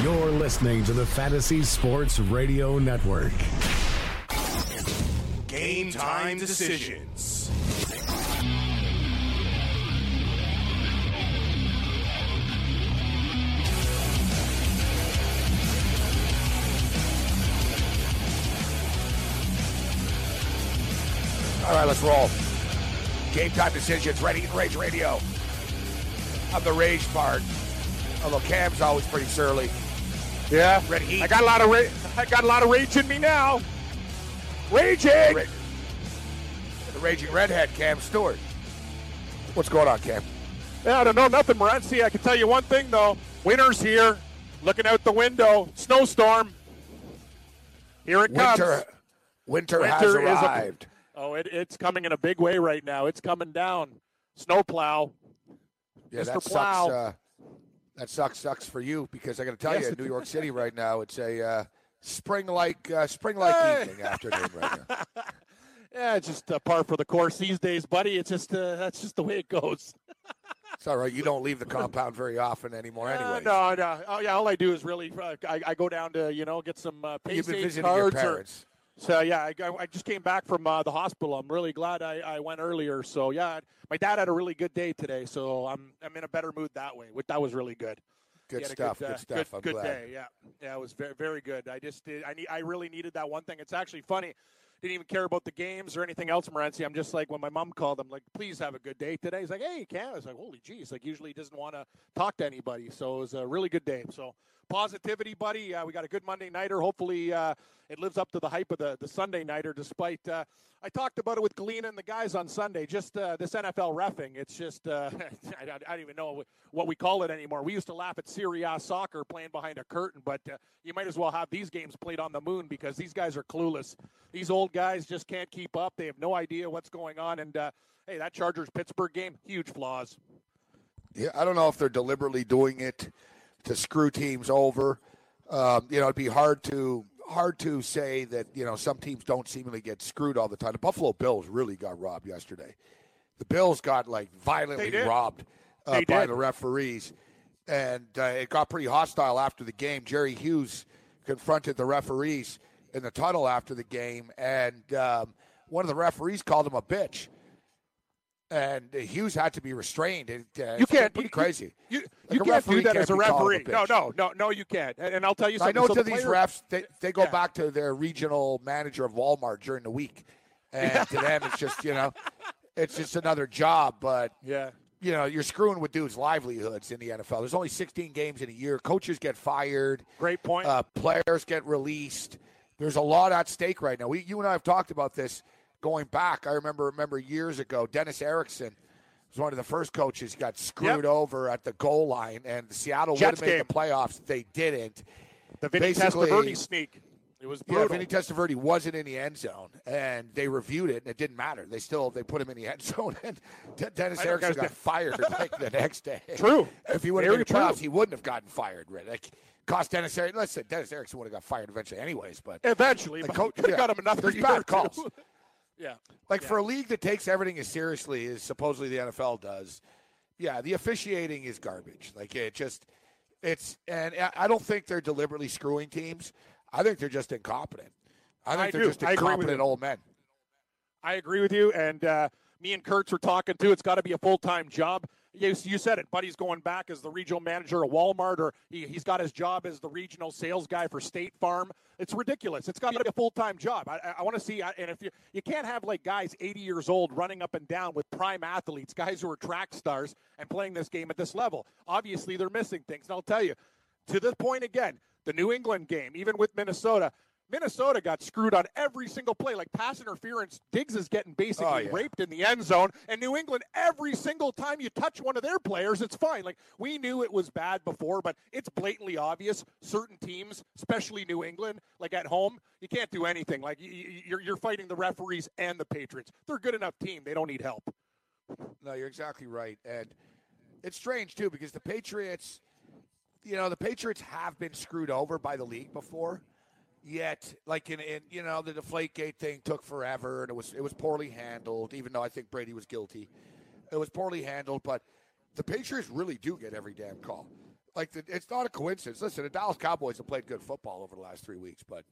You're listening to the Fantasy Sports Radio Network. Game time decisions. All right, let's roll. Game time decisions, ready in Rage Radio. I'm the rage part. Although Cam's always pretty surly. Yeah, Red Heat. I got a lot of ra- I got a lot of rage in me now. Raging. Ra- the raging redhead, Cam Stewart. What's going on, Cam? Yeah, I don't know nothing, Morency. I can tell you one thing though. Winter's here. Looking out the window. Snowstorm. Here it comes. Winter, winter, has Winter is a- arrived. Oh, it, it's coming in a big way right now. It's coming down. Snowplow. yeah, Mr. that sucks. Plow. Uh, that sucks. Sucks for you because I got to tell Yes, you, in New York City right now, it's a uh, spring-like, uh, spring-like Hey. evening afternoon right now. Yeah, it's just a par for the course these days, buddy. It's just uh, that's just the way it goes. It's all right. You don't leave the compound very often anymore, Uh, anyway. no, no. Oh, yeah. All I do is really, uh, I, I go down to you know get some uh, You've been visiting your cards or parents. So yeah, I, I just came back from uh, the hospital. I'm really glad I, I went earlier. So yeah, my dad had a really good day today. So I'm I'm in a better mood that way. Which that was really good. Good stuff. Good, uh, stuff. Good, I'm good glad. day. Yeah, yeah, it was very very good. I just did. I need. I really needed that one thing. It's actually funny. Didn't even care about the games or anything else, Morency. I'm just like when my mom called, I'm like, please have a good day today. He's like, hey, Cam. I was like, holy geez. Like usually he doesn't want to talk to anybody. So it was a really good day. So positivity, buddy. Uh, we got a good Monday nighter. Hopefully uh, it lives up to the hype of the, the Sunday nighter. Despite uh, I talked about it with Galena and the guys on Sunday. Just uh, this NFL refing. It's just uh, I, don't- I don't even know what we call it anymore. We used to laugh at Serie A soccer playing behind a curtain, but uh, you might as well have these games played on the moon because these guys are clueless. These old guys just can't keep up. They have no idea what's going on. And hey, that Chargers Pittsburgh game, huge flaws. Yeah, I don't know if they're deliberately doing it to screw teams over. Um, you know, it'd be hard to hard to say that you know some teams don't seemingly get screwed all the time. The Buffalo Bills really got robbed yesterday. The Bills got like violently robbed uh, by did. the referees, and uh, it got pretty hostile after the game. Jerry Hughes confronted the referees in the tunnel after the game, and um, one of the referees called him a bitch. And Hughes had to be restrained. It, uh, You can't. pretty you, crazy. You, Like you can't referee do that can't as be a referee. No, no, no, no. You can't. And, and I'll tell you something. I know So to the these player- refs, they, they go Yeah. back to their regional manager of Walmart during the week, and to them it's just you know, it's just another job. But Yeah. you know, you're screwing with dudes' livelihoods in the NFL. There's only 16 games in a year. Coaches get fired. Great point. Uh, players get released. There's a lot at stake right now. We, you and I have talked about this going back. I remember remember years ago, Dennis Erickson was one of the first coaches got screwed Yep. over at the goal line, and Seattle would Jets have made game. the playoffs. They didn't. the Vinny basically- Testaverde sneak. It was brutal. Yeah. Vinny Testaverde wasn't in the end zone, and they reviewed it, and it didn't matter. They still they put him in the end zone, and De- Dennis Erickson got fired like the next day. True. If he would have been in the playoffs, he wouldn't have gotten fired. Like, cost Dennis Erickson. Listen, Dennis Erickson would have got fired eventually, anyways. But Eventually, The but coach- yeah. got him another There's year bad calls. yeah. like Yeah. for a league that takes everything as seriously as supposedly the NFL does, yeah, the officiating is garbage. Like it just, it's, and I- don't think they're deliberately screwing teams. I think they're just incompetent. I think I they're do. just incompetent old men. I agree with you. And uh, me and Kurtz were talking too. It's got to be a full time job. You, you said it. Buddy's going back as the regional manager of Walmart, or he, he's got his job as the regional sales guy for State Farm. It's ridiculous. It's got to be a full time job. I, I, I want to see. And if you you can't have like guys 80 years old running up and down with prime athletes, guys who are track stars and playing this game at this level. Obviously, they're missing things. And I'll tell you, to this point again, the New England game, even with Minnesota, Minnesota got screwed on every single play, like pass interference. Diggs is getting basically Oh, yeah. raped in the end zone, and New England every single time you touch one of their players, it's fine. Like we knew it was bad before, but it's blatantly obvious. Certain teams, especially New England, like at home, you can't do anything. Like you- you- you're you're fighting the referees and the Patriots. They're a good enough team; they don't need help. No, you're exactly right. And it's strange, too, because the Patriots, you know, the Patriots have been screwed over by the league before. Yet, like in, in you know, the Deflategate thing took forever and it was it was poorly handled, even though I think Brady was guilty. It was poorly handled, but the Patriots really do get every damn call. Like the, it's not a coincidence. Listen, the Dallas Cowboys have played good football over the last three weeks, but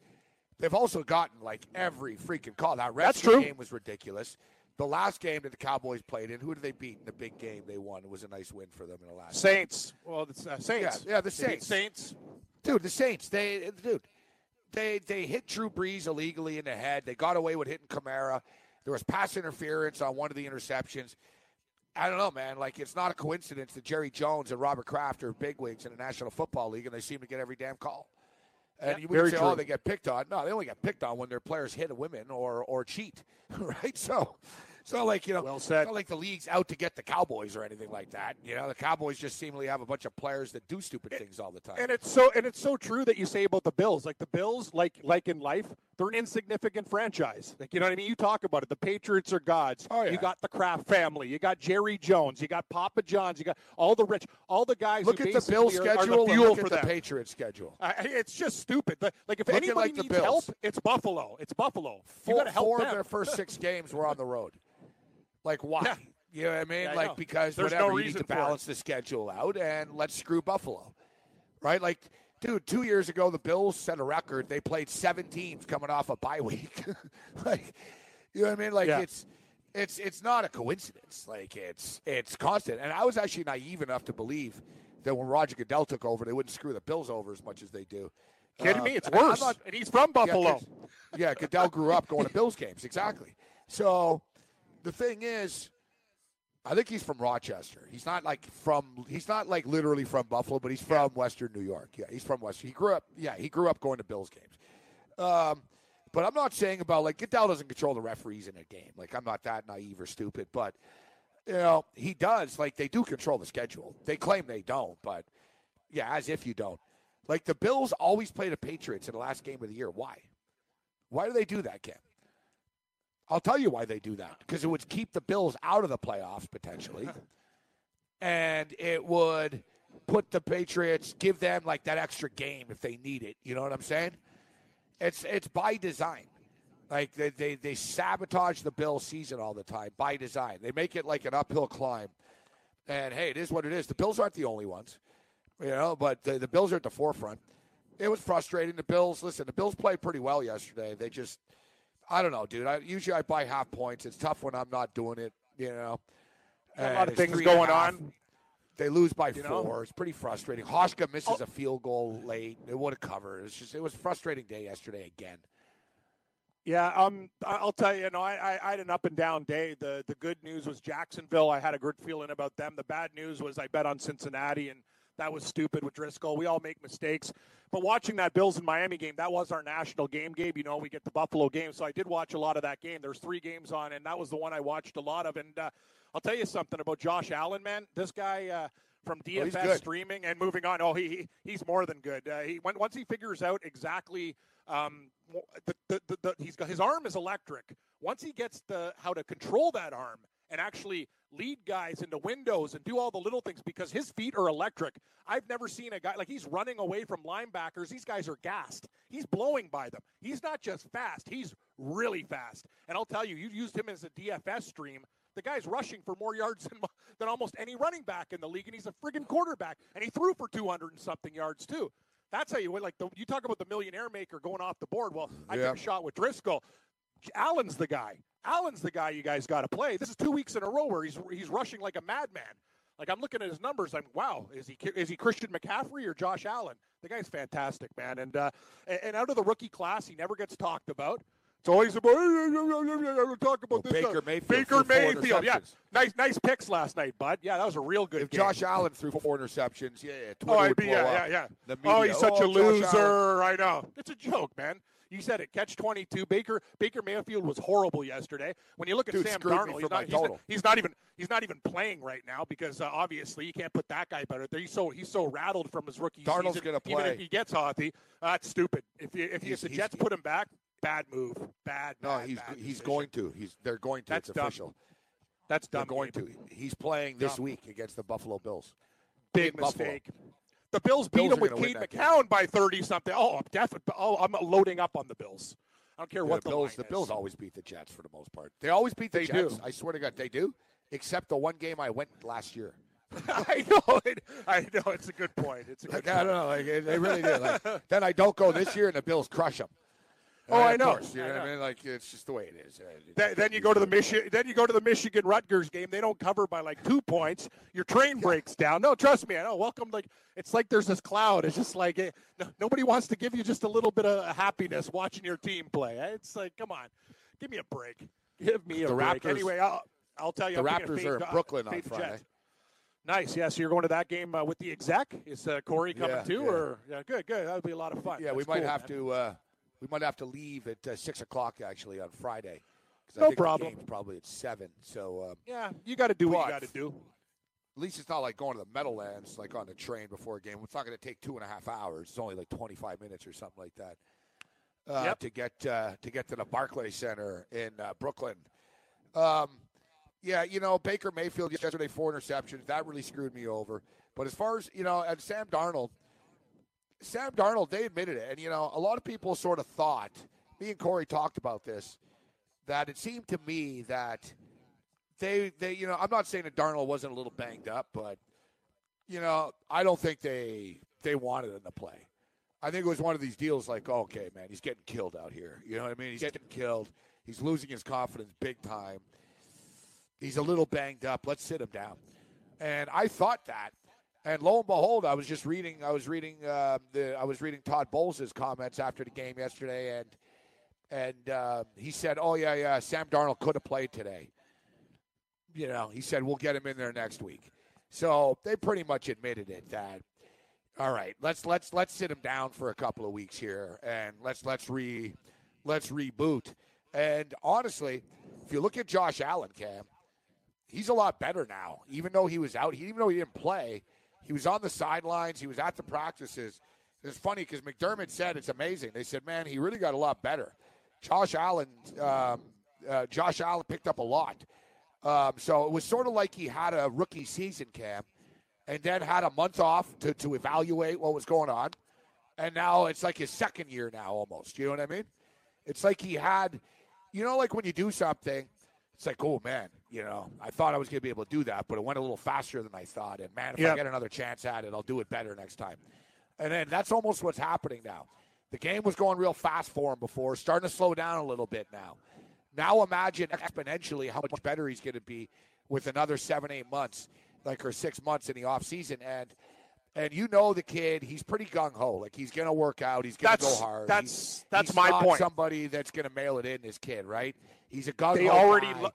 they've also gotten like every freaking call. That That's Redskins true. game was ridiculous. The last game that the Cowboys played in, who did they beat in the big game they won? It was a nice win for them in the last. Saints. Well, it's uh, Saints. Yeah, yeah, the Saints. Saints. Dude, the Saints, they dude, they they hit Drew Brees illegally in the head. They got away with hitting Kamara. There was pass interference on one of the interceptions. I don't know, man. Like it's not a coincidence that Jerry Jones and Robert Kraft are bigwigs in the National Football League, and they seem to get every damn call. And Yeah, you wouldn't very say, "Oh, they get picked on." No, they only get picked on when their players hit women or or cheat, right? So, it's not like you know, Well said. it's not like the league's out to get the Cowboys or anything like that. You know, the Cowboys just seemingly have a bunch of players that do stupid things all the time. And it's so and it's so true that you say about the Bills. Like the Bills, like like in life, they're an insignificant franchise. Like you know what I mean? You talk about it. The Patriots are gods. Oh, yeah. You got the Kraft family. You got Jerry Jones. You got Papa John's. You got all the rich, all the guys. Look who at the Bills basically are- are schedule the fuel look for at the them. Patriots schedule. I- it's just stupid. But, Like if Look anybody like, needs help, it's Buffalo. It's Buffalo. you got to help four them. of their first six games were on the road. Like why? Yeah. You know what I mean? Yeah, I like know. because There's no whatever you need reason to balance the schedule out and let's screw Buffalo. Right? Like dude, 2 years ago the Bills set a record. They played 7 teams coming off a bye week. like you know what I mean? Like Yeah. it's it's it's not a coincidence. Like it's it's constant. And I was actually naive enough to believe that when Roger Goodell took over, they wouldn't screw the Bills over as much as they do. Kidding Uh, me? It's worse. not- and he's from Buffalo. yeah, Yeah, Goodell grew up going to Bills games. Exactly. So the thing is, I think he's from Rochester. He's not like from. He's not like literally from Buffalo, but he's from Western New York. Yeah, he's from Western. He grew up. Yeah, he grew up going to Bills games. Um, but I'm not saying about like Goodell doesn't control the referees in a game. Like I'm not that naive or stupid, but you know he does. Like they do control the schedule. They claim they don't, but yeah, as if you don't. Like the Bills always play the Patriots in the last game of the year. Why? Why do they do that, Cam? I'll tell you why they do that. Because it would keep the Bills out of the playoffs potentially. and it would put the Patriots, give them like that extra game if they need it. You know what I'm saying? It's it's by design. Like they, they, they sabotage the Bills season all the time by design. They make it like an uphill climb. And hey, it is what it is. The Bills aren't the only ones. You know, but the, the Bills are at the forefront. It was frustrating. The Bills, listen, the Bills played pretty well yesterday. They just, I don't know, dude. I usually I buy half points. It's tough when I'm not doing it. You know, A lot of things three and a going on. They lose by You four. know? It's pretty frustrating. Hauschka misses Oh. a field goal late. It would have covered. It's just it was a frustrating day yesterday again. Yeah, um, I'll tell you, you know, I, I, I had an up and down day. The the good news was Jacksonville. I had a good feeling about them. The bad news was I bet on Cincinnati, and that was stupid with Driskel. We all make mistakes. But watching that Bills and Miami game, that was our national game, Gabe. You know, we get the Buffalo game, so I did watch a lot of that game. There's three games on, and that was the one I watched a lot of. And uh, I'll tell you something about Josh Allen, man. This guy. Uh, from Oh, DFS good. streaming and moving on. Oh, he, he he's more than good. Uh, he when, once he figures out exactly um, the, the, the, the he's got his arm is electric. Once he gets the how to control that arm and actually lead guys into windows and do all the little things because his feet are electric. I've never seen a guy like he's running away from linebackers. These guys are gassed. He's blowing by them. He's not just fast, he's really fast. And I'll tell you, you used him as a DFS stream. The guy's rushing for more yards than, than almost any running back in the league, and he's a friggin' quarterback. And he threw for 200 and something yards, too. That's how you. Like, the, you talk about the millionaire maker going off the board. Well, I Yeah. took a shot with Driskel. Allen's the guy. Allen's the guy you guys got to play. This is two weeks in a row where he's he's rushing like a madman. Like I'm looking at his numbers, I'm wow. Is he is he Christian McCaffrey or Josh Allen? The guy's fantastic, man. And uh, and, out of the rookie class, he never gets talked about. It's always about talk about Well, this. Baker Mayfield Baker Mayfield, yeah, nice nice picks last night, bud. Yeah, that was a real good If game. Josh Allen threw four interceptions, yeah, yeah Twitter Oh, I'd be, blow yeah, up. yeah, yeah. The oh, he's such "Oh, a Josh loser. Allen." I know. It's a joke, man. You said it. Catch twenty two. Baker Baker Mayfield was horrible yesterday. When you look at Dude, Sam Darnold, he's not, he's, not, he's not even he's not even playing right now because uh, obviously you can't put that guy better. He's so he's so rattled from his rookie Darnold's season. gonna Even play. if he gets healthy, uh, that's stupid. If you if, you, if the Jets put him back, bad move. Bad. No, bad, he's bad he's decision. going to. He's they're going to. That's it's dumb. official. That's They're going Gabe. to. He's playing this Dumb. week against the Buffalo Bills. Big mistake. Buffalo. The Bills beat Bills are with Cade game. McCown by thirty something. Oh, I'm definitely. Oh, I'm loading up on the Bills. I don't care Yeah, what the the Bills. The is. Bills always beat the Jets for the most part. They always beat the They Jets. do. I swear to God, they do. Except the one game I went last year. I know it. I know it's a good point. It's a good. Like, I don't know. Like, they really did. Like, then I don't go this year, and the Bills crush them. Oh, I know. Course, you I know, what I mean? Like it's just the way it is. Uh, Then, then you go to the Michigan. Then you go to the Michigan Rutgers game. They don't cover by like two points. Your train breaks down. No, trust me. I know. Welcome. Like it's like there's this cloud. It's just like eh, no, nobody wants to give you just a little bit of happiness watching your team play. Eh, It's like, come on, give me a break. Give me a The break. Anyway, I'll, I'll tell you. the I'm Raptors fade are in God- Brooklyn on Friday. Jets. Nice. Yeah. So you're going to that game uh, with the exec? Is uh, Corey coming Yeah, too? yeah. Or yeah, good, good. That'll be a lot of fun. Yeah, we might cool, have man. to. We might have to leave at uh, six o'clock actually on Friday. No problem. probably at seven. So um, Yeah, you got to do what you got to do. at least it's not like going to the Meadowlands like on the train before a game. It's not going to take two and a half hours. It's only like twenty five minutes or something like that uh, Yep. to get uh, to get to the Barclay Center in uh, Brooklyn. Um, yeah, you know Baker Mayfield yesterday four interceptions that really screwed me over. But as far as you know, and Sam Darnold, Sam Darnold, they admitted it, and you know a lot of people sort of thought. Me and Corey talked about this. That it seemed to me that they they you know I'm not saying that Darnold wasn't a little banged up, but you know I don't think they they wanted him to play. I think it was one of these deals like, okay, man, he's getting killed out here. You know what I mean? He's getting killed. He's losing his confidence big time. He's a little banged up. Let's sit him down. And I thought that. And lo and behold, I was just reading. I was reading uh, the. I was reading Todd Bowles' comments after the game yesterday, and and uh, he said, "Oh yeah, yeah, Sam Darnold could have played today." You know, he said we'll get him in there next week. So they pretty much admitted it that. All right, let's let's let's sit him down for a couple of weeks here, and let's let's re let's reboot. And honestly, if you look at Josh Allen, Cam, he's a lot better now. Even though he was out, he, even though he didn't play, he was on the sidelines. He was at the practices. It's funny because McDermott said it's amazing. They said, "Man, he really got a lot better." Josh Allen, um, uh, Josh Allen picked up a lot. Um, so it was sort of like he had a rookie season, Cam, and then had a month off to, to evaluate what was going on. And now it's like his second year now almost. You know what I mean? It's like he had, you know, like when you do something, it's like, oh man, you know, I thought I was going to be able to do that, but it went a little faster than I thought. And man, if I get another chance at it, I'll do it better next time. And then that's almost what's happening now. The game was going real fast for him before, starting to slow down a little bit now. Now imagine exponentially how much better he's going to be with another seven, eight months, like or six months in the off season. And and you know the kid, he's pretty gung ho. Like he's going to work out. He's going to go hard. that's- He's- that's he's my point. Somebody that's going to mail it in. This kid, right? He's a gung ho. they already li-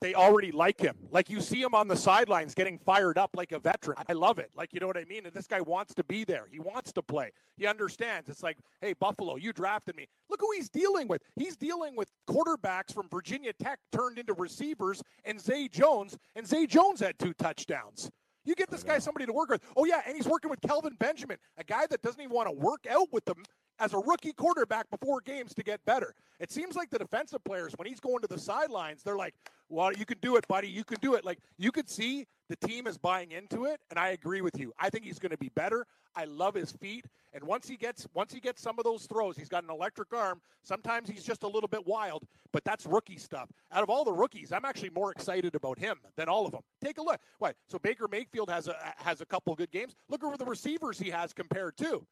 they already like him. Like you see him on the sidelines getting fired up like a veteran. I love it. Like you know what I mean? And this guy wants to be there. He wants to play. He understands. It's like, hey, Buffalo, you drafted me. Look who he's dealing with. He's dealing with quarterbacks from Virginia Tech turned into receivers and Zay Jones. And Zay Jones had two touchdowns. You get this guy somebody to work with. Oh yeah, and he's working with Kelvin Benjamin, a guy that doesn't even want to work out with them as a rookie quarterback before games to get better. It seems like the defensive players, when he's going to the sidelines, they're like, "Well, you can do it, buddy. You can do it." Like you could see the team is buying into it, and I agree with you. I think he's going to be better. I love his feet, and once he gets once he gets some of those throws, he's got an electric arm. Sometimes he's just a little bit wild, but that's rookie stuff. Out of all the rookies, I'm actually more excited about him than all of them. Take a look. What? So Baker Mayfield has a has a couple good games. Look over the receivers he has compared to.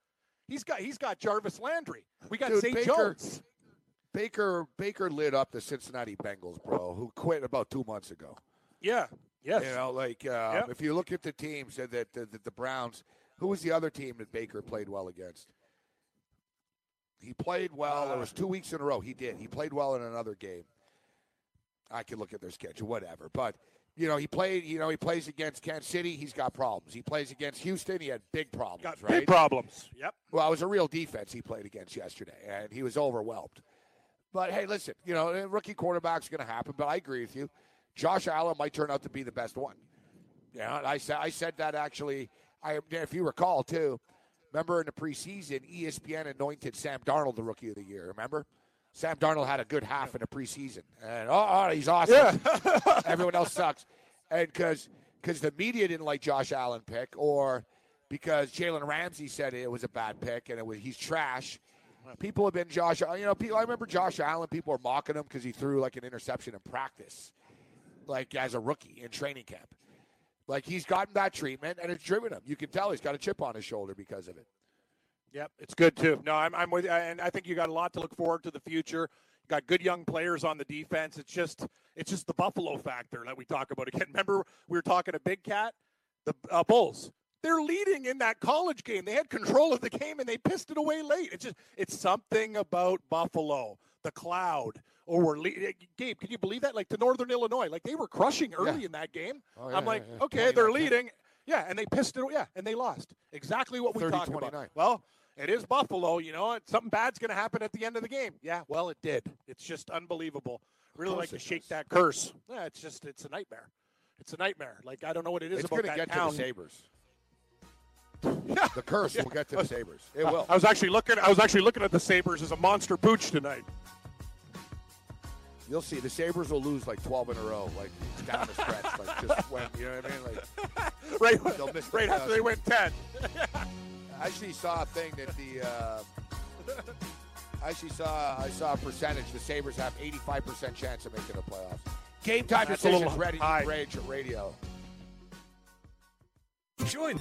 He's got he's got Jarvis Landry. We got Dude, Zay Baker- Jones. Baker Baker lit up the Cincinnati Bengals, bro, who quit about two months ago. Yeah. Yes. You know, like Yep. if you look at the teams that that the Browns, who was the other team that Baker played well against? He played well. Uh, it was two weeks in a row. He did. He played well in another game. I could look at their schedule, whatever. But you know, he played. You know, he plays against Kansas City. He's got problems. He plays against Houston. He had big problems. Got right? big problems. Yep. Well, it was a real defense he played against yesterday, and he was overwhelmed. But hey, listen, you know, rookie quarterback's going to happen. But I agree with you. Josh Allen might turn out to be the best one. Yeah, I said I said that actually. I if you recall too. Remember in the preseason, ESPN anointed Sam Darnold the rookie of the year. Remember? Sam Darnold had a good half in the preseason, and oh, oh he's awesome. Everyone else sucks, and because because the media didn't like Josh Allen pick, or because Jalen Ramsey said it was a bad pick and it was he's trash. People have been Josh. You know, people. I remember Josh Allen. People were mocking him because he threw like an interception in practice, like as a rookie in training camp. Like he's gotten that treatment and it's driven him. You can tell he's got a chip on his shoulder because of it. Yep, it's good too. No, I'm, I'm with you, and I think you got a lot to look forward to the future. You got good young players on the defense. It's just, it's just the Buffalo factor that we talk about again. Remember, we were talking to Big Cat, the uh, Bulls. They're leading in that college game. They had control of the game and they pissed it away late. It's just, it's something about Buffalo, the cloud. Or we're le- Gabe, can you believe that? Like to Northern Illinois, like they were crushing early Yeah. in that game. Oh, yeah, I'm like, yeah, okay, they're leading. Yeah, and they pissed it. Yeah, and they lost. Exactly what we 30, talked about. Well, it is Buffalo. You know, something bad's going to happen at the end of the game. Yeah, well, it did. It's just unbelievable. Really like to shake does. that curse. Yeah, it's just it's a nightmare. It's a nightmare. Like I don't know what it is It's about going to that get town. to the Sabres. The curse will get to the Sabres. It will. I was actually looking. I was actually looking at the Sabres as a monster pooch tonight. You'll see. The Sabres will lose like 12 in a row, like down the stretch, like just when you know what I mean. Like Right, They'll miss right after they win ten. I actually saw a thing that the. Uh, I actually saw I saw a percentage. The Sabres have 85 percent chance of making the playoffs. Game time That's a decisions ready high. rage radio. Join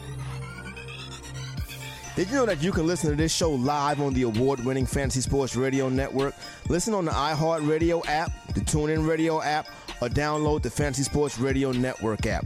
Did you know that you can listen to this show live on the award winning Fantasy Sports Radio Network? Listen on the iHeartRadio app, the TuneIn Radio app, or download the Fantasy Sports Radio Network app.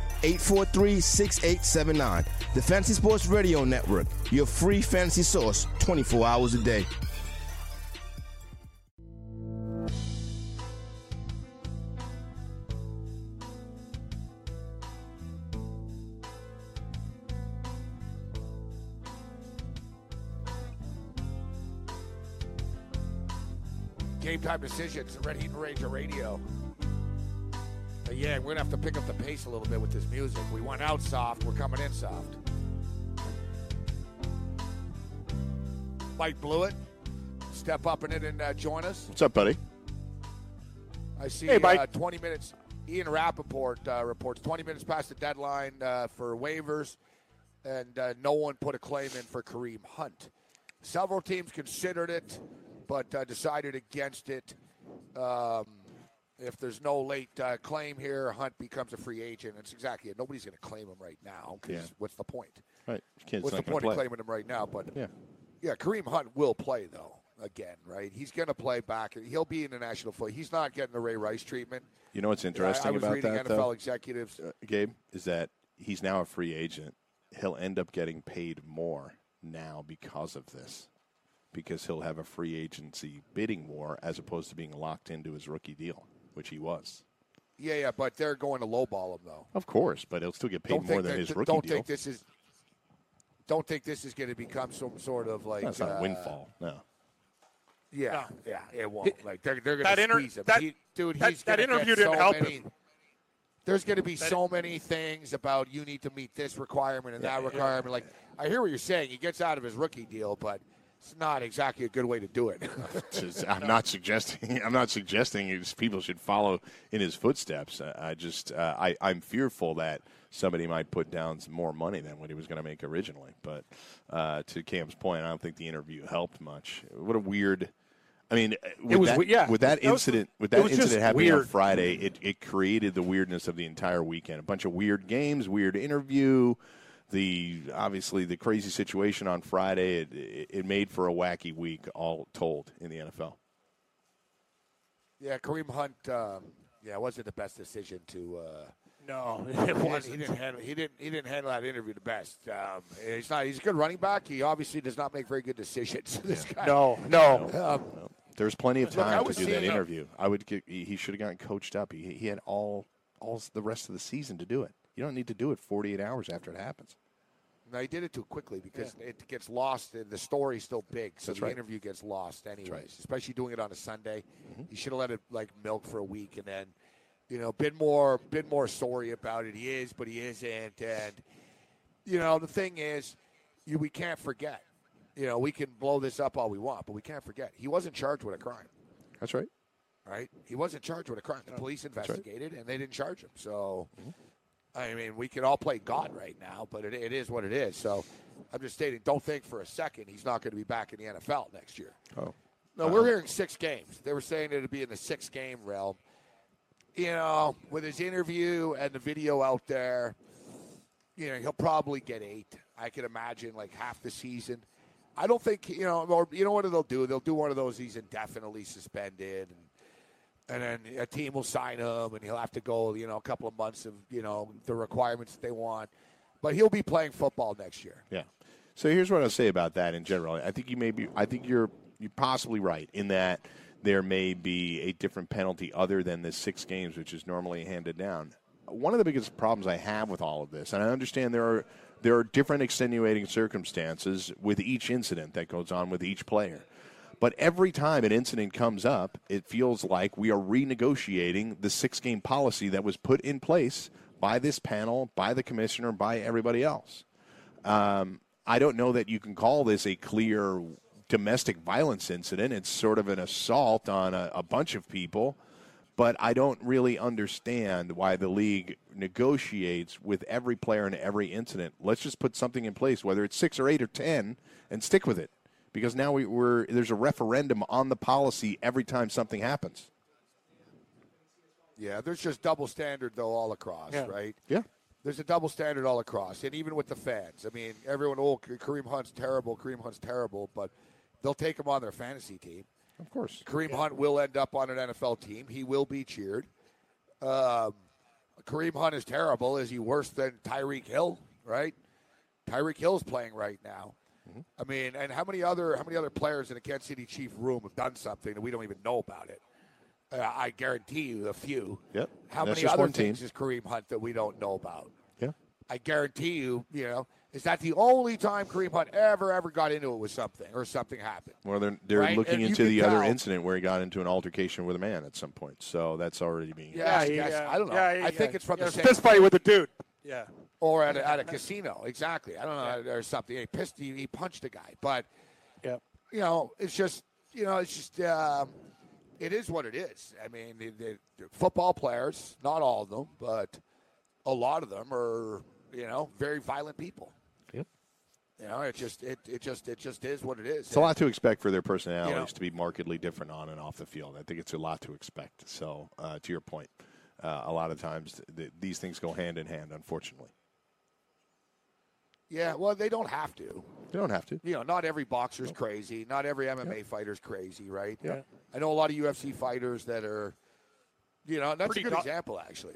843 6879. The Fantasy Sports Radio Network, your free fantasy source 24 hours a day. Game time decisions. Red Heat and Ranger Radio. Yeah, we're gonna have to pick up the pace a little bit with this music. We went out soft. We're coming in soft. Mike Blewett, step up in it and uh, join us. What's up, buddy? I see Hey, Mike. uh, 20 minutes. Ian Rapoport uh, reports 20 minutes past the deadline uh, for waivers, and uh, no one put a claim in for Kareem Hunt. Several teams considered it, but uh, decided against it. Um, if there's no late uh, claim here, Hunt becomes a free agent. It's exactly it. Nobody's going to claim him right now. 'cause Yeah. What's the point? Right, What's the point going of claiming him right now? But Yeah. yeah, Kareem Hunt will play though again, right? He's going to play back. He'll be in the national football. He's not getting the Ray Rice treatment. You know what's I- interesting I, was about reading that, NFL though, executives. uh, Gabe, is that he's now a free agent. He'll end up getting paid more now because of this, because he'll have a free agency bidding war as opposed to being locked into his rookie deal, which he was. Yeah, yeah, but they're going to lowball him though. Of course, but he'll still get paid Don't more than that- his rookie don't deal. think this is. Don't think this is going to become some sort of like. That's not uh, a windfall. No. Yeah, yeah, it won't. Like they're they're going That to inter- squeeze him. that- He- dude, that- he's that interview didn't so help many, him. There's going to be so many things about you need to meet this requirement and that requirement. Like I hear what you're saying. He gets out of his rookie deal, but it's not exactly a good way to do it. I'm not suggesting. I'm not suggesting people should follow in his footsteps. I, just uh, I, I'm fearful that somebody might put down some more money than what he was going to make originally. But uh, to Cam's point, I don't think the interview helped much. What a weird. I mean, uh, with was that, yeah, with that was- incident, with that incident happening on. Friday, it, it created the weirdness of the entire weekend. A bunch of weird games, weird interview. The obviously the crazy situation on Friday, it, it, it made for a wacky week, all told, in the NFL. Yeah, Kareem Hunt. Um, yeah, it wasn't the best decision to. Uh, No, he it didn't- wasn't. He didn't handle. He didn't. He didn't handle that interview the best. Um, he's not. He's a good running back. He obviously does not make very good decisions. This guy. No, no. Um, There's plenty of Look, time to do that seeing a- interview. I would get, he, he should have gotten coached up. He, he had all all the rest of the season to do it. You don't need to do it 48 hours after it happens. He did it too quickly because it gets lost and the story's still big, so That's the right. interview gets lost anyways. right. Mm-hmm. Especially doing it on a Sunday. He should have let it like milk for a week and then, you know, been more been more sorry about it. He is, but he isn't. And you know, the thing is, you we can't forget. You know, we can blow this up all we want, but we can't forget he wasn't charged with a crime. That's right. right? He wasn't charged with a crime. The police right. investigated and they didn't charge him. So, I mean, we can all play God right now, but it, it is what it is. So, I'm just stating, don't think for a second he's not going to be back in the NFL next year. Oh, No, we're hearing six games. They were saying it'd be in the six game realm. You know, with his interview and the video out there, you know, he'll probably get eight. I can imagine like half the season. I don't think you know, or you know what they'll do? They'll do one of those. He's indefinitely suspended, and and then a team will sign him, and he'll have to go, you know, a couple of months of you know the requirements that they want. But he'll be playing football next year. Yeah. So here's what I'll say about that in general. I think you may be. I think you're you're possibly right in that there may be a different penalty other than the six games, which is normally handed down. One of the biggest problems I have with all of this, and I understand there are there are different extenuating circumstances with each incident that goes on with each player. But every time an incident comes up, it feels like we are renegotiating the six game policy that was put in place by this panel, by the commissioner, by everybody else. Um, I don't know that you can call this a clear domestic violence incident. It's sort of an assault on a, a bunch of people. But I don't really understand why the league negotiates with every player in every incident. Let's just put something in place, whether it's six or eight or ten, and stick with it. Because now we, we're there's a referendum on the policy every time something happens. Yeah, there's just double standard though all across, Yeah. right? Yeah. There's a double standard all across, and even with the fans. I mean, everyone, oh, Kareem Hunt's terrible. Kareem Hunt's terrible, but they'll take him on their fantasy team. Of course. Kareem Hunt will end up on an NFL team. He will be cheered. Um, Kareem Hunt is terrible. Is he worse than Tyreek Hill? Right? Tyreek Hill's playing right now. I mean, and how many other how many other players in the Kansas City Chief room have done something and we don't even know about it? Uh, I guarantee you, a few. Yep. How That's many just other one team. things is Kareem Hunt that we don't know about? Yeah. I guarantee you, you know, is that the only time Kareem Hunt ever ever got into it with something or something happened? Well, they're they're Right, looking and into the other tell- incident where he got into an altercation with a man at some point. So that's already being. Yeah, he, yes, uh, I don't know. yeah, he- I think yeah, it's from yeah, the same fist fight with a dude. Yeah. or at a, at a casino. Exactly. I don't know or something. He pissed. He, he punched a guy, but Yeah. you know, it's just you know, it's just um, it is what it is. I mean, the, the, the football players, not all of them, but a lot of them are you know very violent people. Yep. You know, it just it, it just it just is what it is. It's a lot to expect for their personalities You know- to be markedly different on and off the field. I think it's a lot to expect. So, uh, to your point, uh, a lot of times th- these things go hand in hand, unfortunately. Yeah, well, they don't have to. They don't have to. You know, not every boxer's crazy. Not every MMA fighter's crazy, right? Yeah. I know a lot of UFC fighters that are, you know, that's Pretty a good do- example, actually.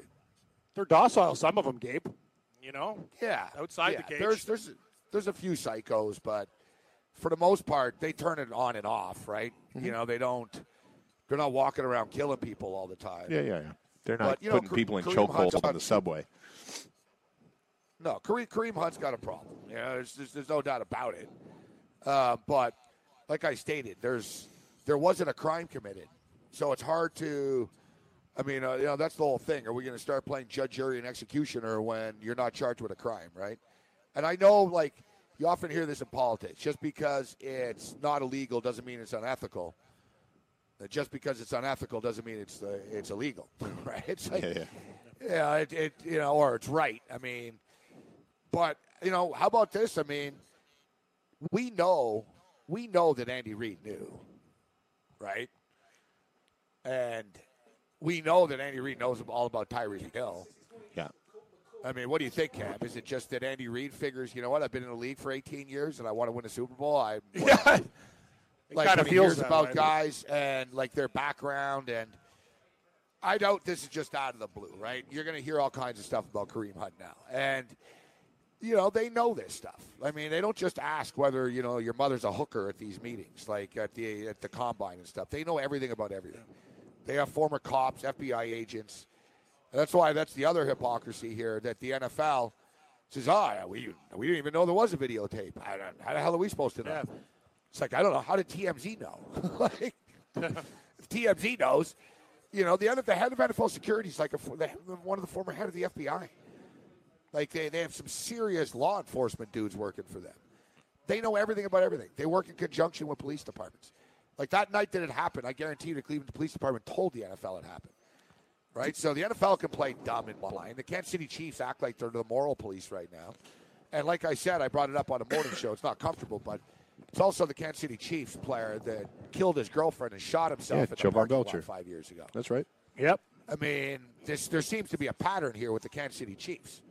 They're docile, some of them, Gabe. You know? Yeah, Outside yeah. the cage. There's there's there's a few psychos, but for the most part, they turn it on and off, right? Mm-hmm. You know, they don't. They're not walking around killing people all the time. Yeah, yeah, yeah. They're not But, you know, putting people in chokeholds on on- the subway. No, Kareem, Kareem Hunt's got a problem. You know, there's, there's, there's no doubt about it. Uh, but like I stated, there's there wasn't a crime committed, so it's hard to. I mean, uh, you know, that's the whole thing. Are we going to start playing judge, jury, and executioner when you're not charged with a crime, right? And I know, like, you often hear this in politics. Just because it's not illegal doesn't mean it's unethical. Just because it's unethical doesn't mean it's uh, it's illegal, right? It's like, Yeah, yeah. yeah, it, it you know, or it's right. I mean, but you know, how about this? I mean, we know, we know that Andy Reid knew, right? And we know that Andy Reid knows all about Tyreek Hill. Yeah. I mean, what do you think, Cam? Is it just that Andy Reid figures, you know what? I've been in the league for 18 years and I want to win a Super Bowl. I Yeah. It like when he feels about way. guys and like their background and I doubt this is just out of the blue, right? You're going to hear all kinds of stuff about Kareem Hunt now, and you know they know this stuff. I mean, they don't just ask whether you know your mother's a hooker at these meetings, like at the at the combine and stuff. They know everything about everything. They have former cops, FBI agents. And that's why that's the other hypocrisy here that the NFL says, "Oh, we we didn't even know there was a videotape. I don't, how the hell are we supposed to know?" Yeah. It's like I don't know. How did TMZ know? like, TMZ knows, you know, the other the head of NFL security is like a, one of the former head of the FBI. Like they, they have some serious law enforcement dudes working for them. They know everything about everything. They work in conjunction with police departments. Like that night that it happened, I guarantee you the Cleveland Police Department told the NFL it happened. Right? So the NFL can play dumb and blind. The Kansas City Chiefs act like they're the moral police right now. And like I said, I brought it up on a morning show. It's not comfortable, but it's also the Kansas City Chiefs player that killed his girlfriend and shot himself Yeah, in the Jovan Belcher. five years ago. That's right. Yep. I mean, this, there seems to be a pattern here with the Kansas City Chiefs.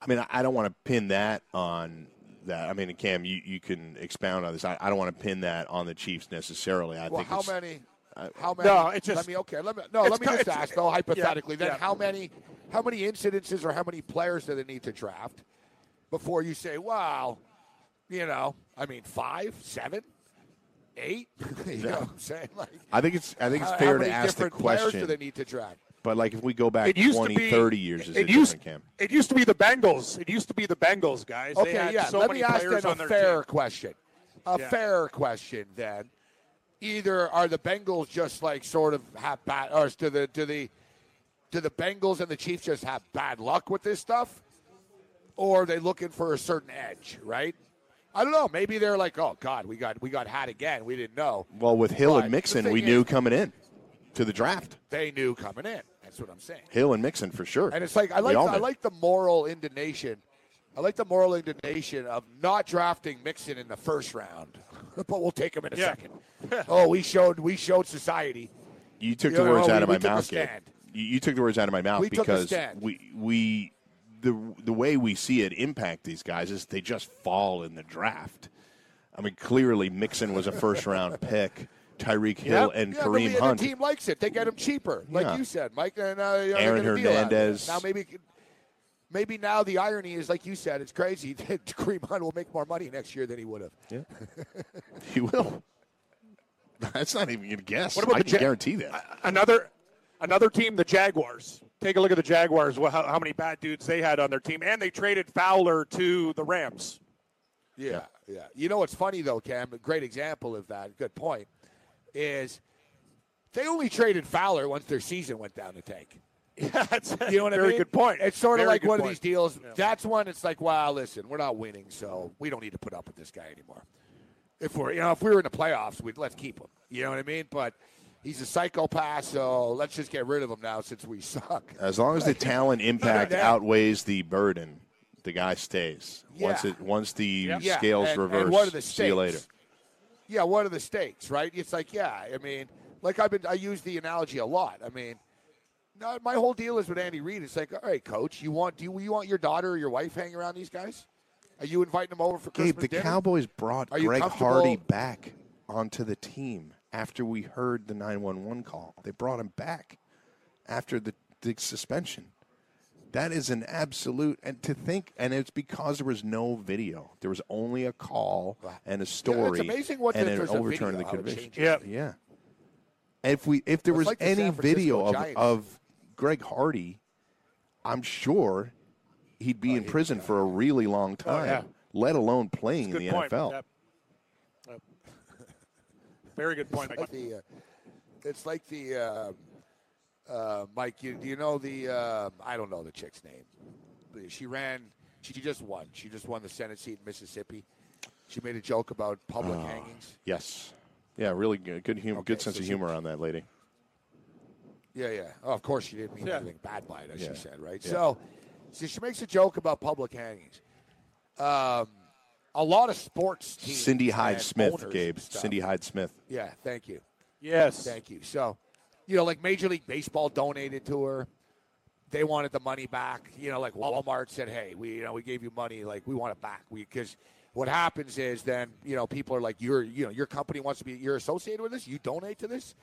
I mean, I- I don't want to pin that on that. I mean, Cam, you, you can expound on this. I, I don't want to pin that on the Chiefs necessarily. I well, think how many? How many? No, it's just- let me okay. Let me no. Let me just ask though, hypothetically. then yeah. how many? How many incidences or how many players do they need to draft before you say, "Wow"? You know, I mean, five, seven, eight. you know what I'm saying? Like, I think it's I think it's how- fair how to ask the question. do they need to draft? But like if we go back It 20, be 30 years, is it it, used, It used to be the Bengals. It used to be the Bengals, guys. they Okay, had yeah. so Let many me ask then a fair team. question. A Yeah. fair question then. Either are the Bengals just like sort of have bad, or do the do the do the Bengals and the Chiefs just have bad luck with this stuff, or are they looking for a certain edge? Right? I don't know. Maybe they're like, oh God, we got we got had again. We didn't know. Well, with Hill But and Mixon, we is- knew coming in to the draft. They knew coming in. That's what I'm saying. Hill and Mixon for sure. And it's like I like all I like the moral indignation. I like the moral indignation of not drafting Mixon in the first round, but we'll take him in a Yeah. second. oh, we showed we showed society. You took You the know, words we- out of we my took a mouth, Gabe. stand. You, you took the words out of my mouth We took a because stand. we we the the way we see it impact these guys is they just fall in the draft. I mean, clearly Mixon was a first round pick. Tyreek Hill Yep. and yeah, Kareem the, Hunt. the team likes it. They get him cheaper, like Yeah. you said, Mike. And uh, you know, Aaron get a deal out of it. Hernandez. Now maybe. Maybe now the irony is, like you said, it's crazy. that Kareem Hunt will make more money next year than he would have. Yeah, He will. That's not even a guess. What about I can Ja- guarantee that. Another another team, the Jaguars. Take a look at the Jaguars. How, how many bad dudes they had on their team, and they traded Fowler to the Rams. Yeah, yeah. You know what's funny though, Cam? A great example of that. Good point. Is they only traded Fowler once their season went down the tank. Yeah, that's You know what very I mean? good point. It's sort of like one of these deals. That's one. It's like, wow, listen, we're not winning, so we don't need to put up with this guy anymore. If we're, you know, if we were in the playoffs, we'd let's keep him. You know what I mean? But he's a psychopath, so let's just get rid of him now since we suck. As long as the talent impact outweighs the burden, the guy stays. Yeah. Once it once the Yeah, scales and- and reverse, what are the see you later. Yeah, what are the stakes, right? It's like, yeah, I mean, like I've been, I use the analogy a lot. I mean, my whole deal is with Andy Reid. It's like, all right, coach, you want, do you, you want your daughter or your wife hanging around these guys? Are you inviting them over for Gabe, Christmas the dinner? Cowboys brought Greg Hardy back onto the team after we heard the 911 call. They brought him back after the, the suspension. That is an absolute, and to think, and it's because there was no video. There was only a call and a story, It's amazing what and an overturn of the conviction. Yeah. yeah. If we, if there was like the any video of, of Greg Hardy, I'm sure he'd be in prison for a really long time, yeah. let alone playing in the point. NFL. Yep. Very good point. like the, uh, it's like the uh, uh, Mike. You, do you know the? Uh, I don't know the chick's name. She ran. She just won. She just won the Senate seat in Mississippi. She made a joke about public Oh. hangings. Yes. Yeah, really good, good, hum- Okay, good sense so of she- humor on that lady. Yeah, yeah. Oh, of course, she didn't mean Yeah. anything bad by it, as Yeah. she said, right? Yeah. So, so she makes a joke about public hangings. Um, a lot of sports teams. Cindy Hyde Smith, owners Gabe. Cindy Hyde Smith. Yeah, thank you. Yes. Thank you. So, you know, like Major League Baseball donated to her. they wanted the money back. You know, like Walmart said, "Hey, we you know we gave you money, like we want it back." We because what happens is then you know people are like, "You're you know your company wants to be you're associated with this. You donate to this."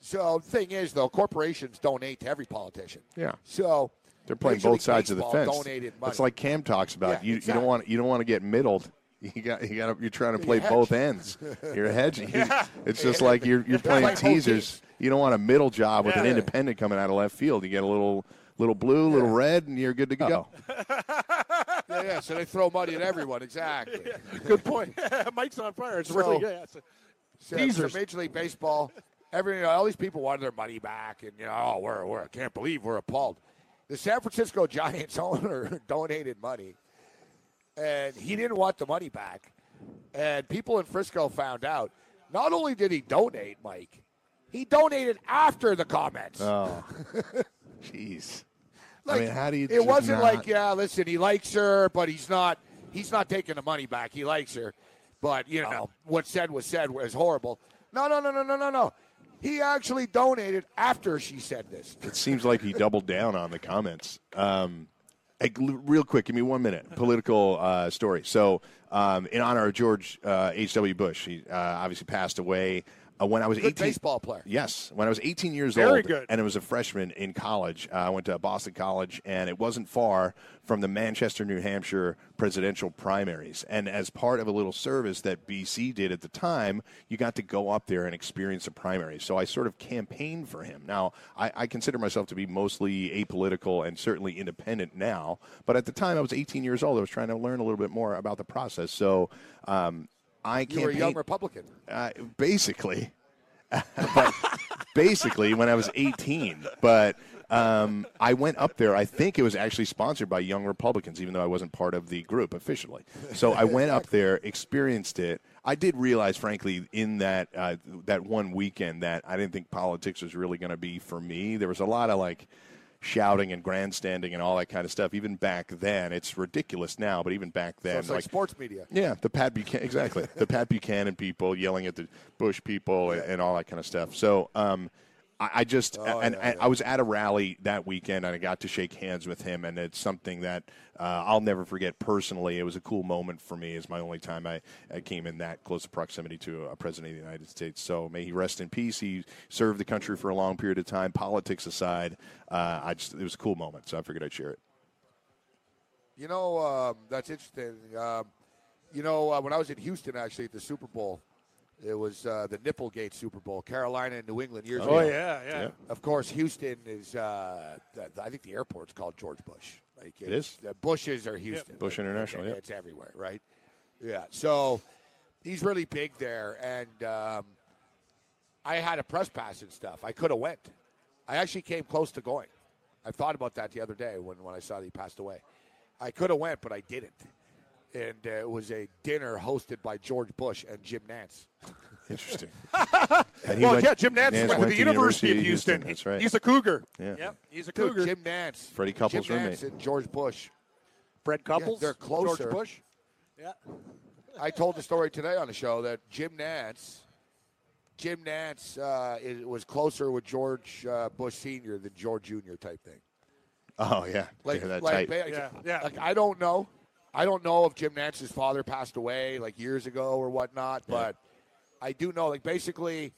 So the thing is, though, corporations donate to every politician. Yeah. So They're playing Major both League sides of the fence. Donated money. It's like Cam talks about. Yeah, you, you don't want you don't want to get middled. You got you got you're trying to play hedge. both ends. You're hedging. It's just like you're you're playing like teasers. You don't want a middle job with an independent coming out of left field. You get a little little blue, little red, and you're good to go. yeah, yeah. So they throw money at everyone. Exactly. Good point. Mike's on fire. It's So- really good. Yeah, it's a- So, so Teasers. Major League Baseball, every you know, all these people wanted their money back, and you know, oh, we're, we're I can't believe we're appalled. The San Francisco Giants owner donated money, and he didn't want the money back. And people in Frisco found out. Not only did he donate, Mike, he donated after the comments. Oh, jeez. Like, I mean, how do you? It wasn't not- like, yeah, listen, he likes her, but he's not. He's not taking the money back. He likes her, but you know what said was said was horrible. No, no, no, no, no, no, no. He actually donated after she said this. It seems like he doubled down on the comments. Um, l- real quick, give me one minute. Political uh, story. So, um, in honor of George uh, H.W. Bush, he uh, obviously passed away uh, when I was Good 18. baseball player. Yes, when I was 18 years Very old, good. and it was a freshman in college. Uh, I went to Boston College, and it wasn't far from the Manchester, New Hampshire presidential primaries. And as part of a little service that BC did at the time, you got to go up there and experience a primary. So I sort of campaigned for him. Now, I, I consider myself to be mostly apolitical and certainly independent now, but at the time I was 18 years old. I was trying to learn a little bit more about the process. So um, I You were a young Republican. uh, basically, but basically when I was 18. But um, I went up there. I think it was actually sponsored by Young Republicans, even though I wasn't part of the group officially. So I went up there, experienced it. I did realize, frankly, in that uh, that one weekend, that I didn't think politics was really going to be for me. There was a lot of like shouting and grandstanding and all that kind of stuff. Even back then, it's ridiculous now, but even back So then, it's like, sports media. yeah, the Pat Buchanan, exactly. the Pat Buchanan people yelling at the Bush people and, and all that kind of stuff. So, um, I, I just, Oh, and, yeah, and I was at a rally that weekend and I got to shake hands with him, and it's something that uh, I'll never forget personally. It was a cool moment for me. It's my only time I, I came in that close proximity to a president of the United States. So may he rest in peace. He served the country for a long period of time. Politics aside, uh, I just, it was a cool moment, so I figured I'd share it. You know, um, that's interesting. Um, you know, uh, when I was in Houston, actually, at the Super Bowl, it was uh, the Nipplegate Super Bowl, Carolina and New England years oh ago. yeah, yeah. Yeah. Of course, Houston is. Uh, th- I think the airport's called George Bush. Like It is? The Bushes are Houston. Bush International, yeah. it's everywhere, right? Yeah. So he's really big there, and um, I had a press pass and stuff. I could have went. I actually came close to going. I thought about that the other day when, when I saw that he passed away. I could have went, but I didn't. And uh, it was a dinner hosted by George Bush and Jim Nantz. Interesting. And Well, went- yeah, Jim Nantz, went, to the University of Houston. That's right. He's a Cougar. Yeah. Yep, he's a Dude, Cougar. Jim Nantz. Freddie Couples' Jim Nantz roommate. and George Bush. Fred Couples. they're closer. George Bush. Yeah. I told the story today on the show that Jim Nantz, Jim Nantz uh, is, was closer with George uh, Bush Senior than George Junior type thing. Oh yeah, Like, They're that like, tight. ba- Yeah, yeah. like I don't know, I don't know if Jim Nantz's father passed away like years ago or whatnot, but I do know like basically,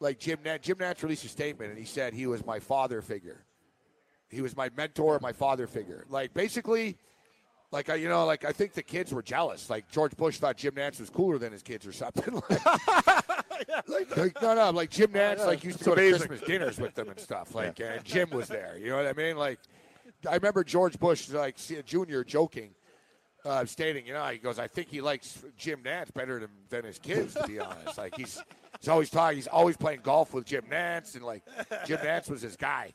like Jim Nantz, Jim Nantz released a statement and he said he was my father figure. He was my mentor, my father figure. Like basically, like I, you know, like I think the kids were jealous. Like George Bush thought Jim Nantz was cooler than his kids or something. like, like, no, no, like Jim Nantz like used to It's go to. Christmas dinners with them and stuff. Like, and Jim was there. You know what I mean? Like, I remember George Bush, like see- Junior, joking, uh, I'm stating, you know, he goes, I think he likes Jim Nantz better than, than his kids, to be honest. Like he's he's always talking, he's always playing golf with Jim Nantz, and like Jim Nantz was his guy.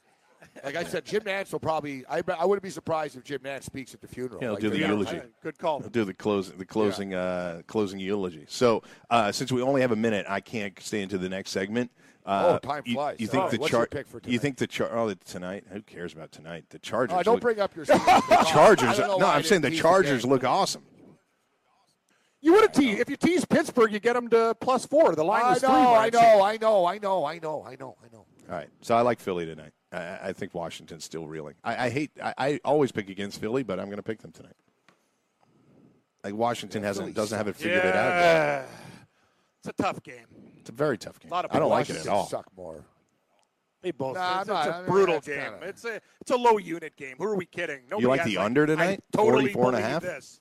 Like I said, Jim Nantz will probably. I, I wouldn't be surprised if Jim Nantz speaks at the funeral. Yeah, he'll Like, do the yeah, eulogy. I- Good call. I'll do the closing, the closing, uh, closing eulogy. So, uh, since we only have a minute, I can't stay into the next segment. Uh, Oh, time you- flies. You, think Oh, the char- pick for tonight? You think the char- oh, tonight? Who cares about tonight? The Chargers. Oh, don't look- bring up your the Chargers. I don't know No, I'm saying the Chargers look awesome. You would have teased if you tease Pittsburgh, you get them to plus four. The line I is know, three. I know, I know, I know, I know, I know, I know. All right, so I like Philly tonight. I, I think Washington's still reeling. I, I hate. I, I always pick against Philly, but I'm going to pick them tonight. Like Washington hasn't Philly doesn't have it figured it out. yet. It's a tough game. It's a very tough game. A lot of I don't like it at Washington all. suck more. They both. Nah, it's, I'm it's not- a I mean, brutal game. kinda- It's a it's a low unit game. Who are we kidding? Nobody like has, the under tonight? I totally 44 and a half? This.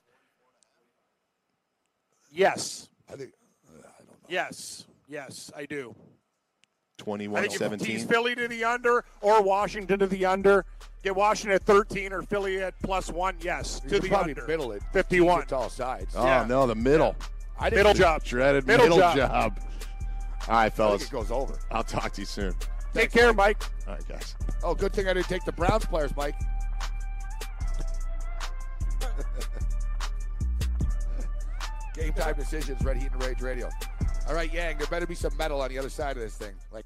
Yes, I think. Uh, I don't know. yes, yes. I do. I 21 think if you 17. tease Philly to the under or Washington to the under, get Washington at 13 or Philly at plus one. Yes, You to could the probably under. middle it. 51. It's all sides. Oh, Yeah. no, the middle. I think Middle job. Dreaded Middle middle, job. job. All right, I think fellas. it goes over. I'll talk to you soon. Take care, Mike. All right, guys. Oh, good thing I didn't take the Browns players, Mike. Game time decisions, Red Heat and Rage Radio. All right, Yang, there better be some metal on the other side of this thing. Like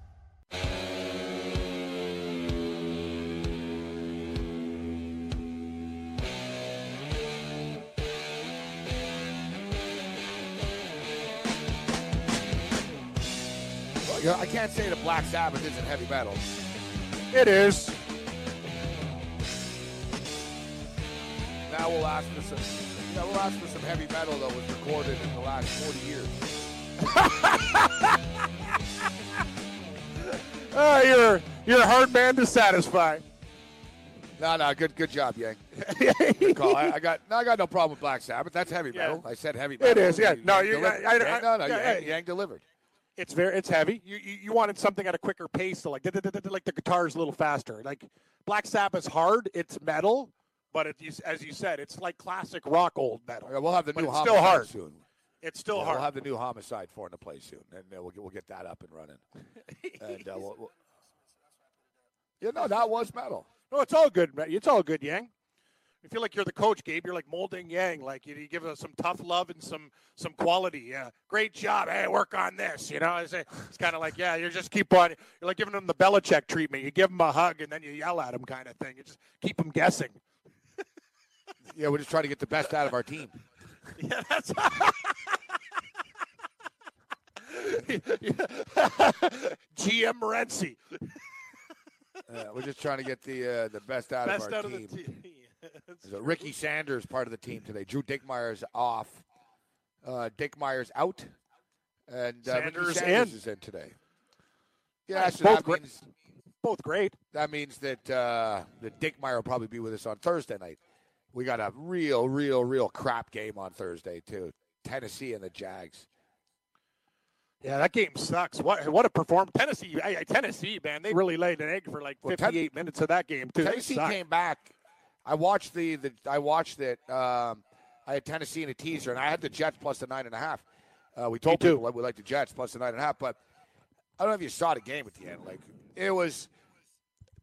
I can't say that Black Sabbath isn't heavy metal. It is. Now we'll ask for some. Yeah, we'll ask for some heavy metal that was recorded in the last 40 years. Oh, you're you're a hard man to satisfy. No, no, good, good job, Yang. Good call. I, I got, no, I got no problem with Black Sabbath. That's heavy Yeah. metal. I said heavy metal. It is, yeah. Yang No, you-. I- I- Yang- no, no, yeah, Yang, yeah. Yang delivered. It's very it's heavy. You, you you wanted something at a quicker pace to like like the guitar's a little faster. Like Black Sabbath's hard. It's metal, but it, you- as you said, it's like classic rock old metal. Okay, we'll have the new it's still hard. soon. It's still Yeah, hard. We'll have the new homicide four in the play soon, and uh, we'll get, we'll get that up and running. and uh, we'll, we'll, yeah, no, that was metal. No, it's all good. man. It's all good, Yang. You feel like you're the coach, Gabe. You're like molding Yang. Like you, you give us some tough love and some some quality. Yeah, great job. Hey, work on this. You know, it's, it's kind of like yeah, you just keep on. You're like giving them the Belichick treatment. You give them a hug and then you yell at them, kind of thing. You just keep them guessing. Yeah, we're just trying to get the best out of our team. Yeah, that's. GM Morency. Uh, we're just trying to get the uh, the best out Best of our out of team. the team. So Ricky Sanders part of the team today. Drew Dinkmeyer's off. Uh, Dinkmeyer's out, and uh, Ricky Sanders Sanders in. is in today. Yeah, so Both that great. means Both great. that means that uh, that Dinkmeyer will probably be with us on Thursday night. We got a real, real, real crap game on Thursday too. Tennessee and the Jags. Yeah, that game sucks. What what a performance! Tennessee, Tennessee, man, they really laid an egg for like Well, Ten- 58 minutes of that game too. Tennessee came back. I watched the, the I watched it. Um, I had Tennessee in a teaser, and I had the Jets plus the nine and a half. Uh, we told too. people that we like the Jets plus the nine and a half, but I don't know if you saw the game at the end. Like it was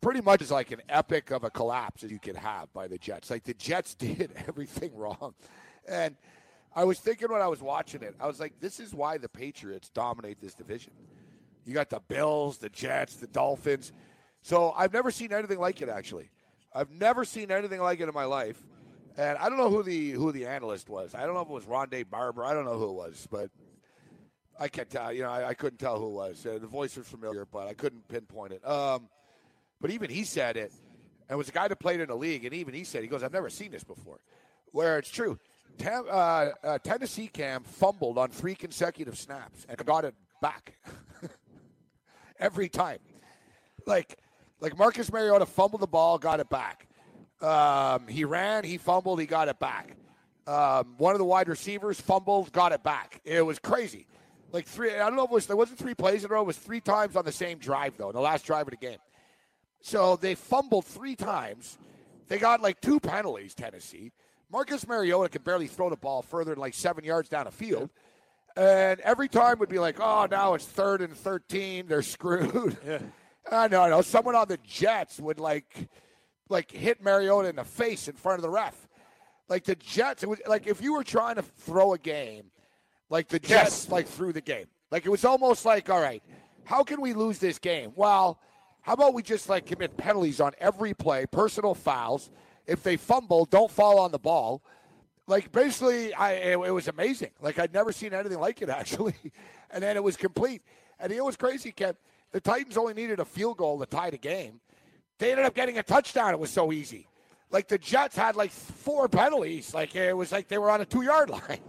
pretty much as like an epic of a collapse as you could have by the Jets. Like the Jets did everything wrong, and I was thinking when I was watching it, I was like, this is why the Patriots dominate this division. You got the Bills, the Jets, the Dolphins. So I've never seen anything like it actually. I've never seen anything like it in my life. And I don't know who the who the analyst was. I don't know if it was Rondé Barber. I don't know who it was, but I can't tell. You know, I, I couldn't tell who it was. Uh, the voice was familiar, but I couldn't pinpoint it. Um, but even he said it. And was a guy that played in the league, and even he said, he goes, I've never seen this before. Where it's true. Uh, uh, Tennessee Cam fumbled on three consecutive snaps and got it back every time. Like, like Marcus Mariota fumbled the ball, got it back. Um, he ran, he fumbled, he got it back. Um, one of the wide receivers fumbled, got it back. It was crazy. Like three, I don't know if it was there wasn't three plays in a row. It was three times on the same drive though, in the last drive of the game. So they fumbled three times. They got like two penalties, Tennessee. Marcus Mariota could barely throw the ball further than like seven yards down a field. And every time would be like, oh, now it's third and 13. They're screwed. Yeah. I know, I know. Someone on the Jets would like, like hit Mariota in the face in front of the ref. Like the Jets, it was like if you were trying to throw a game, like the Jets Yes. like threw the game. Like it was almost like, all right, how can we lose this game? Well, how about we just like commit penalties on every play, personal fouls. If they fumble, don't fall on the ball. Like basically, I it, it was amazing. Like I'd never seen anything like it actually, and then it was complete. And it was crazy, Ken. The Titans only needed a field goal to tie the game. They ended up getting a touchdown. It was so easy. Like the Jets had like four penalties. Like it was like they were on a two yard line.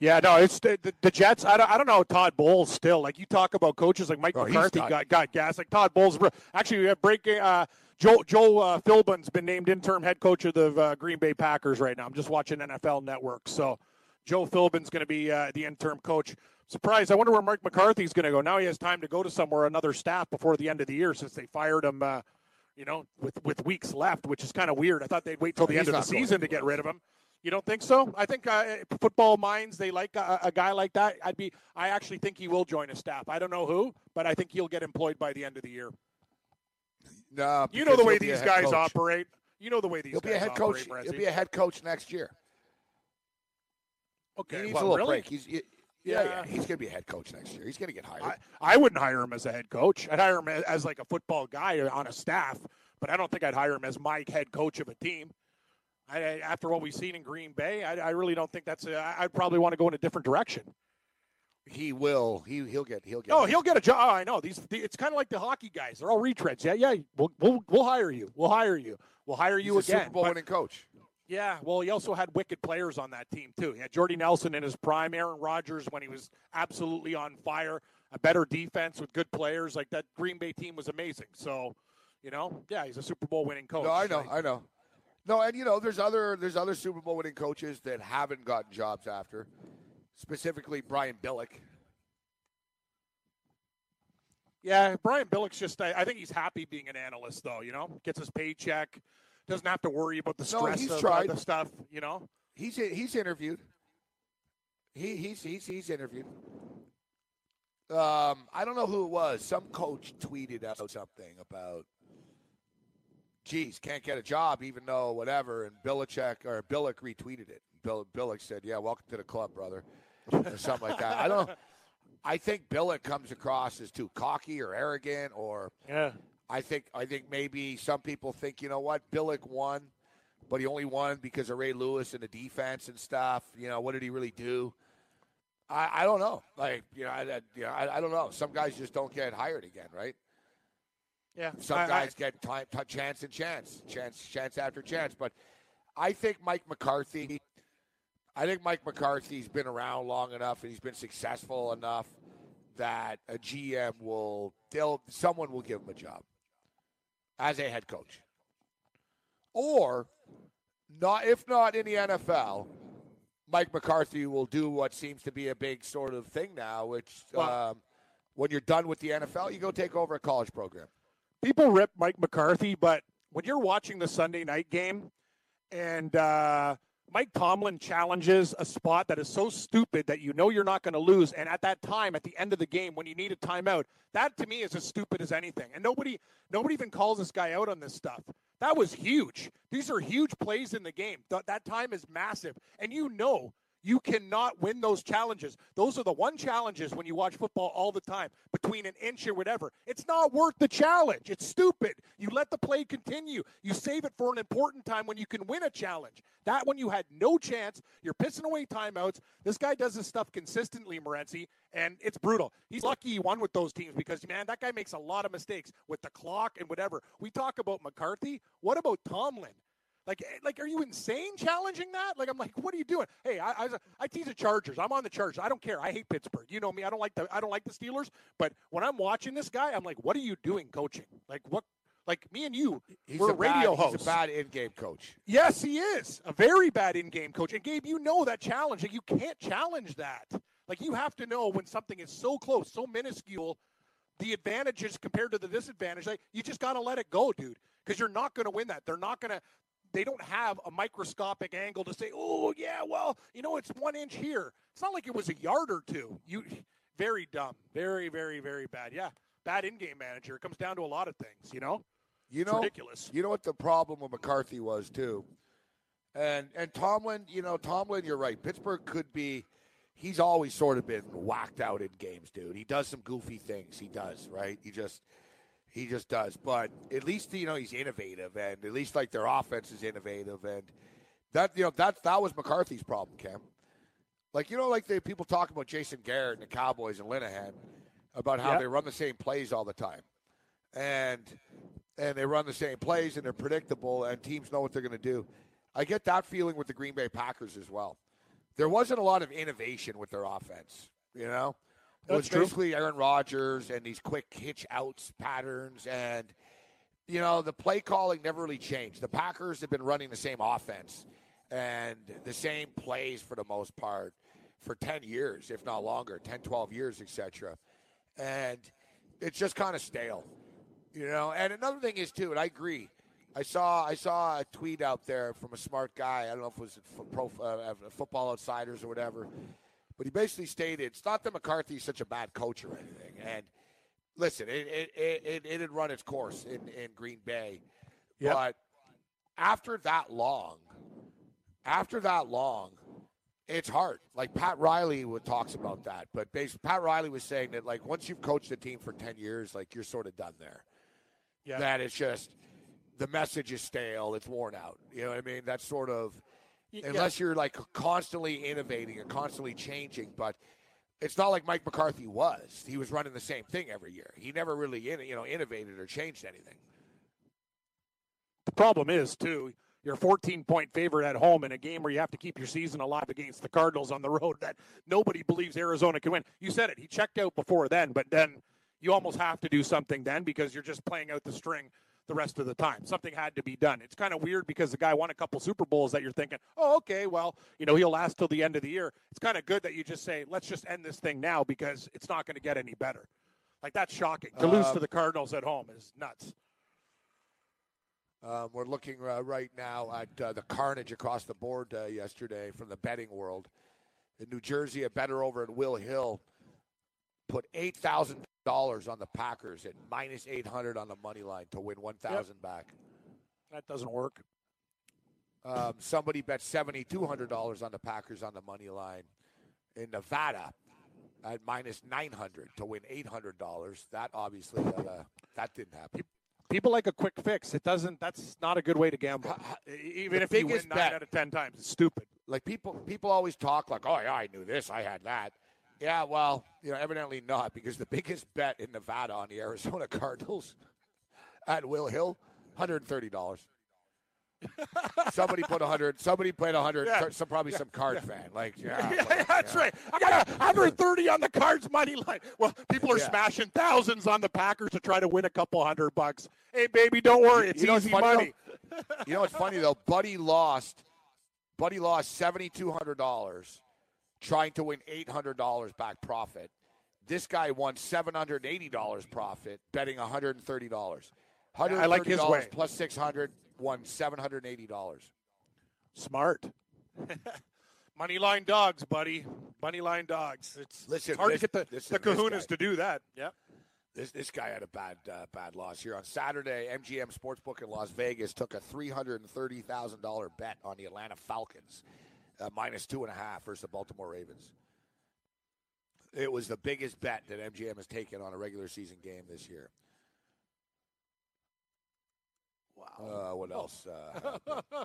Yeah, no, it's the, the, the Jets. I don't, I don't know Todd Bowles still. Like you talk about coaches like Mike Oh, McCarthy got got gas. Like Todd Bowles. Actually, we have breaking. Uh, Joe Joe uh, Philbin's been named interim head coach of the uh, Green Bay Packers right now. I'm just watching NFL Network. So Joe Philbin's going to be uh, the interim coach. Surprised. I wonder where Mike McCarthy's going to go. Now he has time to go to somewhere another staff before the end of the year since they fired him. Uh, you know, with with weeks left, which is kind of weird. I thought they'd wait till the He's end of the season to get rid of him. You don't think so? I think uh, football minds they like a, a guy like that. I'd be. I actually think he will join a staff. I don't know who, but I think he'll get employed by the end of the year. No, You know the way he'll be a these guys coach. operate. You know the way these He'll guys be a head coach. operate. He'll be a head coach next year. okay. He needs well, a little really? break. He's, yeah, yeah, Yeah. He's going to be a head coach next year. He's going to get hired. I, I wouldn't hire him as a head coach. I'd hire him as, as like a football guy on a staff, but I don't think I'd hire him as my head coach of a team. I, after what we've seen in Green Bay, I, I really don't think that's. I- I'd probably want to go in a different direction. he will. He he'll get. He'll get. Oh, he'll get a job. Oh, I know these. the- It's kind of like the hockey guys. They're all retreads. Yeah, yeah. We'll we'll, we'll hire you. We'll hire you. We'll hire you He's a again. Super Bowl But- winning coach. yeah, well, he also had wicked players on that team too. He had Jordy Nelson in his prime, Aaron Rodgers when he was absolutely on fire, a better defense with good players. Like that Green Bay team was amazing. So, you know, yeah, he's a Super Bowl winning coach. No, I know. Like, I know. No, and you know, there's other there's other Super Bowl winning coaches that haven't gotten jobs after. Specifically, Brian Billick. yeah, Brian Billick's just. I, I think he's happy being an analyst, though. You know, gets his paycheck, doesn't have to worry about the No, stress he's of tried. the stuff. You know. He's he's interviewed. He he's he's he's interviewed. Um, I don't know who it was. Some coach tweeted out something about, "Geez, can't get a job even though whatever." And Belichick or Billick retweeted it. Bill Billick said, "Yeah, welcome to the club, brother," or something like that. I don't. I think Billick comes across as too cocky or arrogant, or Yeah. I think I think maybe some people think you know what Billick won, but he only won because of Ray Lewis and the defense and stuff. You know what did he really do? I, I don't know. Like you know, I, I, you know, I, I don't know. Some guys just don't get hired again, right? Yeah. Some I- I- guys get time, t- chance and chance, chance, chance after chance. But I think Mike McCarthy. I think Mike McCarthy's been around long enough and he's been successful enough that a GM will, they'll, someone will give him a job as a head coach, or not. If not in the NFL, Mike McCarthy will do what seems to be a big sort of thing now, which Well- um, when you're done with the NFL, you go take over a college program. People rip Mike McCarthy, but when you're watching the Sunday night game and uh, Mike Tomlin challenges a spot that is so stupid that you know you're not going to lose, and at that time, at the end of the game, when you need a timeout, that to me is as stupid as anything. And nobody, nobody even calls this guy out on this stuff. That was huge. These are huge plays in the game. Th- that time is massive, and you know you cannot win those challenges. Those are the one challenges when you watch football all the time, between an inch or whatever. It's not worth the challenge. It's stupid. You let the play continue. You save it for an important time when you can win a challenge. That when you had no chance, you're pissing away timeouts. This guy does this stuff consistently, Morency, and it's brutal. He's lucky he won with those teams because man, that guy makes a lot of mistakes with the clock and whatever. We talk about McCarthy. What about Tomlin? Like, eh, like, are you insane challenging that? Like, I'm like, what are you doing? Hey, I, I, I tease the Chargers. I'm on the Chargers. I don't care. I hate Pittsburgh. You know me. I don't like the, I don't like the Steelers. But when I'm watching this guy, I'm like, what are you doing, coaching? Like, what? Like me and you, He's we're a bad, radio He's a bad in-game coach. Yes, he is a very bad in-game coach. And Gabe, you know that challenge. Like, you can't challenge that. Like you have to know when something is so close, so minuscule, the advantages compared to the disadvantage. Like you just got to let it go, dude, because you're not going to win that. They're not going to. They don't have a microscopic angle to say, oh yeah, well, you know, it's one inch here. It's not like it was a yard or two. You very dumb, very very very bad. Yeah, bad in-game manager. It comes down to a lot of things, you know. You It's know, ridiculous. You know what the problem with McCarthy was too, and and Tomlin. You know, Tomlin. You're right. Pittsburgh could be. He's always sort of been whacked out in games, dude. He does some goofy things. He does, right? He just he just does. But at least you know he's innovative, and at least like their offense is innovative, and that you know that that was McCarthy's problem, Cam. Like you know, like the people talk about Jason Garrett and the Cowboys and Linehan about how Yeah. they run the same plays all the time, and and they run the same plays and they're predictable and teams know what they're going to do. I get that feeling with the Green Bay Packers as well. There wasn't a lot of innovation with their offense, you know. It was true. basically Aaron Rodgers and these quick hitch outs patterns and you know, the play calling never really changed. The Packers have been running the same offense and the same plays for the most part for 10 years, if not longer, 10, 12 years, etc. And it's just kind of stale, you know. And another thing is too, and I agree. I saw I saw a tweet out there from a smart guy. I don't know if it was Pro, uh, Football Outsiders or whatever, but he basically stated it's not that McCarthy's such a bad coach or anything. And listen, it it, it, it, had run its course in, in Green Bay, Yep. but after that long, after that long, it's hard. Like Pat Riley would talks about that, but basically Pat Riley was saying that like once you've coached a team for ten years, like you're sort of done there. Yeah. That it's just the message is stale, it's worn out. You know what I mean? That's sort of Y- yeah. unless you're like constantly innovating and constantly changing, but it's not like Mike McCarthy was. He was running the same thing every year. He never really, in- you know, innovated or changed anything. The problem is too, you're 14 point favorite at home in a game where you have to keep your season alive against the Cardinals on the road that nobody believes Arizona can win. You said it. He checked out before then, but then you almost have to do something then because you're just playing out the string the rest of the time. Something had to be done. It's kind of weird because the guy won a couple Super Bowls that you're thinking, oh, okay, well, you know, he'll last till the end of the year. It's kind of good that you just say, let's just end this thing now because it's not going to get any bettor. Like that's shocking. To lose Um, to the Cardinals at home is nuts. Um, we're looking uh, right now at uh, the carnage across the board uh, yesterday from the betting world. In New Jersey, a better over at Will Hill put eight thousand dollars on the Packers at minus eight hundred on the money line to win one thousand back. That doesn't work. Um, somebody bet seventy two hundred dollars on the Packers on the money line in Nevada at minus nine hundred to win eight hundred dollars. That obviously uh, that didn't happen. People like a quick fix. It doesn't. That's not a good way to gamble. Even the if you win nine bet- out of ten times, it's stupid. like people people always talk like, oh yeah, I knew this, I had that. Yeah, well, you know, evidently not because the biggest bet in Nevada on the Arizona Cardinals at Will Hill, hundred and thirty dollars. somebody put a hundred. Somebody played a hundred. Yeah. Some probably some card fan. Like, yeah, Yeah, like, that's yeah. right. I got 130 on the Cards money line. Well, people are Yeah. smashing thousands on the Packers to try to win a couple hundred bucks. Hey, baby, don't worry. It's You know easy money. You know what's funny though? Buddy lost. Buddy lost seventy two hundred dollars trying to win eight hundred dollars back profit. This guy won seven hundred eighty dollars profit betting one hundred and thirty dollars. Hundred I like his way. plus six hundred won seven hundred eighty dollars. Smart. money line dogs, buddy. Money line dogs. It's, Listen, it's hard this- to get the, listen, the this kahunas to do that. Yeah. This this guy had a bad uh, bad loss here on Saturday. MGM Sportsbook in Las Vegas took a three hundred and thirty thousand dollar bet on the Atlanta Falcons, uh, minus two and a half versus the Baltimore Ravens. It was the biggest bet that MGM has taken on a regular season game this year. Wow. Uh, what else? Uh.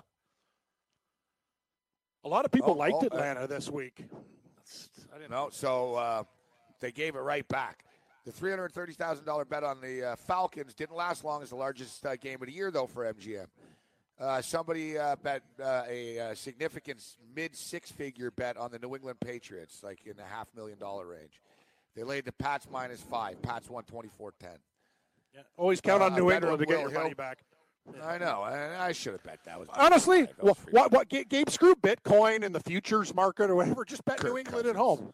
A lot of people Oh, liked oh, uh, Atlanta this week. I didn't no, so uh, they gave it right back. The three hundred thirty thousand dollar bet on the uh, Falcons didn't last long as the largest uh, game of the year, though, for MGM. Uh, somebody uh, bet uh, a, uh significant mid six figure bet on the New England Patriots, like in the half million dollar range. They laid the Pats minus five. Pats won 24 10. Yeah. Always count on Uh, New England to get your Hill. money back. I know. and I should have bet that was Honestly, that was what, what, what Gabe screw Bitcoin and the futures market or whatever. Just bet New Kirk England at home.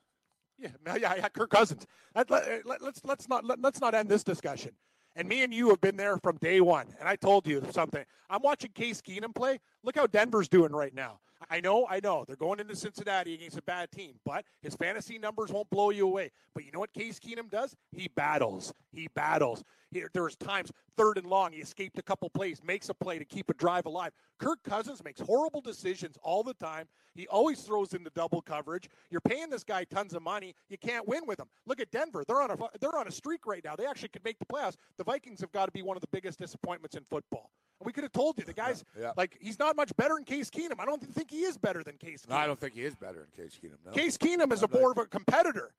Yeah, yeah, yeah. Kirk Cousins. Let, let, let, let's let's not let, let's not end this discussion. And me and you have been there from day one. And I told you something. I'm watching Case Keenum play. Look how Denver's doing right now. I know, I know. They're going into Cincinnati against a bad team, but his fantasy numbers won't blow you away. But you know what Case Keenum does? He battles. He battles. He, there's times third and long, he escaped a couple plays, makes a play to keep a drive alive. Kirk Cousins makes horrible decisions all the time. He always throws into double coverage. You're paying this guy tons of money. You can't win with him. Look at Denver. They're on a they're on a streak right now. They actually could make the playoffs. The Vikings have got to be one of the biggest disappointments in football. We could have told you the guy's Yeah. like he's not much better than Case Keenum. I don't think he is better than Case Keenum. No, I don't think he is better than Case Keenum. No. Case Keenum is a I'm not- more of a competitor.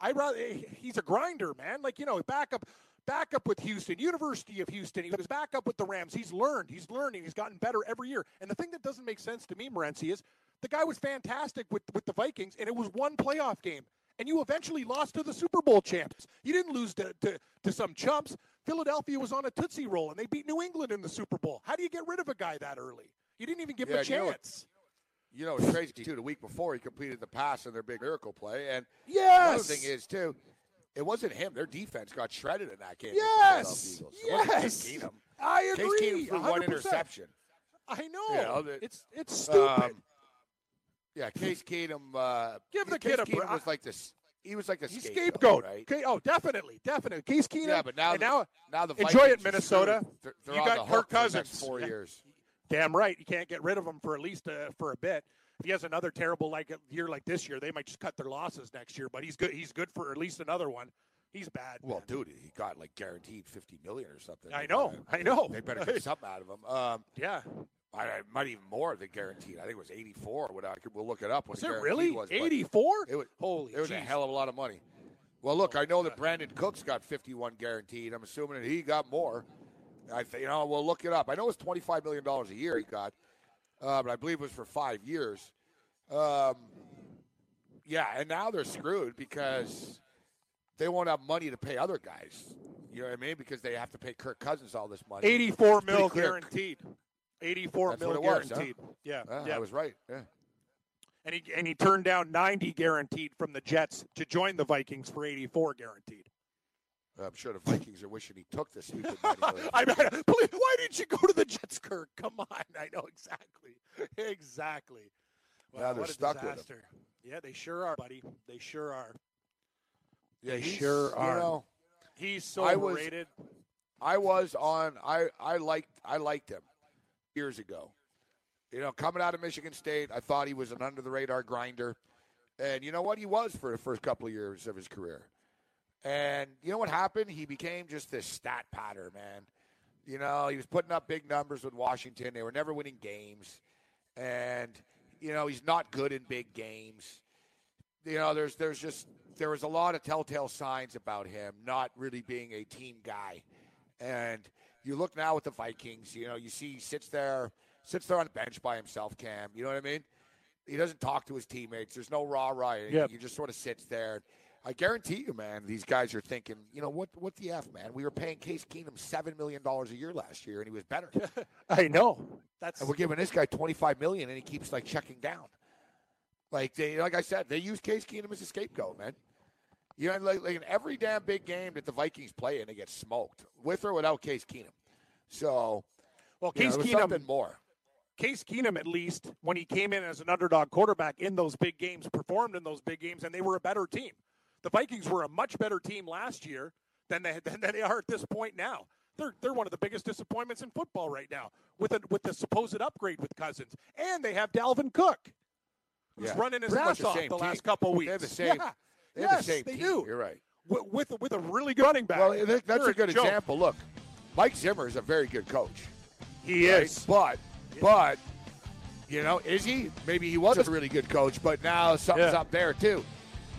I rather eh, he's a grinder, man. Like you know, backup, backup with Houston, University of Houston. He was backup with the Rams. He's learned. He's learning. He's gotten better every year. And the thing that doesn't make sense to me, Morency, is the guy was fantastic with with the Vikings, and it was one playoff game. And you eventually lost to the Super Bowl champs. You didn't lose to, to, to some chumps. Philadelphia was on a Tootsie Roll, and they beat New England in the Super Bowl. How do you get rid of a guy that early? You didn't even give him Yeah, a you know chance. You know, it's crazy too. The week before, he completed the pass in their big miracle play, and Yes. another thing is too, it wasn't him. Their defense got shredded in that game. Yes. the Philadelphia Eagles. It wasn't Yes. Case Keenum. I Case agree. Keenum threw one 100%. interception. I know. You know, the- it's it's stupid. Um, yeah, Case Keenum. Uh, Give the Case kid a break. was like this. He was like a scapegoat, scapegoat. right? Okay. Oh, definitely, definitely. Case Keenum. Yeah, but now and now now the enjoy it, Minnesota. They're- they're you got Kirk Cousins. four years. Damn right. You can't get rid of him for at least uh, for a bit. If he has another terrible like year like this year, they might just cut their losses next year. But he's good. He's good for at least another one. He's bad. Well, man. dude, he got like guaranteed fifty million or something. I know, better- I know. They better get something out of him. Um, Yeah. I, might even more than guaranteed. I think it was eighty-four. Or whatever. I could, we'll look it up. What Was it really was, eighty-four? It was Holy. It was a hell of a lot of money. Well, look, I know that Brandin Cooks got fifty-one guaranteed. I'm assuming that he got more. I th- you know we'll look it up. I know it's twenty-five million dollars a year he got, uh, but I believe it was for five years. Um, yeah, and now they're screwed because they won't have money to pay other guys. You know what I mean? Because they have to pay Kirk Cousins all this money. Eighty-four It's pretty mil clear. guaranteed. Eighty-four That's mil what it was, huh? guaranteed. Yeah. Ah, yeah, yeah. I was right. Yeah. and he and he turned down 90 guaranteed from the Jets to join the Vikings for 84 guaranteed. I'm sure the Vikings are wishing he took this stupid money. I mean, please, why didn't you go to the Jets, Kirk? Come on, I know exactly, exactly. Now Wow, they're what a stuck with him. Yeah, they sure are, buddy. They sure are. yeah, They sure you are. know, He's so I was- rated. I was on. I I liked I liked him years ago. You know, coming out of Michigan State, I thought he was an under the radar grinder, and you know what? He was for the first couple of years of his career. And you know what happened? He became just this stat patter, man. You know, he was putting up big numbers with Washington. They were never winning games, and you know he's not good in big games. You know, there's there's just there was a lot of telltale signs about him not really being a team guy. And you look now at the Vikings, you know, you see he sits there, sits there on the bench by himself, Cam. You know what I mean? He doesn't talk to his teammates. There's no rah rah. Yep. He just sort of sits there. I guarantee you, man, these guys are thinking, you know, what what the F, man? We were paying Case Keenum seven million dollars a year last year and he was better. I know. That's and we're giving this guy twenty five million and he keeps like checking down. Like they like I said, they use Case Keenum as a scapegoat, man. You know, like, like in every damn big game that the Vikings play in, they get smoked with or without Case Keenum. So, well, you know, Case there was Keenum. something more. Case Keenum, at least when he came in as an underdog quarterback in those big games, performed in those big games, and they were a better team. The Vikings were a much better team last year than they than they are at this point now. They're they're one of the biggest disappointments in football right now with a, with the supposed upgrade with Cousins, and they have Dalvin Cook, who's Yeah. running his much ass off the last couple weeks. They have the same. Yeah. They yes, the they team. do. You're right. With, with with a really good running back. Well, that's a good example. Look, Mike Zimmer is a very good coach. He right? is. But, but, you know, is he? Maybe he was a really good coach, but now something's Yeah. up there too.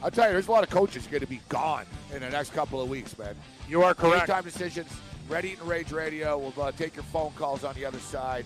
I'll tell you, there's a lot of coaches going to be gone in the next couple of weeks, man. You are correct. Time decisions. Ready and Rage Radio. We'll uh, take your phone calls on the other side.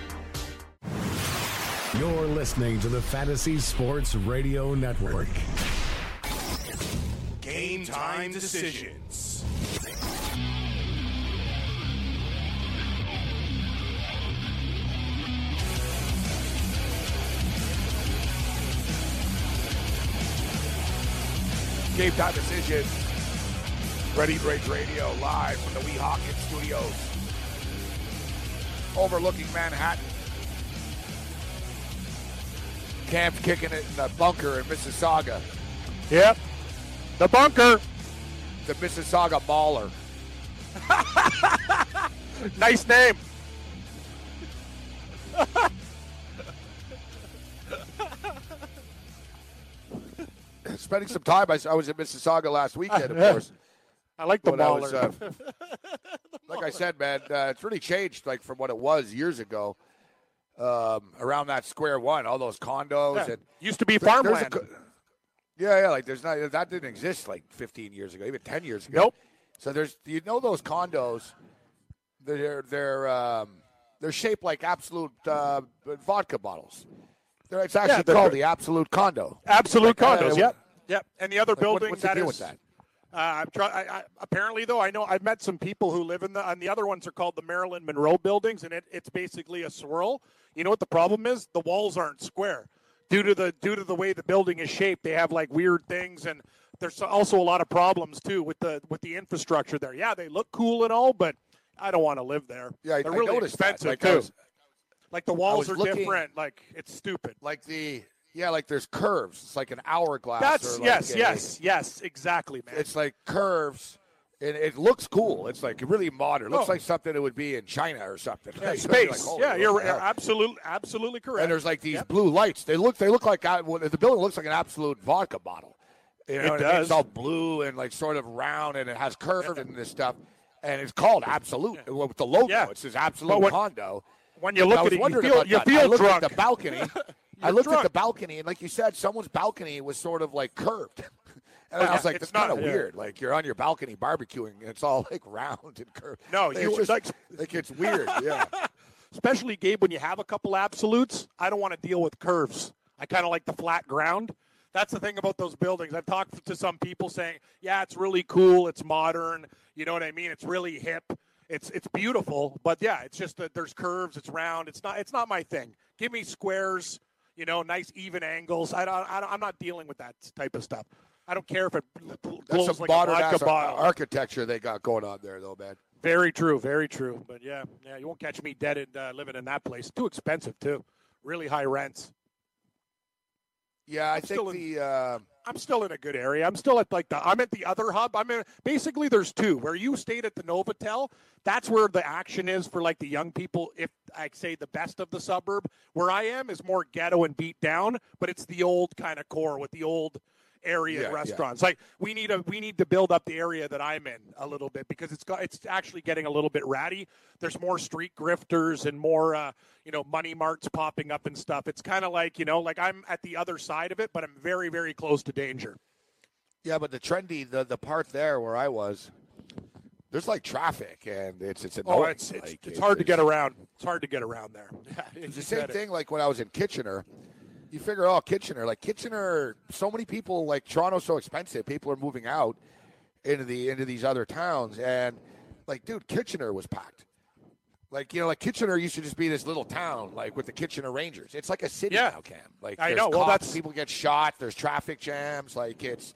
Listening to the Fantasy Sports Radio Network. Game time decisions. Game time decision. Ready Rage Radio live from the Weehawken Studios, overlooking Manhattan. Camp kicking it in the bunker in Mississauga. Yep. The bunker. The Mississauga Baller. Nice name. Spending some time. I, I was in Mississauga last weekend, of course. I like the when I was, baller. uh, like I said, man, uh, it's really changed, like from what it was years ago. Um, around that square one, all those condos Yeah. and Used to be a farmland. yeah, yeah, like there's not that didn't exist like 15 years ago, even 10 years ago. Nope. So there's you know those condos, they're they're um, they're shaped like absolute uh, vodka bottles. They're, it's actually they're called the absolute condo. Absolute Like, uh, condos. Yep. Yep. And the other Like, what- building what's the that is- with that? Uh, I'm try- I, I, apparently, though, I know I've met some people who live in the, and the other ones are called the Marilyn Monroe buildings, and it, it's basically a swirl. You know what the problem is? The walls aren't square due to the due to the way the building is shaped. They have like weird things, and there's also a lot of problems too with the with the infrastructure there. Yeah, they look cool and all, but I don't want to live there. Yeah, I- they're really expensive Like, too. was- like the walls are looking- different. Like it's stupid. Like the yeah, like there's curves. It's like an hourglass. That's like yes, a- yes, yes, exactly, man. It's like curves. And it looks cool. It's like really modern. It looks Oh. like something that would be in China or something. Yeah, like, space. "Holy, yeah, you're the hell?" absolutely, absolutely correct. And there's like these Yep. blue lights. They look. They look like uh, the building looks like an absolute vodka bottle. You know It what I mean? does. It's all blue and like sort of round, and it has curves and this stuff. And it's called Absolute with the logo. Yeah. It says Absolute when- Condo. when you And look at it, you feel you that. I looked drunk. at the balcony. I looked at the balcony, and like you said, someone's balcony was sort of like curved. And I Yeah, was like, it's that's kind not- of yeah. weird. Like you're on your balcony barbecuing, and it's all like round and curved. No, you- it's just, like- like it's weird. Yeah. especially Gabe when you have a couple absolutes. I don't want to deal with curves. I kind of like the flat ground. That's the thing about those buildings. I've talked to some people saying, "Yeah, it's really cool. It's modern. You know what I mean? It's really hip. It's it's beautiful, but yeah, it's just that there's curves. It's round. It's not it's not my thing. Give me squares. You know, nice even angles. I don't, I don't I'm not dealing with that type of stuff. I don't care if it That's some like modern a vodka bottle. architecture they got going on there, though, man. Very true, very true. But yeah, yeah, you won't catch me dead and uh, living in that place. Too expensive too. Really high rents. Yeah, I still think in- the uh, I'm still in a good area. I'm still at like the I'm at the other hub. I'm in basically there's two. Where you stayed at the Novotel, that's where the action is for like the young people. If I say the best of the suburb, where I am is more ghetto and beat down, but it's the old kind of core with the old area Yeah, yeah. restaurants. Like we need a we need to build up the area that I'm in a little bit because it's got it's actually getting a little bit ratty. There's more street grifters and more uh, you know money marts popping up and stuff. It's kind of like you know like I'm at the other side of it, but I'm very very close to danger. yeah, but the trendy the the part there where I was, there's like traffic and it's it's annoying. Oh, it's it's, Like, it's hard to get around. It's hard to get around there. Yeah, It's the same thing like when I was in Kitchener. You figure, oh, Kitchener, like Kitchener, so many people, like Toronto's so expensive. People are moving out into the into these other towns, and like, dude, Kitchener was packed. Like you know, like Kitchener used to just be this little town, like with the Kitchener Rangers. It's like a city Yeah. now, Cam. Like I know. Well, that's- people get shot. There's traffic jams. Like it's,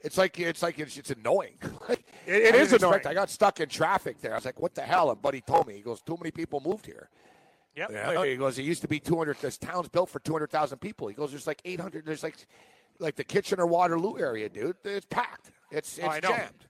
it's like it's like it's, it's annoying. like, It- it I expect- annoying. I got stuck in traffic there. I was like, what the hell? And Buddy told me, he goes, too many people moved here. Yep. Yeah, he goes. It used to be 200. This town's built for 200,000 people. He goes. There's like 800. There's like, like the Kitchener Waterloo area, dude. It's packed. It's oh, it's Oh, jammed.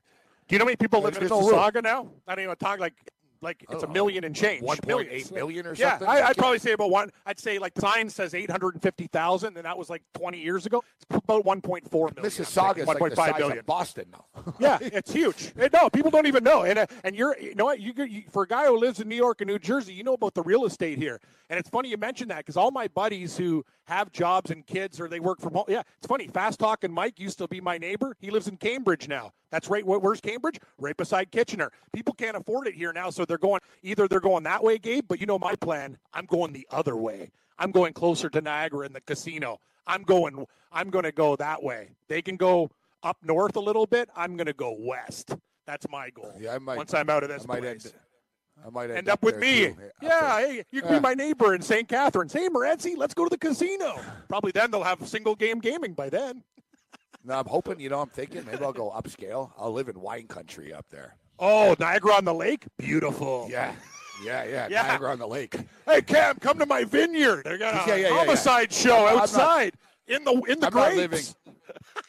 Do you know how many people live in There's no room. Mississauga now? I don't even talk like Like it's a know, million and change. One point eight million or yeah, something? I, I I'd probably say about one. I'd say like the sign says eight hundred and fifty thousand, and that was like twenty years ago. It's about one point four million. Mississauga is like the size billion. of Boston now. yeah, it's huge. Eh, No, people don't even know. And uh, and you're you know what you, you for a guy who lives in New York and New Jersey, you know about the real estate here. And it's funny you mentioned that because all my buddies who have jobs and kids or they work from home. Yeah, it's funny. Fast talking Mike used to be my neighbor. He lives in Cambridge now. That's right. Where's Cambridge? Right beside Kitchener. People can't afford it here now, so they're going either they're going that way, Gabe. But you know my plan. I'm going the other way. I'm going closer to Niagara and the casino. I'm going. I'm going to go that way. They can go up north a little bit. I'm going to go west. That's my goal. Yeah, I might- Once I'm out of this I might place. end, I might end, End up with me. too. Yeah, hey, you can Yeah. be my neighbor in St. Catharines. Hey, Morency, let's go to the casino. Probably then they'll have single game gaming by then. No, I'm hoping. You know, I'm thinking maybe I'll go upscale. I'll live in wine country up there. Oh, Niagara on the Lake? Beautiful. Yeah, yeah, yeah. Yeah. Niagara on the lake. Hey, Cam, come to my vineyard. They got a Yeah, yeah, homicide show I'm not- outside in the in the I'm not grapes. living.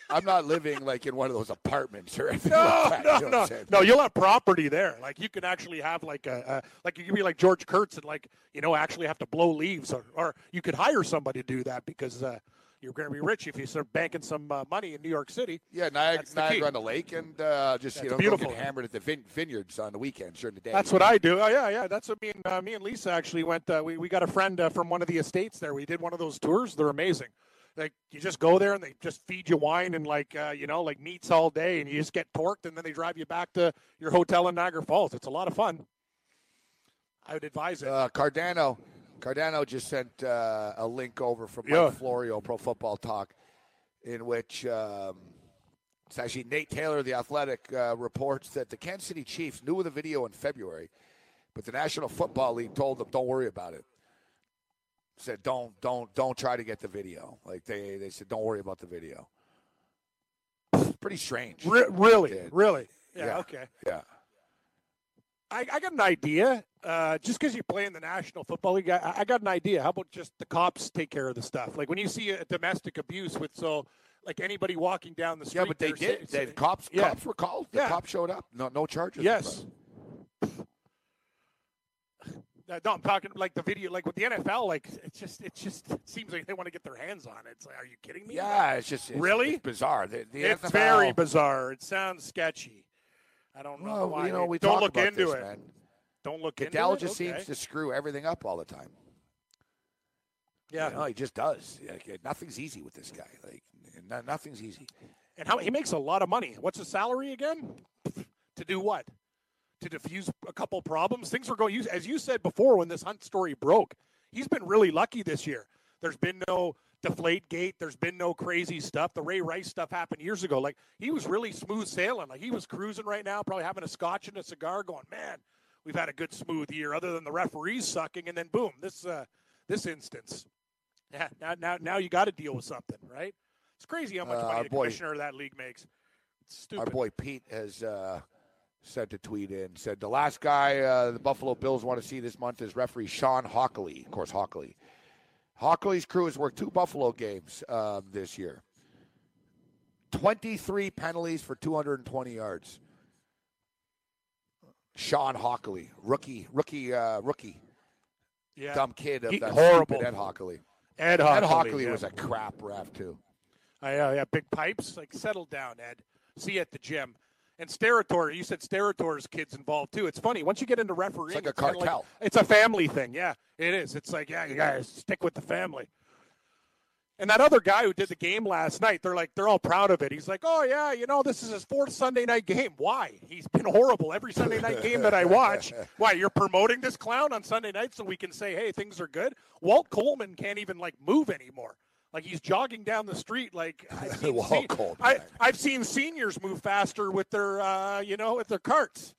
I'm not living like in one of those apartments or anything No, like that. no, you know no, no. You'll have property there. Like you can actually have like a, a like you can be like George Kurtz and like you know actually have to blow leaves, or, or you could hire somebody to do that because uh, you're going to be rich if you start banking some uh, money in New York City. Yeah, Niagara, Niagara on the lake, and uh, just you know, beautiful. get hammered at the vin- vineyards on the weekends during the day. That's what I do. Oh yeah, yeah. That's what me and uh, me and Lisa actually went. Uh, we we got a friend uh, from one of the estates there. We did one of those tours. They're amazing. Like you just go there and they just feed you wine and like uh, you know like meats all day, and you just get torqued, and then they drive you back to your hotel in Niagara Falls. It's a lot of fun. I would advise it. Uh, Cardano, Cardano just sent uh, a link over from Yeah. Mike Florio, Pro Football Talk, in which um, it's actually Nate Taylor, the Athletic, uh, reports that the Kansas City Chiefs knew of the video in February, but the National Football League told them, "Don't worry about it." Said, "Don't, don't, don't try to get the video." Like they, they said, "Don't worry about the video." Pretty strange. Re- really, really. Yeah, Yeah. Okay. Yeah. I, I got an idea. Uh, just because you play in the National Football League, I, I got an idea. How about just the cops take care of the stuff? Like when you see a domestic abuse with so, like anybody walking down the street. Yeah, but they did. sa- They, cops, Yeah. cops were called. The Yeah. cops showed up. No, no charges. Yes. Uh, no, I'm talking like the video, like with the NFL. Like it's just, it just it seems like they want to get their hands on it. It's like, are you kidding me? Yeah, it's just it's, Really? it's bizarre. The, the it's NFL very bizarre. It sounds sketchy. I don't know Well, why. you know, we don't look into this, it. man. Don't look Goodell into it. Dell just Okay. seems to screw everything up all the time. Yeah. You know, he just does. Like, nothing's easy with this guy. Like no, nothing's easy. And how he makes a lot of money. What's his salary again? To do what? To diffuse a couple problems. Things were going. As you said before, when this Hunt story broke, he's been really lucky this year. There's been no deflate gate. There's been no crazy stuff. The Ray Rice stuff happened years ago. Like he was really smooth sailing. Like he was cruising right now, probably having a scotch and a cigar, going, man, we've had a good smooth year. Other than the referees sucking, and then boom, this uh, this instance. Yeah, now now now you got to deal with something, right? It's crazy how much Uh, money the boy- commissioner of that league makes. It's stupid. Our boy Pete has uh, sent a tweet in. Said the last guy uh, the Buffalo Bills want to see this month is referee Shawn Hochuli. Of course, Hochuli. Hochuli's crew has worked two Buffalo games um, this year. 23 penalties for 220 yards. Shawn Hochuli, rookie, rookie, uh, rookie, Yeah. dumb kid of He- that horrible. Ed Hochuli. Ed Ed Hochuli, Hochuli yeah. was a crap ref too. I, uh, yeah, big pipes. Like, settle down, Ed. See you at the gym. And Steratore, you said Steratore's kids involved too. It's funny once you get into refereeing. It's like a kinda cartel. it's a family thing. Yeah, it is. It's like yeah, you guys stick with the family. And that other guy who did the game last night, they're like, they're all proud of it. He's like, oh yeah, you know, this is his fourth Sunday night game. Why? He's been horrible every Sunday night game that I watch. Why? You're promoting this clown on Sunday night so we can say, hey, things are good. Walt Coleman can't even like move anymore. Like he's jogging down the street. Like I've seen, se- I, I've seen seniors move faster with their, uh, you know, with their carts.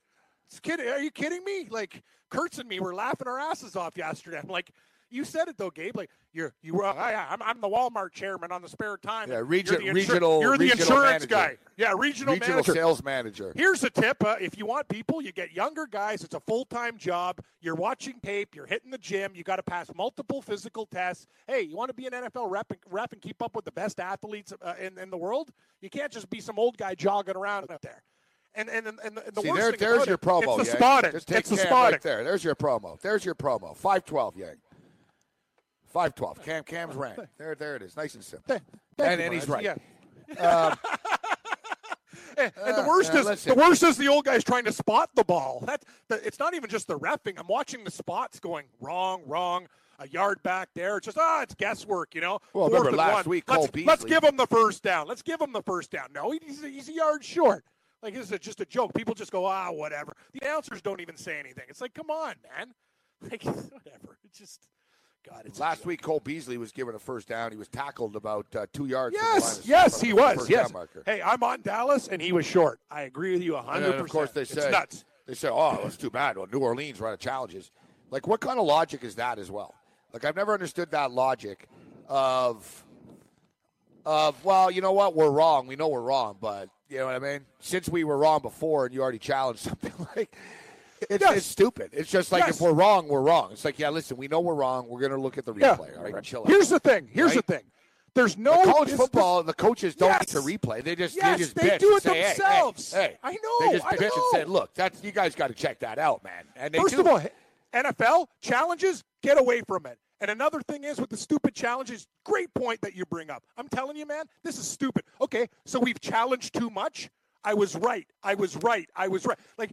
It's kidding. Are you kidding me? Like Kurtz and me were laughing our asses off yesterday. I'm like, you said it though, Gabe. Like you're you were. Uh, yeah, I'm, I'm the Walmart chairman on the spare time. Yeah, You're insur- regional- You're the regional insurance manager. guy. Yeah, regional, Regional manager. sales manager. Here's a tip: uh, if you want people, you get younger guys. It's a full-time job. You're watching tape. You're hitting the gym. You got to pass multiple physical tests. Hey, you want to be an NFL rep and, rep and keep up with the best athletes uh, in, in the world? You can't just be some old guy jogging around out there. And and and, and the See, worst there, thing there's your it, promo. It's the Yang. spotting. Just take it's the spotting. right there. There's your promo. There's your promo. Five twelve, Yang. Five twelve. Cam Cam's rant. There, there it is. Nice and simple. Thank- and you, and he's right. Yeah. And, and the Uh, worst uh, is the worst is the old guys trying to spot the ball. That the, it's not even just the refing. I'm watching the spots going wrong, wrong, a yard back there. It's just ah, it's guesswork, you know. Well, Fourth remember last one. week, let's, Cole let's give him the first down. Let's give him the first down. No, he's he's a yard short. Like this is just a joke. People just go ah whatever. The announcers don't even say anything. It's like come on, man. Like whatever. It's just God. Last week, Cole Beasley was given a first down. He was tackled about uh, two yards. from the Yes, yes, he was. Yes. Hey, I'm on Dallas, and he was short. I agree with you 100. And then, of course, they it's say nuts. they say, "Oh, that's too bad." Well, New Orleans run out of challenges. Like, what kind of logic is that as well? Like, I've never understood that logic of of well, you know what, we're wrong. We know we're wrong, but you know what I mean. Since we were wrong before, and you already challenged something like. It's, Yes. it's stupid. It's just like Yes. if we're wrong, we're wrong. It's like, yeah, listen, we know we're wrong. We're going to look at the Yeah. replay. All right, chill out. Here's the thing. Here's Right? the thing. There's no The college football, the coaches don't Yes. need to replay. They just Yes, they just they bitch do it say, hey, hey, themselves. Hey, I know, They just I bitch and know. say, look, that's you guys got to check that out, man. And First do. of all, NFL challenges, get away from it. And another thing is with the stupid challenges, great point that you bring up. I'm telling you, man, this is stupid. Okay, so we've challenged too much. I was right. I was right. I was right. Like,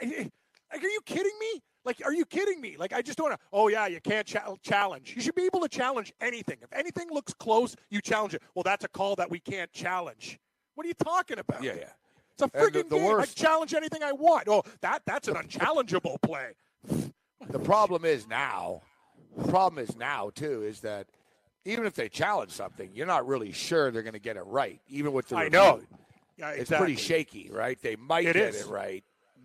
I, I- like, are you kidding me? Like, are you kidding me? Like, I just don't know. Oh yeah, you can't cha- challenge. You should be able to challenge anything. If anything looks close, you challenge it. Well, that's a call that we can't challenge. What are you talking about? yeah, yeah. It's a freaking game. worst- I challenge anything I want. Oh, that that's an unchallengeable play. The problem is now. The problem is now too is that even if they challenge something, you're not really sure they're going to get it right, even with the. I review. know. Yeah, It's pretty shaky, right? They might It get is. it right,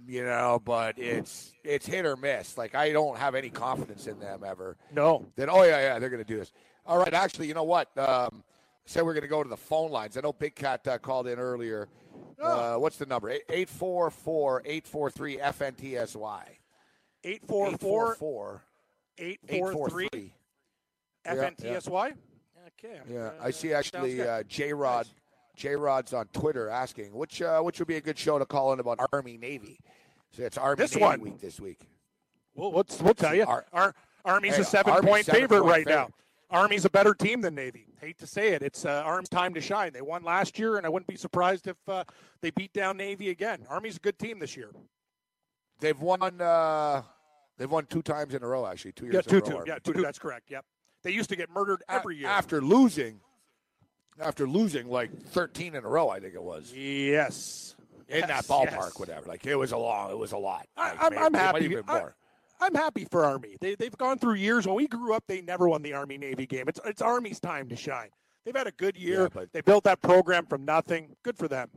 you know, but it's it's hit or miss. Like I don't have any confidence in them ever. No. That oh yeah yeah they're going to do this. All right, actually, you know what? Um, said we're going to go to the phone lines. I know Big Cat uh, called in earlier. Oh. Uh, what's the number? 844-843 FNTSY. 844 843 843 Yeah, FNTSY. Okay. Yeah, Uh, I see actually uh, J Rod. J Rod's on Twitter asking which uh, which would be a good show to call in about Army Navy. So it's Army This Navy one. week this week. We'll, we'll, we'll tell you. Our, Army's Hey, a seven Army's point seven favorite point right favorite. now. Army's a better team than Navy. Hate to say it. It's uh, Army's time to shine. They won last year, and I wouldn't be surprised if uh, they beat down Navy again. Army's a good team this year. They've won. Uh, they've won two times in a row. Actually, two years. Yeah, in two a row. two. Army. Yeah, two two. That's correct. Yep. They used to get murdered every year. after losing. After losing like thirteen in a row, I think it was yes. in that ballpark. yes. Whatever. Like it was a long. It was a lot. I, Like, I'm, maybe- I'm might happy. I, I'm happy for Army. They, they've gone through years. When we grew up, they never won the Army Navy game. It's it's Army's time to shine. They've had a good year. Yeah, but- they built that program from nothing. Good for them.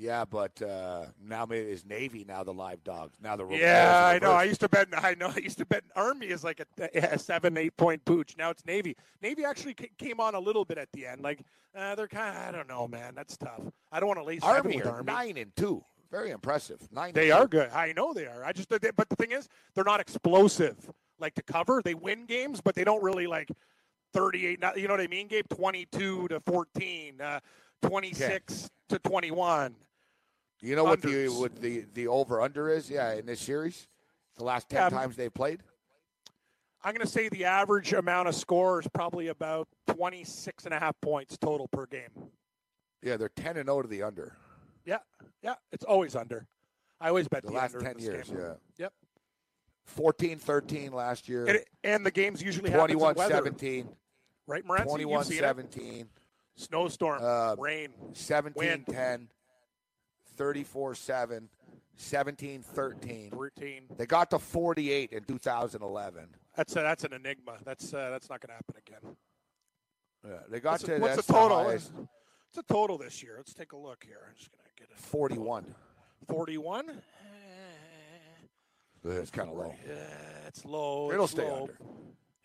Yeah, but uh, now maybe is Navy now the live dogs. Now the Yeah, I know. I used to bet. I know. I used to bet Army is like a, a seven, eight point pooch. Now it's Navy. Navy actually ca- came on a little bit at the end. Like uh, they're kind of. I don't know, man. That's tough. I don't want to lay Army with Army. nine and two. Very impressive. Nine. They are two. good. I know they are. I just. They, but the thing is, they're not explosive. Like to cover, they win games, but they don't really like thirty-eight. not- You know what I mean, Gabe? Twenty-two to fourteen, uh, twenty-six to You know what the what the the over under is? Yeah, in this series, the last ten Yeah, times they played. I'm going to say the average amount of score is probably about 26 and a half points total per game. Yeah, they're ten and zero to the under. Yeah, yeah, it's always under. I always bet The the, last under in 10 this years, game. yeah. Yep. 14-13 last year. And, it, and the games usually happen in weather, 21-17, right, Morency? You've seen it. 21-17, Snowstorm, Uh, rain, 17-10, 34-7, 17-13. 13. They got to 48 in 2011. That's a, that's an enigma. That's uh, that's not going to happen again. Yeah, they got What's, to the- what's the total? What's the total this year? Let's take a look here. I'm just going to get it. 41. 41. It's kind of low. Yeah, it's low. It'll it's stay low. under.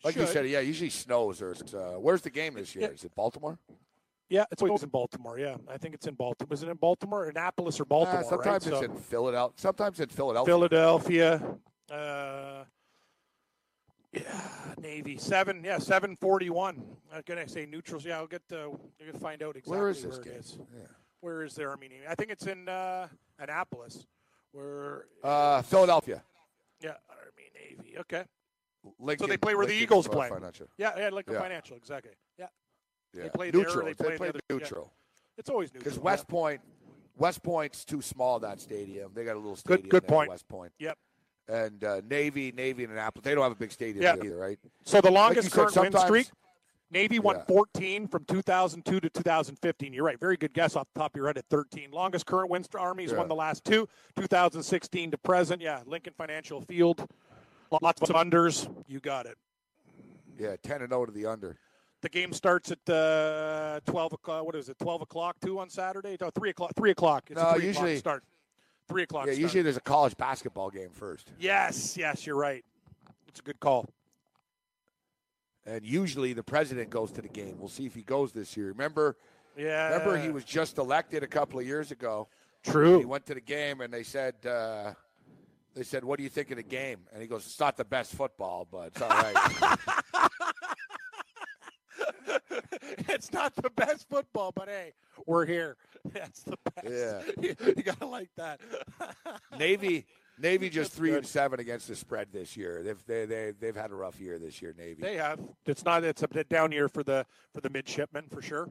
Like you said, yeah, usually snows or it's, uh, where's the game this year? Yeah. Is it Baltimore? Yeah, it's always in Baltimore. Yeah, I think it's in Baltimore. Is it in Baltimore, Annapolis, or Baltimore? Uh, sometimes right? it's So- in Philadelphia. Sometimes in Philadelphia. Philadelphia. Uh, yeah, Navy seven. Yeah, seven forty-one. I'm gonna say neutrals. Yeah, I'll get. Uh, I'm gonna find out exactly Where is this it game? is. Yeah. Where is their Army I think it's in uh, Annapolis. Where Uh, Philadelphia. yeah, Army Navy. Okay. Lincoln, so they play where the Eagles uh, play. Financial. Yeah, yeah, like a Yeah. financial, exactly. Yeah, Yeah. They play there, neutral. they play play the other- yeah. neutral. it's always neutral. Because yeah. West Point, West Point's too small. That stadium. They got a little stadium. good there, point. West Point. Yep. And uh, Navy, Navy, and Annapolis. They don't have a big stadium Yeah. either, right? So the Like longest said, current win streak, Navy won Yeah. 14 from 2002 to 2015. You're right. Very good guess off the top of your head at 13. Longest current win streak, Army's Yeah. won the last two, 2016 to present. Yeah, Lincoln Financial Field. Lots of unders. You got it. Yeah, ten and zero to the under. The game starts at uh, 12 o'clock. What is it? 12 o'clock too on Saturday? No, 3 o'clock. 3 o'clock. It's No, a 3 usually- o'clock start. 3 o'clock Yeah, start. usually there's a college basketball game first, Yes, yes, you're right. It's a good call. and usually the president goes to the game. We'll see if he goes this year. Remember, Yeah. remember he was just elected a couple of years ago. True. He went to the game and they said, uh, they said, "What do you think of the game?" And he goes, "It's not the best football, but it's all right." it's not the best football, but hey, we're here. That's the best. Yeah. you gotta like that. Navy, Navy just That's three good. and seven against the spread this year. They've they, they they've had a rough year this year. Navy. they have. It's not. It's a bit down year for the for the midshipmen for sure.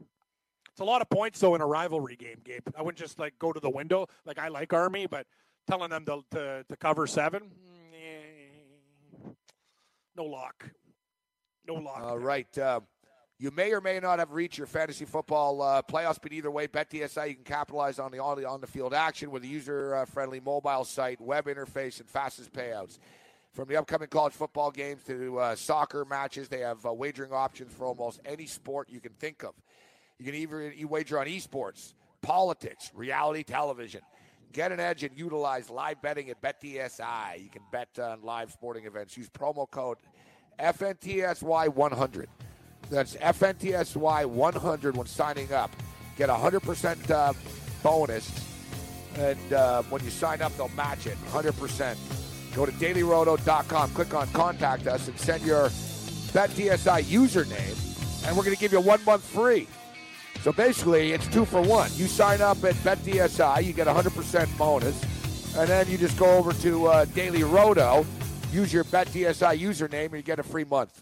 It's a lot of points though in a rivalry game, Gabe. I wouldn't just like go to the window. Like I like Army, but telling them to to, to cover seven, mm, eh, no lock. No lock. All there. right. Uh, you may or may not have reached your fantasy football uh, playoffs, but either way, BetDSI, you can capitalize on the on the, field action with a user-friendly mobile site, web interface, and fastest payouts. From the upcoming college football games to uh, soccer matches, they have uh, wagering options for almost any sport you can think of. You can even you wager on esports, politics, reality television. Get an edge and utilize live betting at BetDSI. You can bet on live sporting events. Use promo code FNTSY100. That's FNTSY100 when signing up. Get a 100% uh, bonus. And uh, when you sign up, they'll match it 100%. Go to dailyroto.com, click on contact us, and send your BetDSI username, and we're going to give you one month free. So basically, it's two for one. You sign up at BetDSI, you get a 100% bonus, and then you just go over to uh, Daily Roto, use your BetDSI username, and you get a free month.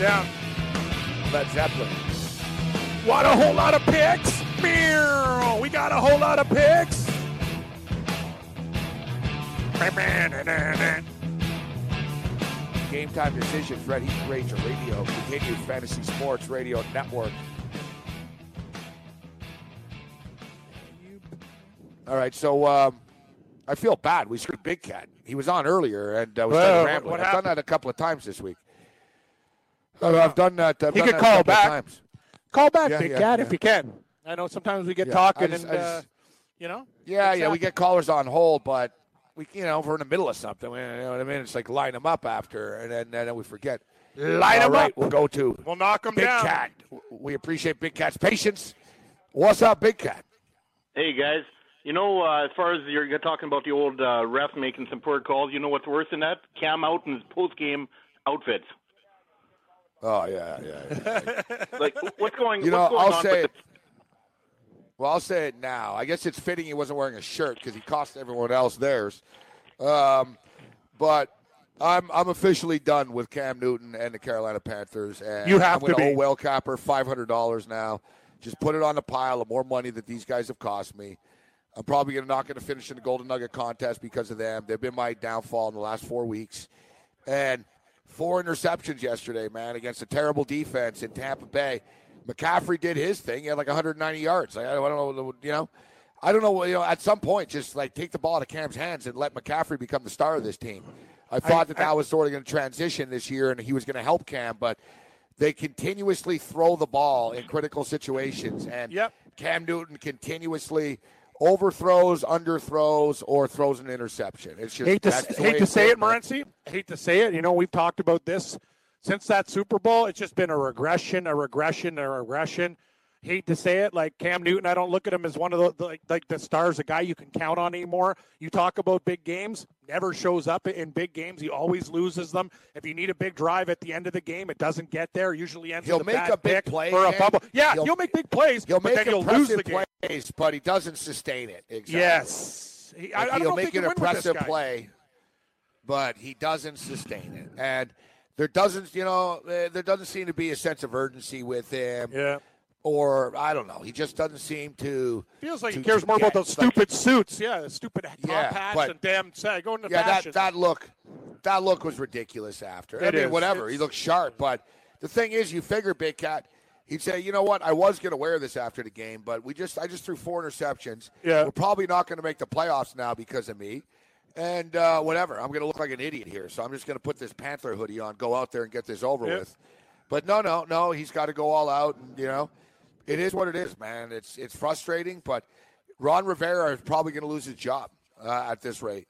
Down. Led Zeppelin. What a whole lot of picks. We got a whole lot of picks. Game time decision, Red Heat Ranger Radio, continued Fantasy Sports Radio Network. All right, so um, I feel bad. We screwed Big Cat. He was on earlier and uh, was Well, rambling. what I've done that a couple of times this week. Uh, I've done that. I've He done could that call couple of back. times. Call back, Yeah, Big yeah, Cat, yeah. if you can. I know sometimes we get Yeah, talking just- and, I uh, you know. Yeah, yeah, we get callers on hold, but we, you know, if we're in the middle of something, you know what I mean? It's like line them up after, and then, and then we forget. Line All 'em right, up. We'll go to We'll knock him Big down. Cat. We appreciate Big Cat's patience. What's up, Big Cat? Hey guys, you know, uh, as far as you're you're talking about the old uh, ref making some poor calls, you know what's worse than that? Cam Newton's post game outfits. Oh yeah, yeah. yeah. Like, what's going? You know, what's going I'll on say with it. Well, I'll say it now. I guess it's fitting he wasn't wearing a shirt because he cost everyone else theirs. Um, but I'm I'm officially done with Cam Newton and the Carolina Panthers. And You have I'm to gonna be. owe Will Capper five hundred dollars now Just put it on the pile of more money that these guys have cost me. I'm probably gonna not gonna finish in the Golden Nugget contest because of them. They've been my downfall in the last four weeks, and four interceptions yesterday, man, against a terrible defense in Tampa Bay. McCaffrey did his thing. He had like 190 yards. Like, I don't know, you know. I don't know. You know, at some point, just like take the ball out of Cam's hands and let McCaffrey become the star of this team. I thought that that was sort of going to transition this year, and he was going to help Cam, but they continuously throw the ball in critical situations, and Yep. Cam Newton continuously overthrows, underthrows, or throws an interception. It's just hate to hate to say it. Morency. Hate to say it. You know, we've talked about this since that Super Bowl. It's just been a regression, a regression, a regression. Hate to say it, like Cam Newton, I don't look at him as one of the, the like, like the stars, a guy you can count on anymore. You talk about big games, never shows up in big games. He always loses them. If you need a big drive at the end of the game, it doesn't get there. Usually ends He'll make bad a big play, or a fumble. Yeah, He'll- he'll, make big plays, He'll but make lose impressive the game. plays, but he doesn't sustain it. Exactly. Yes, he, I, I Like, don't he'll make an win with this impressive play, but he doesn't sustain it. And there doesn't, you know, uh, there doesn't seem to be a sense of urgency with him. Yeah. Or I don't know. He just doesn't seem to. Feels like he cares to more about get- those like- stupid suits. Yeah, the stupid top Yeah, hats but- and damn say going to yeah, fashion. that that look, that look was ridiculous. After I mean, is. whatever, he looked sharp, but the thing is, you figure Big Cat, he'd say, you know what, I was going to wear this after the game, but we just, I just threw four interceptions. Yeah. we're probably not going to make the playoffs now because of me, and uh, whatever. I'm going to look like an idiot here, so I'm just going to put this Panther hoodie on, go out there and get this over Yep. with. But no, no, no, he's got to go all out, and you know, it is what it is, man. It's it's frustrating, but Ron Rivera is probably going to lose his job uh, at this rate.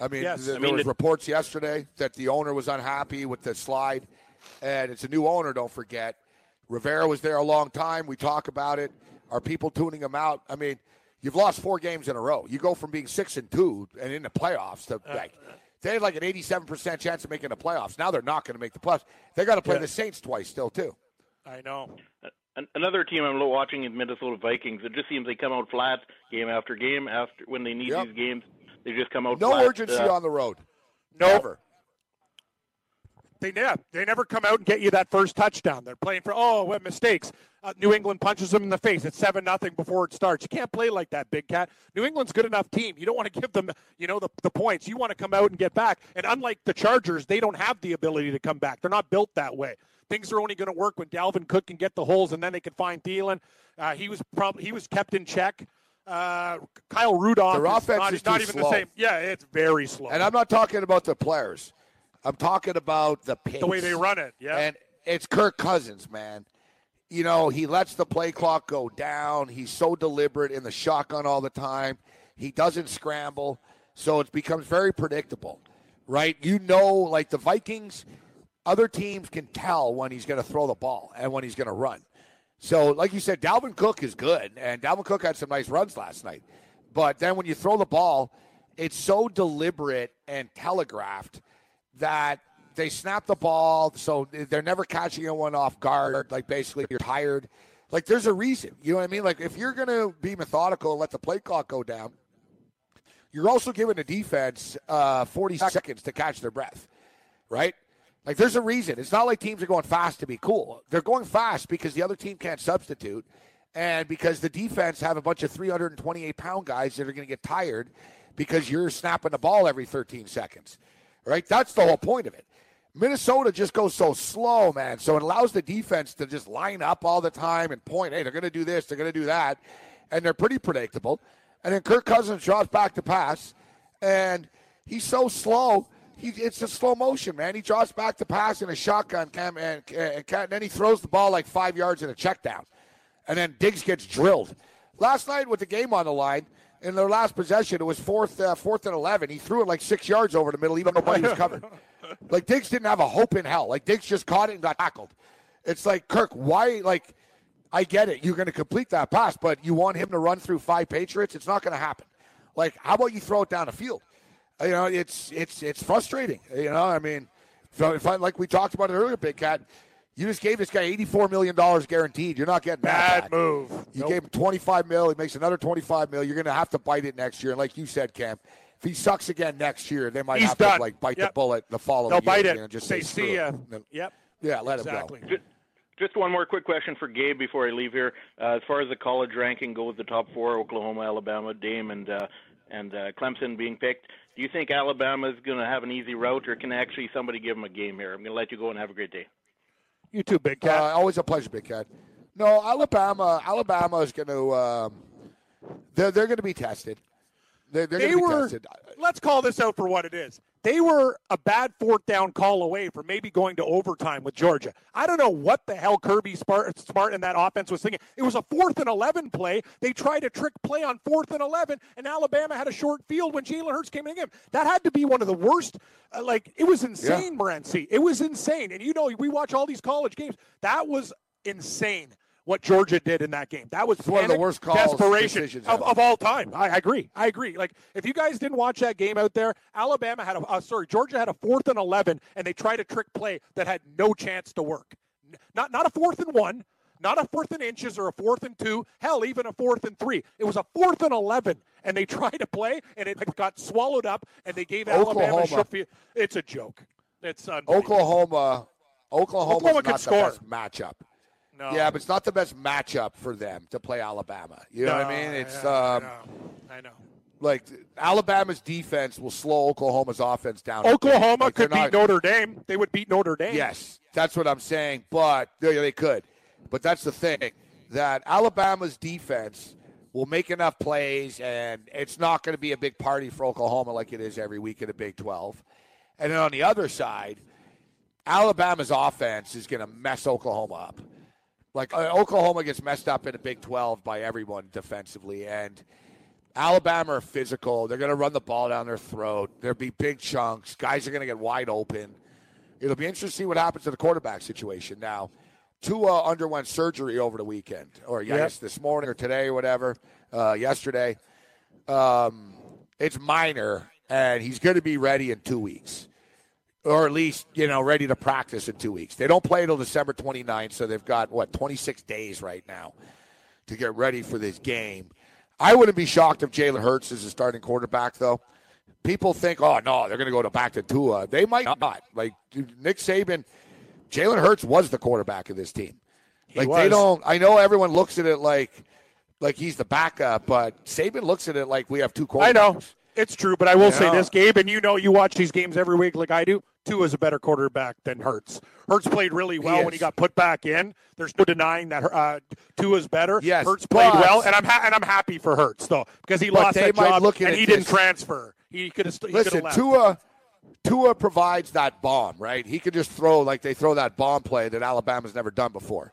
I mean, Yes. there I there was it- reports yesterday that the owner was unhappy with the slide, and it's a new owner. Don't forget, Rivera was there a long time. We talk about it. Are people tuning him out? I mean, you've lost four games in a row. You go from being six and two and in the playoffs to uh, like uh. they had like an eighty-seven percent chance of making the playoffs. Now they're not going to make the playoffs. They got to play Yeah. the Saints twice still too. I know. Uh, An- Another team I'm watching is Minnesota Vikings. It just seems they come out flat game after game. After when they need Yep. these games, they just come out No flat. urgency Uh, on the road. No. Never. They yeah, they never come out and get you that first touchdown. They're playing for oh, what mistakes. Uh, New England punches them in the face. It's seven nothing before it starts. You can't play like that, Big Cat. New England's good enough team. You don't want to give them, you know, the, the points. You want to come out and get back. And unlike the Chargers, they don't have the ability to come back. They're not built that way. Things are only going to work when Dalvin Cook can get the holes, and then they can find Thielen. Uh, he was prob- he was kept in check. Uh, Kyle Rudolph. Their is offense not, is not even slow. the same. Yeah, it's very slow. And I'm not talking about the players. I'm talking about the pace. the way they run it. Yeah. And it's Kirk Cousins, man. You know, he lets the play clock go down. He's so deliberate in the shotgun all the time. He doesn't scramble. So it becomes very predictable, right? You know, like the Vikings, other teams can tell when he's going to throw the ball and when he's going to run. So, like you said, Dalvin Cook is good, and Dalvin Cook had some nice runs last night. But then when you throw the ball, it's so deliberate and telegraphed that they snap the ball, so they're never catching anyone off guard. Like basically, you're tired. Like there's a reason. You know what I mean? Like if you're gonna be methodical and let the play clock go down, you're also giving the defense uh, 40 seconds to catch their breath, right? Like there's a reason. It's not like teams are going fast to be cool. They're going fast because the other team can't substitute, and because the defense have a bunch of 328 pound guys that are going to get tired because you're snapping the ball every 13 seconds, right? That's the whole point of it. Minnesota just goes so slow, man. So it allows the defense to just line up all the time and point. Hey, they're going to do this, they're going to do that, and they're pretty predictable. And then Kirk Cousins draws back to pass, and he's so slow. He, it's a slow motion, man. He draws back to pass in a shotgun cam, and, and, and then he throws the ball like five yards in a check down. And then Diggs gets drilled. Last night with the game on the line, in their last possession, it was fourth, uh, fourth and eleven. He threw it like six yards over the middle, even though nobody was covered. like Diggs didn't have a hope in hell. Like Diggs just caught it and got tackled. It's like Kirk, why? Like, I get it. You're going to complete that pass, but you want him to run through five Patriots? It's not going to happen. Like, how about you throw it down the field? You know, it's it's it's frustrating. You know, I mean, if I, like we talked about it earlier, Big Cat, you just gave this guy eighty-four million dollars guaranteed. You're not getting that Bad move. You Nope. gave him twenty-five mil. He makes another twenty-five mil. You're going to have to bite it next year. And like you said, Cam, if he sucks again next year, they might He's have to like bite Yep. the bullet the following They'll year. bite you it. know, just Say, say, see ya. Then- Yep. Yeah, let exactly. him go. Just one more quick question for Gabe before I leave here. Uh, as far as the college ranking goes, the top four: Oklahoma, Alabama, Dame, and uh, and uh, Clemson being picked. Do you think Alabama is going to have an easy route, or can actually somebody give them a game here? I'm going to let you go and have a great day. You too, Big Cat. Uh, always a pleasure, Big Cat. No, Alabama. Alabama is going to. Um, they're they're going to be tested. They're, they're they going to be were. tested. Let's call this out for what it is. They were a bad fourth down call away from maybe going to overtime with Georgia. I don't know what the hell Kirby Smart, Smart in that offense was thinking. It was a fourth and 11 play. They tried a trick play on fourth and 11, and Alabama had a short field when Jalen Hurts came in again. That had to be one of the worst. Uh, like, it was insane, yeah. Morency. It was insane. And you know, we watch all these college games. That was insane what Georgia did in that game. That was it's one of the worst calls desperation of, of, all time. I, I, agree. I agree. Like if you guys didn't watch that game out there, Alabama had a uh, sorry, Georgia had a fourth and eleven, and they tried a trick play that had no chance to work. Not not a fourth and one, not a fourth and inches or a fourth and two, hell, even a fourth and three. It was a fourth and 11, and they tried to play, and it got swallowed up, and they gave Oklahoma. Alabama a It's a joke. It's Oklahoma. Oklahoma's Oklahoma not the score. best matchup. No. Yeah, but it's not the best matchup for them to play Alabama. You know no, what I mean? It's yeah, um, I, know. I know. Like Alabama's defense will slow Oklahoma's offense down. Oklahoma like could not, beat Notre Dame. They would beat Notre Dame. Yes, that's what I'm saying. But they, they could. But that's the thing that Alabama's defense will make enough plays, and it's not going to be a big party for Oklahoma like it is every week in the Big 12. And then on the other side, Alabama's offense is going to mess Oklahoma up. Like uh, Oklahoma gets messed up in the Big 12 by everyone defensively, and Alabama are physical. They're going to run the ball down their throat. There'll be big chunks. Guys are going to get wide open. It'll be interesting to see what happens to the quarterback situation. Now, Tua underwent surgery over the weekend, or yes, yep. this morning or today or whatever, uh, yesterday. Um, it's minor, and he's going to be ready in two weeks or at least you know ready to practice in two weeks. They don't play until December 29th, so they've got what 26 days right now to get ready for this game. I wouldn't be shocked if Jalen Hurts is the starting quarterback, though. People think, oh no, they're going to go to back to Tua. They might not. Like Nick Saban, Jalen Hurts was the quarterback of this team. Like they don't. I know everyone looks at it like like he's the backup, but Saban looks at it like we have two quarterbacks. I know. It's true, but I will say this, Gabe, and you know you watch these games every week like I do. Tua is a better quarterback than Hurts. Hurts played really well he when he got put back in. There's no denying that uh, is better. Yes, Hurts played well, and I'm ha- and I'm happy for Hurts though because he lost that job and he didn't transfer. He could have. Listen, left. Tua. Tua provides that bomb, right? He could just throw like they throw that bomb play that Alabama's never done before,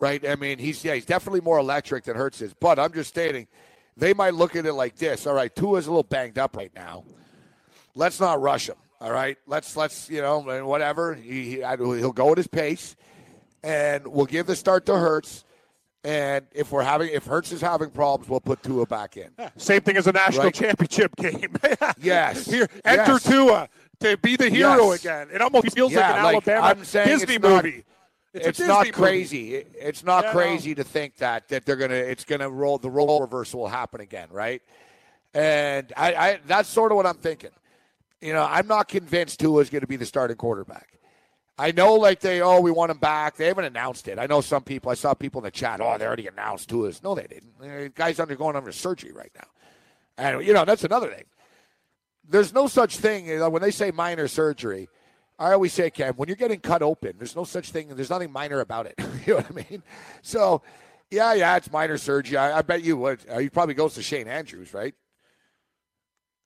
right? I mean, he's yeah, he's definitely more electric than Hurts is. But I'm just stating, they might look at it like this: All right, Tua's a little banged up right now. Let's not rush him. All right, let's let's you know whatever he, he he'll go at his pace, and we'll give the start to Hurts. And if we're having if Hurts is having problems, we'll put Tua back in. Yeah, same thing as a national right? championship game. yes, here enter yes. Tua to be the hero yes. again. It almost feels yeah, like an like, Alabama Disney it's not, movie. It's, it's not Disney crazy. Movie. It's not yeah, crazy to think that that they're gonna it's gonna roll the role reversal will happen again, right? And I, I that's sort of what I'm thinking you know, I'm not convinced Tua is going to be the starting quarterback. I know, like they, oh, we want him back. They haven't announced it. I know some people. I saw people in the chat. Oh, they already announced Tua's. No, they didn't. The guy's undergoing under surgery right now, and you know that's another thing. There's no such thing. You know, when they say minor surgery, I always say, Cam, when you're getting cut open, there's no such thing. There's nothing minor about it. you know what I mean? So, yeah, yeah, it's minor surgery. I, I bet you would. Uh, he probably goes to Shane Andrews, right?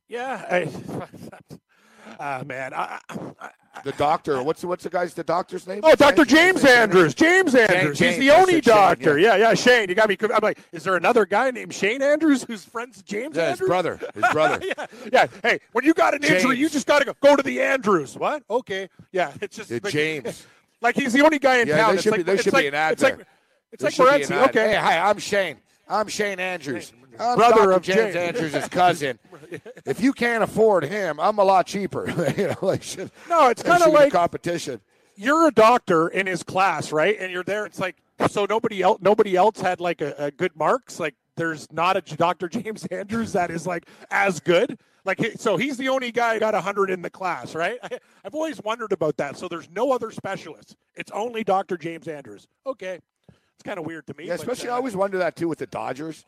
Yeah, I, uh, man. I, I, the doctor. What's what's the guy's the doctor's name? Oh, Doctor James Andrews. James Andrews. James, He's the only doctor. Shane, yeah. yeah, yeah. Shane. You got me. I'm like, is there another guy named Shane Andrews whose friend's James yeah, Andrews? his brother. His brother. yeah, yeah. Hey, when you got an James. injury, you just got to go go to the Andrews. What? Okay. Yeah. It's just like, James. Like he's the only guy in yeah, town. There should, like, be, there should like, be an ad it's there. Like, it's there like. Okay. Hey, hi, I'm Shane. I'm Shane Andrews. Brother of James, James. Andrews' cousin. if you can't afford him, I'm a lot cheaper. you know, like should, no, it's kind of like competition. You're a doctor in his class, right? And you're there. It's like so nobody else nobody else had like a, a good marks. Like there's not a Dr. James Andrews that is like as good. Like so, he's the only guy who got 100 in the class, right? I, I've always wondered about that. So there's no other specialists. It's only Dr. James Andrews. Okay, it's kind of weird to me. Yeah, especially uh, I always wonder that too with the Dodgers.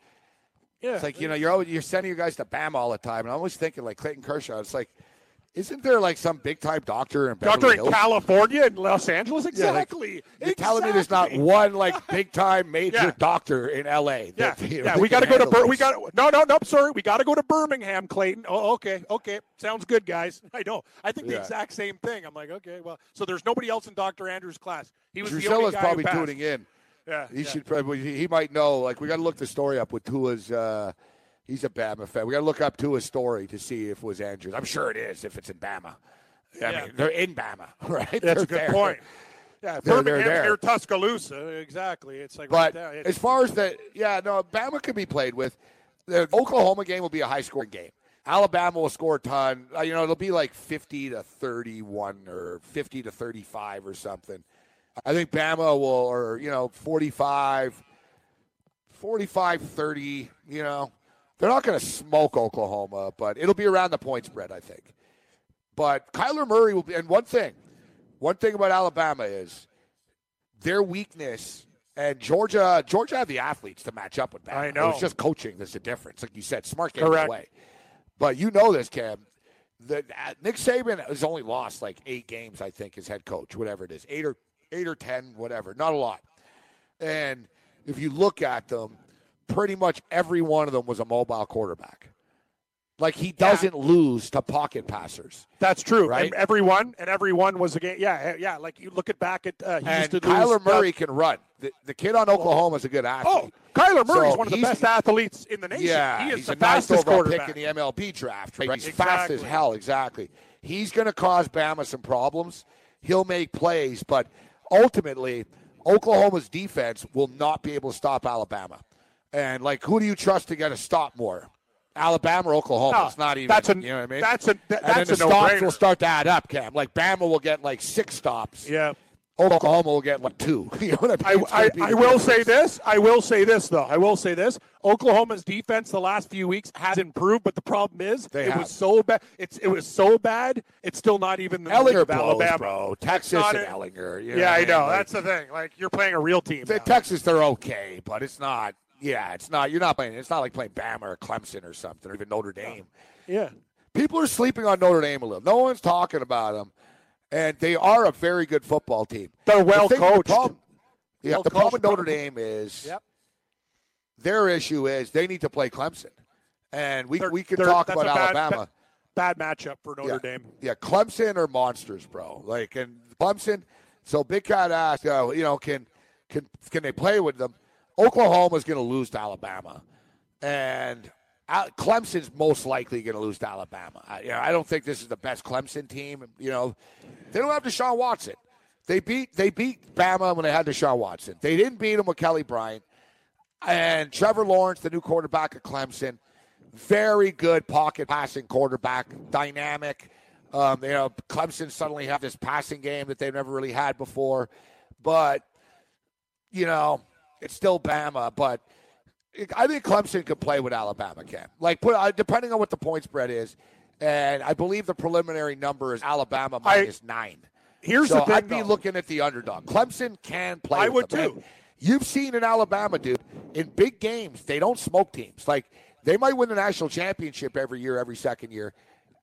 Yeah, It's like you know you're always, you're sending your guys to Bam all the time, and I'm always thinking like Clayton Kershaw. It's like, isn't there like some big time doctor in Doctor Beverly in Hills? California and Los Angeles, Yeah, like, exactly. You're telling me there's not one like big time major Yeah. doctor in L.A. Yeah, you know, yeah. We got to go to Bir- we got no, no, no. Sorry, we got to go to Birmingham, Clayton. Oh, okay, okay. Sounds good, guys. I know. I think the exact same thing. I'm like, okay, well, so there's nobody else in Dr. Andrews' class. He was the only Drusilla's guy probably tuning in. Yeah, He yeah. should probably he might know. Like we got to look the story up with Tua's. Uh, he's a Bama fan. We got to look up Tua's story to see if it was Andrews. I'm sure it is if it's in Bama. I Yeah. mean, they're in Bama, right? That's They're a good there. point. Yeah, They're- they're Birmingham's there. near Tuscaloosa. Exactly. It's like right But there. It- as far as the yeah, no, Bama can be played with. The Oklahoma game will be a high scoring game. Alabama will score a ton. Uh, you know, it'll be like fifty to thirty-one or fifty to thirty-five or something. I think Bama will, or you know, 45, 45 30, You know, they're not going to smoke Oklahoma, but it'll be around the point spread. I think. But Kyler Murray will be, and one thing, one thing about Alabama is their weakness. And Georgia, Georgia have the athletes to match up with Bama. I know. It's just coaching that's the difference. Like you said, smart game Correct. away. But you know this, Cam. The, uh, Nick Saban has only lost like eight games, I think, as head coach, whatever it is, eight or eight or ten, whatever. Not a lot. And if you look at them, pretty much every one of them was a mobile quarterback. Like he doesn't lose to pocket passers. That's true. Right? And everyone and everyone was a game. Yeah, yeah. Like you look at back at uh, he And used to lose, Kyler Murray uh, can run. The, the kid on Oklahoma is a good athlete. oh, Kyler Murray is So one of the best athletes in the nation. Yeah, he is he's the a fastest overall quarterback. pick in the MLB draft. Right? He's fast as hell. Exactly. He's going to cause Bama some problems. He'll make plays, but ultimately, Oklahoma's defense will not be able to stop Alabama. And like, who do you trust to get a stop more? Alabama or Oklahoma? No, it's not even. that's a- you know what I mean. that's a- that- and then that's the a stops no-brainer. will start to add up, Cam. Like Bama will get like six stops. Yeah. Oklahoma will get like two. You know what I I, mean? It's I, I will say this. I will say this though. I will say this. Oklahoma's defense the last few weeks has improved, but the problem is They it have. was so bad. It's it was so bad. It's still not even the Ehlinger blows, Alabama. bro. Texas and it. Ehlinger. you yeah, I mean? know. Like- That's the thing. Like you're playing a real team. The. Texas, they're okay, but it's not. Yeah, it's not. You're not playing. It's not like playing Bama or Clemson or something, or even Notre Dame. yeah. People are sleeping on Notre Dame a little. No one's talking about them, and they are a very good football team. They're well the coached. problem- yeah, Well the problem with Notre. Dame is Yep. their issue is they need to play Clemson, and we They're- we can talk about a bad- Alabama. Bad matchup for Notre yeah. Dame. Yeah, Clemson are monsters, bro. Like and Clemson. So Big Cat asked, uh, you know, can can can they play with them? Oklahoma's going to lose to Alabama, and Clemson's most likely going to lose to Alabama. I, you know, I don't think this is the best Clemson team. You know, they don't have Deshaun Watson. They beat they beat Bama when they had Deshaun Watson. They didn't beat him with Kelly Bryant and Trevor Lawrence, the new quarterback of Clemson very good pocket passing quarterback, dynamic. Um, you know, Clemson suddenly have this passing game that they've never really had before, but you know, it's still Bama. But I think Clemson could play with Alabama. Can like put uh, depending on what the point spread is, and I believe the preliminary number is Alabama I- minus nine. Here's so the thing. I'd be though. looking at the underdog. Clemson can play. I would them. too. And You've seen in Alabama, dude, in big games, they don't smoke teams. Like they might win the national championship every year, every second year.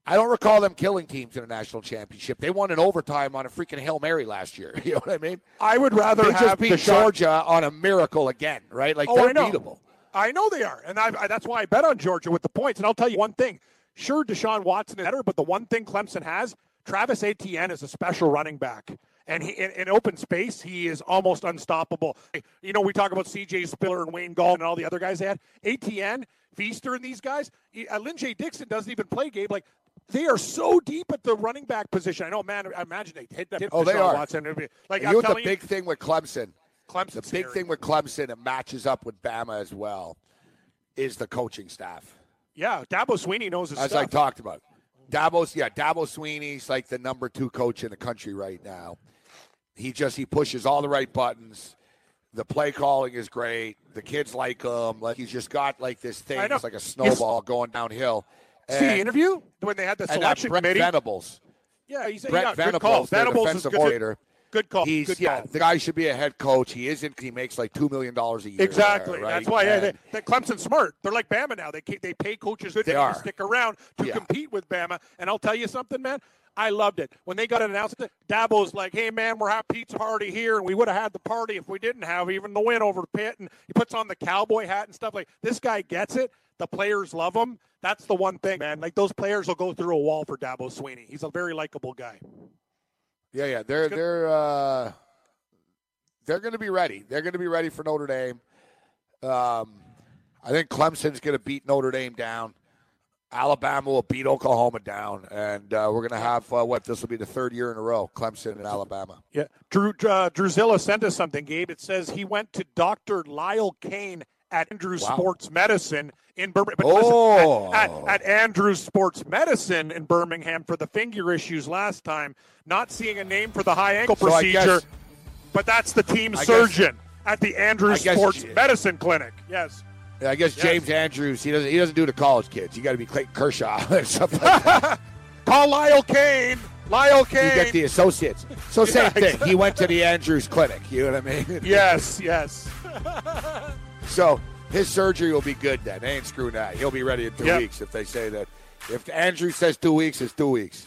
I don't recall them killing teams in a national championship. They won in overtime on a freaking hail mary last year. You know what I mean? I would rather They have just beat Georgia on a miracle again, right? Like Oh, they're I beatable. I know they are, and I, I, that's why I bet on Georgia with the points. And I'll tell you one thing: sure, Deshaun Watson is better, but the one thing Clemson has, Travis Etienne is a special running back, and he, in, in open space, he is almost unstoppable. You know, we talk about C.J. Spiller and Wayne Gall and all the other guys they had. Etienne, Feaster, and these guys. Uh, Lyn-J Dixon doesn't even play Gabe. Like they are so deep at the running back position. I know, man. I imagine they hit that. Oh, they are. Watson. Like you know what the big thing with Clemson? The big scary. thing with Clemson it matches up with Bama as well is the coaching staff. Yeah, Dabo Swinney knows his stuff. as stuff. I talked about. Dabo, yeah, Dabo Swinney's like the number two coach in the country right now. He just he pushes all the right buttons. The play calling is great. The kids like him. Like he's just got like this thing. It's like a snowball going downhill. See the interview when they had the and that selection committee. Venables. Yeah, he's Brent yeah, good Venables, Venables is defensive good. coordinator. Good call. He's good yeah, call. the guy should be a head coach. He isn't. He makes like two million dollars a year. Exactly. there, right? That's why yeah, they, Clemson's smart. They're like Bama now. They they pay coaches good to stick around to Yeah. compete with Bama. And I'll tell you something, man. I loved it when they got it announced. Dabo's like, "Hey, man, we're having pizza party here, and we would have had the party if we didn't have even the win over Pitt." And he puts on the cowboy hat and stuff like. This guy gets it. The players love him. That's the one thing, man. Like those players will go through a wall for Dabo Swinney. He's a very likable guy. Yeah, yeah, they're they're uh, they're going to be ready. They're going to be ready for Notre Dame. Um, I think Clemson's going to beat Notre Dame down. Alabama will beat Oklahoma down, and uh, we're going to have uh, what this will be the third year in a row: Clemson and Alabama. Yeah, Drew uh, Druzilla sent us something, Gabe. It says he went to Doctor Lyle Cain at Andrews Wow. Sports Medicine in Birmingham. Oh. listen, at, at, oh. at Andrews Sports Medicine in Birmingham for the finger issues last time. Not seeing a name for the high ankle So I guess- procedure, but that's the team I guess- surgeon at the Andrews guess- Sports Medicine Clinic. Yes. I guess Yes. James Andrews he doesn't he doesn't do the college kids. You got to be Clayton Kershaw or something. Like that. Call Lyle Cain. Lyle Cain. You get the associates. So same Yeah, thing. He went to the Andrews Clinic. You know what I mean? yes, yes. So his surgery will be good then. They ain't screwing that. He'll be ready in two Yep. weeks if they say that. If Andrew says two weeks, it's two weeks.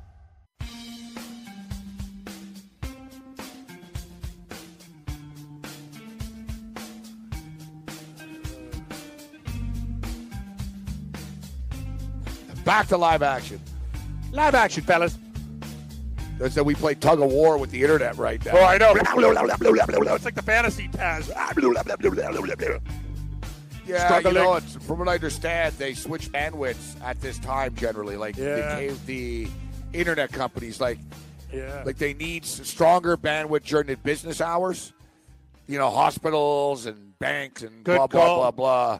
Back to live action. Live action, fellas. That's that we play tug of war with the internet right now. Oh, I know. It's like the fantasy Taz. Yeah, Struggling. you know, it's, from what I understand, they switch bandwidths at this time generally. Like Yeah. they gave the internet companies like Yeah. like they need stronger bandwidth during the business hours. You know, hospitals and banks and Good blah blah call. blah blah.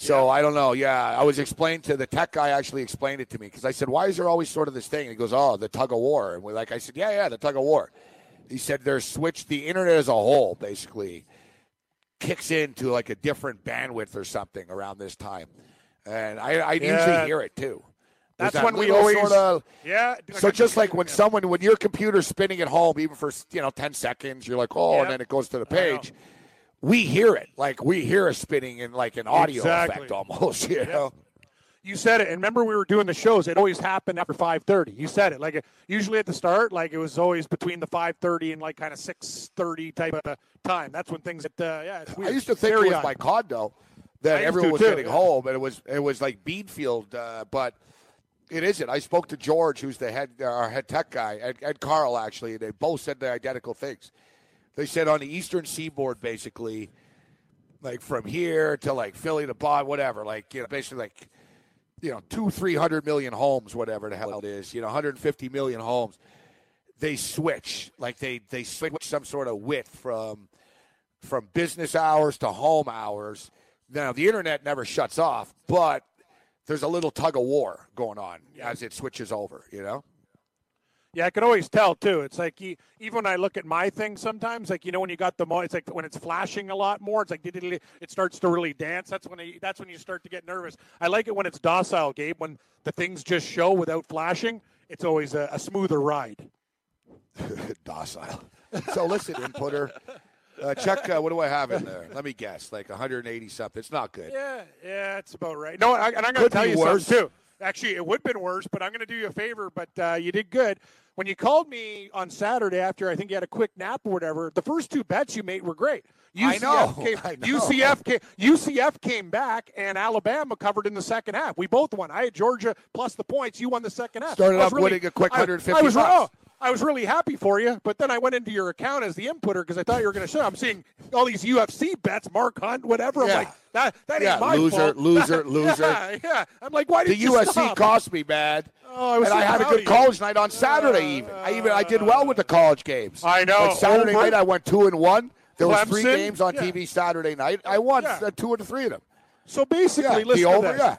So I don't know. Yeah, I was explained to the tech guy. Actually, explained it to me because I said, "Why is there always sort of this thing?" And he goes, "Oh, the tug of war." And we're like, I said, "Yeah, yeah, the tug of war." He said, "They're switched. The internet as a whole, basically, kicks into like a different bandwidth or something around this time." And I, I Yeah. usually hear it too. That's that when we always. sorta- yeah. so just like when someone, when your computer's spinning at home, even for you know ten seconds, you're like, oh, Yep. and then it goes to the page. We hear it, like we hear it spinning in like an audio Exactly. effect almost. You know, You said it, and remember we were doing the shows. It always happened after five thirty. You said it, like uh, usually at the start, like it was always between the five thirty and like kind of six thirty type of time. That's when things. At, uh, yeah, I used to think Very it was odd. my condo that everyone was too, getting home, and it was it was like Beanfield, uh, but it isn't. I spoke to George, who's the head our head tech guy, and, Ed Carl actually. and They both said the identical things. They said on the eastern seaboard, basically, like from here to like Philly to Bond, whatever, like you know, basically like you know two three hundred million homes, whatever the hell it is, you know, 150 million homes. They switch like they they switch some sort of width from from business hours to home hours. Now the internet never shuts off, but there's a little tug of war going on as it switches over. You know. Yeah, I can always tell too. It's like you, even when I look at my thing sometimes, like you know when you got the mo, it's like when it's flashing a lot more. It's like it starts to really dance. That's when I, that's when you start to get nervous. I like it when it's docile, Gabe. When the things just show without flashing, it's always a, a smoother ride. docile. So listen, inputter. Uh, check. Uh, what do I have in there? Let me guess. Like 180 something. It's not good. Yeah, yeah, it's about right. No, I, and I'm going to Could tell you worse. something too. Actually, it would have been worse, but I'm going to do you a favor. But uh, you did good when you called me on Saturday after I think you had a quick nap or whatever. The first two bets you made were great. UCF I know, Came, I know. UCF came. UCF came back, and Alabama covered in the second half. We both won. I had Georgia plus the points. You won the second half. Started I off really- winning a quick I- 150 I was bucks. oh, I was really happy for you, but then I went into your account as the inputter because I thought you were going to show. I'm seeing all these UFC bets, Mark Hunt, whatever. I'm Yeah. like, that that Yeah, ain't my loser, fault. loser, loser. yeah, yeah. I'm like, why The did you USC stop? cost me, bad? Oh, I was and I had a good college night on Saturday. even I even I did well with the college games. I know. Like Saturday Over. night, I went two and one. There was three games on Yeah. TV Saturday night. I won Yeah. uh, two of the three of them. So basically, Yeah, listen the to over, this. yeah.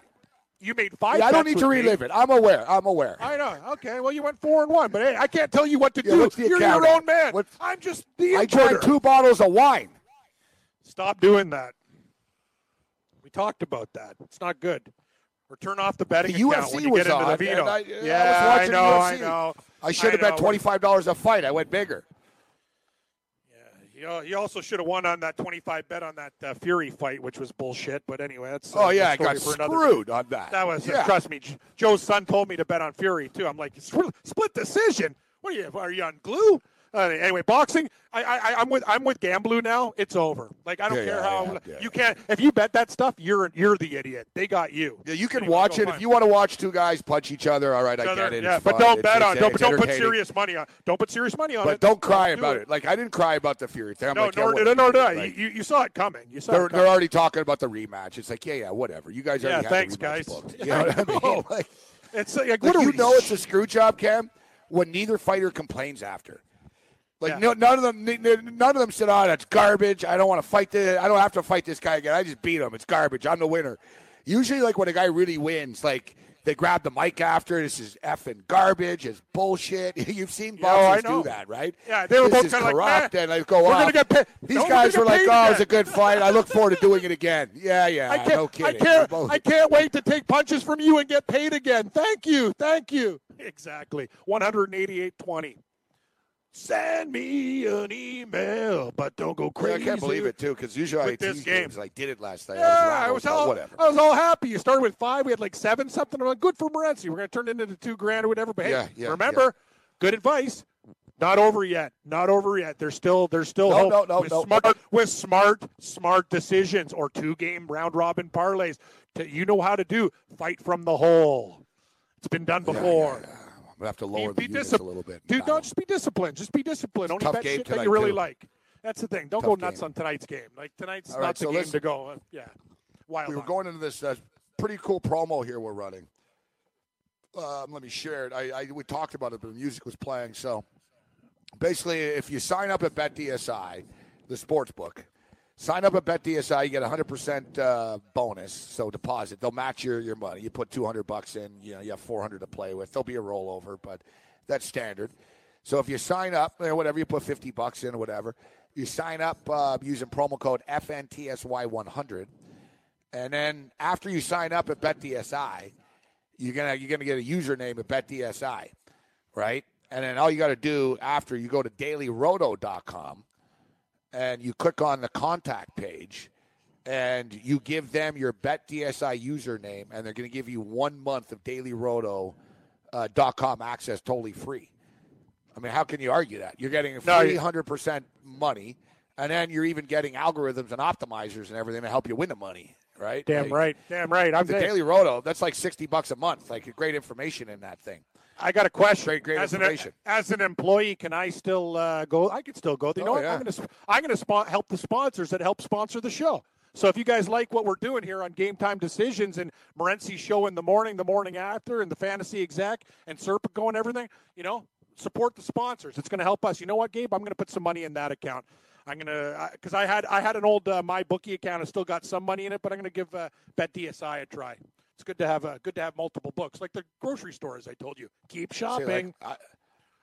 You made five. Yeah, I don't need to with me. relive it. I'm aware. I'm aware. I know. Okay. Well, you went four and one, but hey, I can't tell you what to Yeah, do. what's You're account your own man. What- I'm just the I inputter. drank two bottles of wine. Stop doing that. We talked about that. It's not good. Or turn off the betting The account UFC when you was get into on, the veto. I- I yeah, was watching know. UFC. I know. I should have bet twenty five dollars a fight. I went bigger. You, you also should have won on that 25 bet on that uh, Fury fight, which was bullshit. But anyway, that's uh, Oh yeah, I got for another screwed on that. That was yeah. trust me. Joe's son told me to bet on Fury too. I'm like "Split- split decision. What are you? Are you on glue? Anyway, boxing. I, I I'm with I'm with Gamblu now. It's over. Like I don't Yeah, care yeah, how yeah, yeah. you can't. If you bet that stuff, you're you're the idiot. They got you. Yeah, you can Anyway, watch it fine. if you want to watch two guys punch each other. All right, I Other- get it. Yeah, It's but fun. don't It's- bet on. it's- Don't it's don't put serious money on. Don't put serious money on it. But it. don't cry do about it. Like I didn't cry about the Fury thing. I'm No, like, yeah, nor, no, no, no. Like, you, you saw it coming. You saw they're, it they're already talking about the rematch. It's like, yeah, yeah, whatever. You guys Yeah, already thanks, the rematch guys. Yeah, You know what I I mean? Oh. Like, It's like, what are you know it's a screw job, Cam, when neither fighter complains after. Like Yeah. no, none of them, none of them said, "Oh, that's garbage. I don't want to fight this. I don't have to fight this guy again. I just beat him. It's garbage. I'm the winner." Usually, like when a guy really wins, like they grab the mic after. This is effing garbage. It's bullshit. You've seen Yeah, boxers know. do that, right? Yeah, they were this both kinda like, corrupt, "Meh, and I go we're off. gonna get paid. These No, guys were like, "Oh, it was a good fight. I look forward to doing it again." Yeah, yeah. I can't. no I can't. Both- I can't wait to take punches from you and get paid again. Thank you. Thank you. Exactly. One hundred eighty-eight twenty. Send me an email, but don't go Yeah, crazy. I can't believe it too, because usually I this game. games. I did it last night. Yeah, I I was, was all whatever. I was all happy. You started with five. We had like seven something. I'm like, good for Morency. We're going to turn it into two grand or whatever. But hey, Yeah, yeah, remember, good advice. Not over yet. Not over yet. There's still there's still No, hope no, no, with no. smart with smart smart decisions or two game round robin parlays. That you know how to do. Fight from the hole. It's been done before. I'm gonna have to lower the units discip- a little bit. Dude, don't just be disciplined. Just be disciplined. Only tough bet shit that you really too. like. That's the thing. Don't Tough go nuts game. on tonight's game. Like tonight's All not right, the so game listen. to go. Uh, yeah. Wild we were on. going into this uh, pretty cool promo here we're running. Um, let me share it. I, I we talked about it, but the music was playing. So basically, if you sign up at BetDSI, the sports book, sign up at BetDSI, you get a hundred percent uh, bonus. So deposit, they'll match your, your money. You put two hundred bucks in, you know, you have four hundred to play with. There'll be a rollover, but that's standard. So if you sign up, or whatever, you put fifty bucks in or whatever, you sign up uh, using promo code FNTSY100. And then after you sign up at BetDSI, you're gonna you're gonna get a username at BetDSI, right? And then all you got to do after you go to dailyroto.com and you click on the contact page and you give them your BetDSI username and they're going to give you one month of dailyroto.com uh, com access totally free. I mean, how can you argue that? You're getting free you- 100% money, and then you're even getting algorithms and optimizers and everything to help you win the money, right? Damn Like, right. Damn right. I'm The Daily Roto, that's like 60 bucks a month. Like great information in that thing. I got a question. Great, great as an, as an employee, can I still uh, go? I can still go. You know Oh, what? yeah. I'm going to I'm going to help the sponsors that help sponsor the show. So if you guys like what we're doing here on Game Time Decisions and Morency's show in the morning, the morning after, and the fantasy exec and Serpico and everything, you know, support the sponsors. It's going to help us. You know what, Gabe? I'm going to put some money in that account. I'm gonna because I had I had an old uh, my bookie account. I still got some money in it, but I'm gonna give uh, Bet DSI a try. It's good to have a good to have multiple books, like the grocery store, as I told you. Keep shopping. like,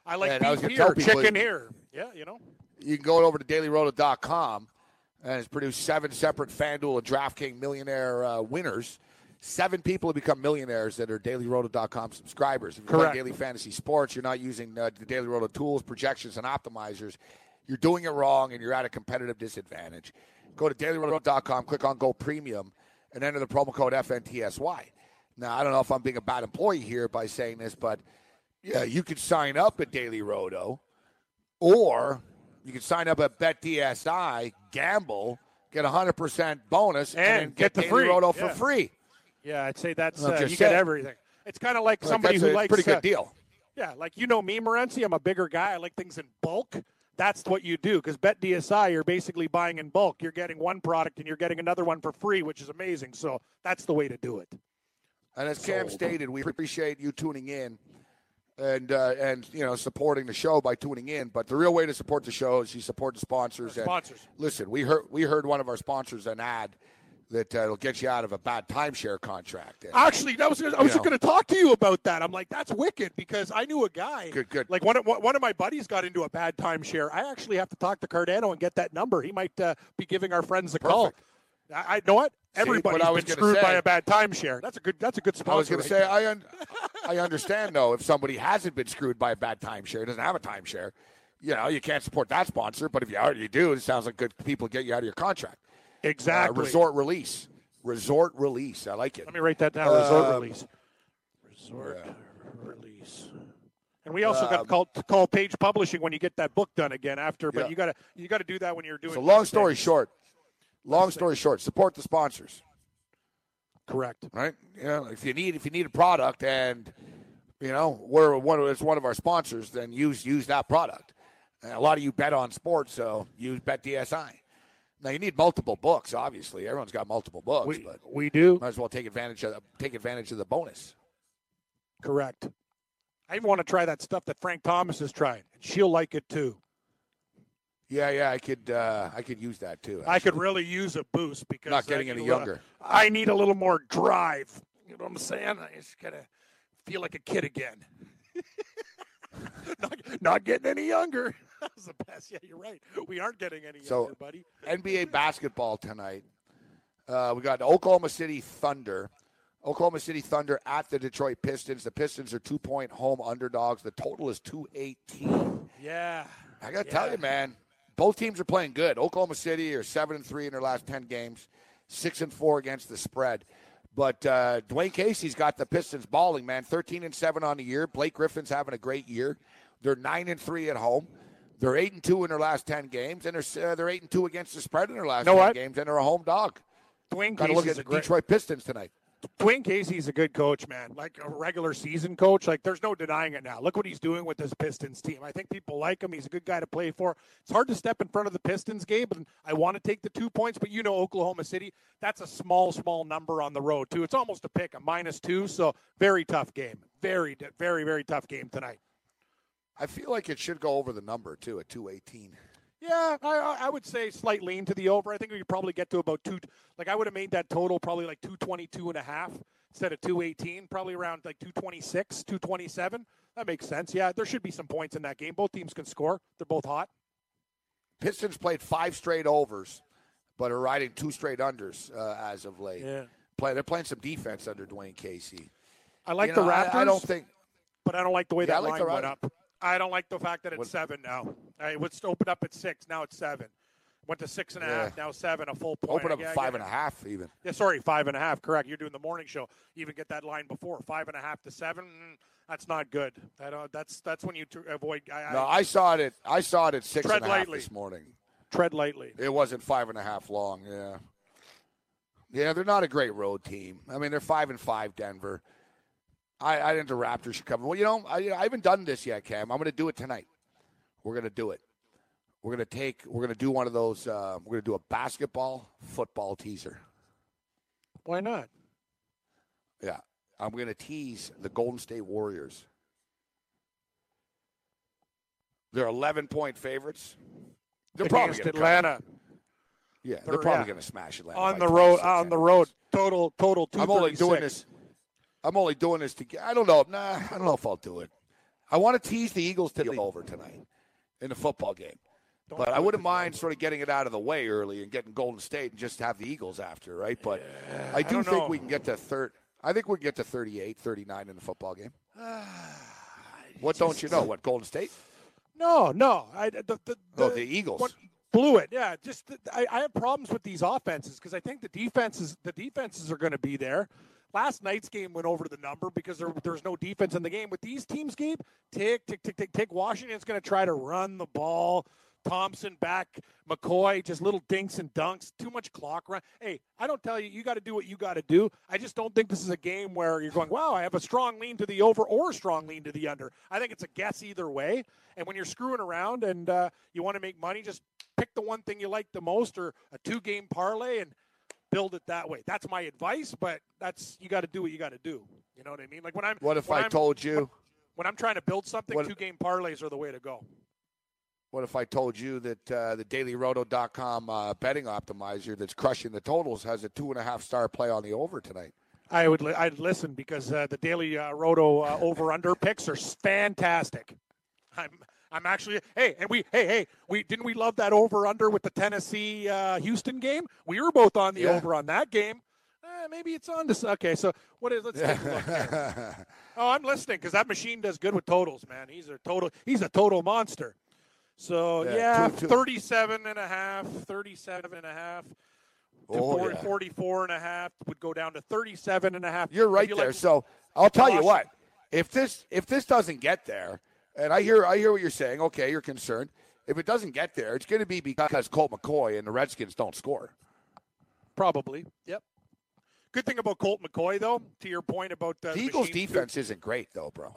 I, I like Man, beef here, chicken here. Yeah, you know. you can go over to dailyroto.com and it's produced seven separate FanDuel and DraftKings millionaire uh, winners. Seven people have become millionaires that are dailyroto.com subscribers. If you're playing Correct. daily fantasy sports, you're not using uh, the Daily Roto tools, projections, and optimizers. You're doing it wrong and you're at a competitive disadvantage. Go to dailyroto.com, click on Go Premium, and enter the promo code FNTSY. Now, I don't know if I'm being a bad employee here by saying this, but yeah, you could sign up at Daily Roto or you can sign up at BetDSI, gamble, get a 100% bonus, and, And then get the Daily free, Roto for free. Yeah, I'd say that's I'm uh, you saying. get everything. It's kind of like Like, somebody that's who a likes pretty good uh, deal. Yeah, like you know me, Morency. I'm a bigger guy. I like things in bulk. That's what you do because Bet DSI, you're basically buying in bulk. You're getting one product and you're getting another one for free, which is amazing. So that's the way to do it. And as Cam stated, we appreciate you tuning in and uh, and you know supporting the show by tuning in. But the real way to support the show is you support the sponsors. Our sponsors. And listen, we heard we heard one of our sponsors an ad that uh, will get you out of a bad timeshare contract. And, Actually, that was I was just going to talk to you about that. I'm like, that's wicked because I knew a guy. Good, good. Like one of one of my buddies got into a bad timeshare. I actually have to talk to Cardano and get that number. He might uh, be giving our friends a call. I, I know what See, what everybody's been screwed by a bad timeshare. That's a good. That's a good sponsor. I was going right to say there. I un- I understand though if somebody hasn't been screwed by a bad timeshare, doesn't have a timeshare, you know you can't support that sponsor. But if you already do, it sounds like good people get you out of your contract. Exactly. Uh, resort release, resort release. I like it. Let me write that down. Resort Um, release. Resort release. And we also got to call call Page Publishing when you get that book done again after. But Yeah. you got to you got to do that when you're doing. So long story things. short, long story short, support the sponsors. Correct. right? Yeah. if you need if you need a product and you know we're one of, it's one of our sponsors, then use use that product. And a lot of you bet on sports, so use Bet DSI. Now you need multiple books, obviously. Everyone's got multiple books, We but we do. might as well take advantage of the, take advantage of the bonus. Correct. I even want to try that stuff that Frank Thomas is trying. She'll like it too. Yeah, yeah, I could uh, I could use that too. I could really use a boost because Not getting any little- younger. I need a little more drive. You know what I'm saying? I just gotta feel like a kid again. not, not getting any younger. That was the best. Yeah, you're right. We aren't getting any So- younger, buddy. NBA basketball tonight. Uh, we got Oklahoma City Thunder. Oklahoma City Thunder at the Detroit Pistons. The Pistons are two point home underdogs. The total is 218. Yeah. I got to tell you, man, both teams are playing good. Oklahoma City are 7 and 3 in their last 10 games, 6 and 4 against the spread. But uh, Dwane Casey's got the Pistons balling, man. 13 and 7 on the year. Blake Griffin's having a great year. They're 9 and 3 at home. They're 8 and 2 in their last 10 games, and they're, uh, they're 8 and 2 against the spread in their last Know 10 what? games, and they're a home dog. Dwane Got to look at Casey's the. Detroit Pistons tonight. Dwane Casey's a good coach, man. Like a regular season coach. Like there's no denying it now. Look what he's doing with this Pistons team. I think people like him. He's a good guy to play for. It's hard to step in front of the Pistons, Gabe, and I want to take the two points, but you know Oklahoma City, that's a small, small number on the road too. It's almost a pick, a minus two. So very tough game. Very, very, very tough game tonight. I feel like it should go over the number, too, at 218. Yeah, I, I- I would say slight lean to the over. I think we could probably get to about two. Like I would have made that total probably like 222 and a half instead of 218, probably around like 226, 227. That makes sense. Yeah, there should be some points in that game. Both teams can score. They're both hot. Pistons played five straight overs, but are riding two straight unders uh, as of late. Yeah. Play, they're playing some defense under Dwane Casey. I like You the know, I- Raptors. I, don't think. but I don't like the way Yeah, I that like line the went up. I don't like the fact that it's What- seven now. It was opened up at six. Now it's seven. Went to six and a half. Yeah. Now seven. A full point. Open up Yeah, at five yeah. and a half, even. Yeah, sorry, five and a half. Correct. You're doing the morning show. You even get that line before five and a half to seven. mm, That's not good. Uh, that's that's when you t- avoid. I, No, I, I saw it. At, I saw it at six Tread and a half lightly. this morning. tread lightly. It wasn't five and a half long. Yeah. Yeah, they're not a great road team. I mean, they're five and five. Denver. I, I think the Raptors should cover. Well, you know, I, I haven't done this yet, Cam. I'm going to do it tonight. We're going to do it. We're going to take. We're going to do one of those. Uh, we're going to do a basketball football teaser. Why not? Yeah, I'm going to tease the Golden State Warriors. They're 11 point favorites. They're probably Against. Atlanta Yeah, They're- they're probably yeah. going to smash Atlanta on the road. On the road. Total. Total. I'm only doing this. I'm only doing this to get. I don't know. Nah, I don't know if I'll do it. I want to tease the Eagles to the over tonight in the football game. Don't But I wouldn't mind sort of getting it out of the way early and getting Golden State and just have the Eagles after, right? But I do don't think know. we can get to third. I think we can get to 38, 39 in the football game. what don't you know? What Golden State? No, no. I the the, Oh, the Eagles. what- blew it. Yeah, just the, I, I have problems with these offenses because I think the defenses the defenses are going to be there. Last night's game went over the number because there, there's no defense in the game. With these teams, Gabe, tick, tick, tick, tick, tick. Washington's going to try to run the ball, Thompson back, McCoy, just little dinks and dunks, too much clock run. Hey, I don't tell you, you got to do what you got to do. I just don't think this is a game where you're going, wow, I have a strong lean to the over or a strong lean to the under. I think it's a guess either way. And when you're screwing around and uh, you want to make money, just pick the one thing you like the most or a two game parlay and build it that way. That's my advice, but that's you got to do what you got to do. You know what I mean? Like when I'm. What if I I'm, told you? When I'm trying to build something, two game parlays are the way to go. What if I told you that uh, the DailyRoto.com uh, betting optimizer that's crushing the totals has a two and a half star play on the over tonight? I would li- I'd listen because uh, the daily uh, roto uh, over under picks are fantastic. I'm I'm actually hey and we hey hey we didn't we love that over under with the Tennessee uh, Houston game? We were both on the Yeah. over on that game. Eh, maybe it's on this. Okay, so what is? Let's take a look. Here. Oh, I'm listening because that machine does good with totals, man. He's a total. He's a total monster. So Yeah, yeah, two- two- 37 and a half, 37 and a half. Oh, 40, yeah. 44 and a half would go down to 37 and a half. You're right you there. like- so I'll tell you what. If this if this doesn't get there, and I hear I hear what you're saying. Okay, you're concerned. If it doesn't get there, it's going to be because Colt McCoy and the Redskins don't score. Probably. Yep. Good thing about Colt McCoy, though, to your point about uh, The Eagles' machine- defense isn't great, though, bro.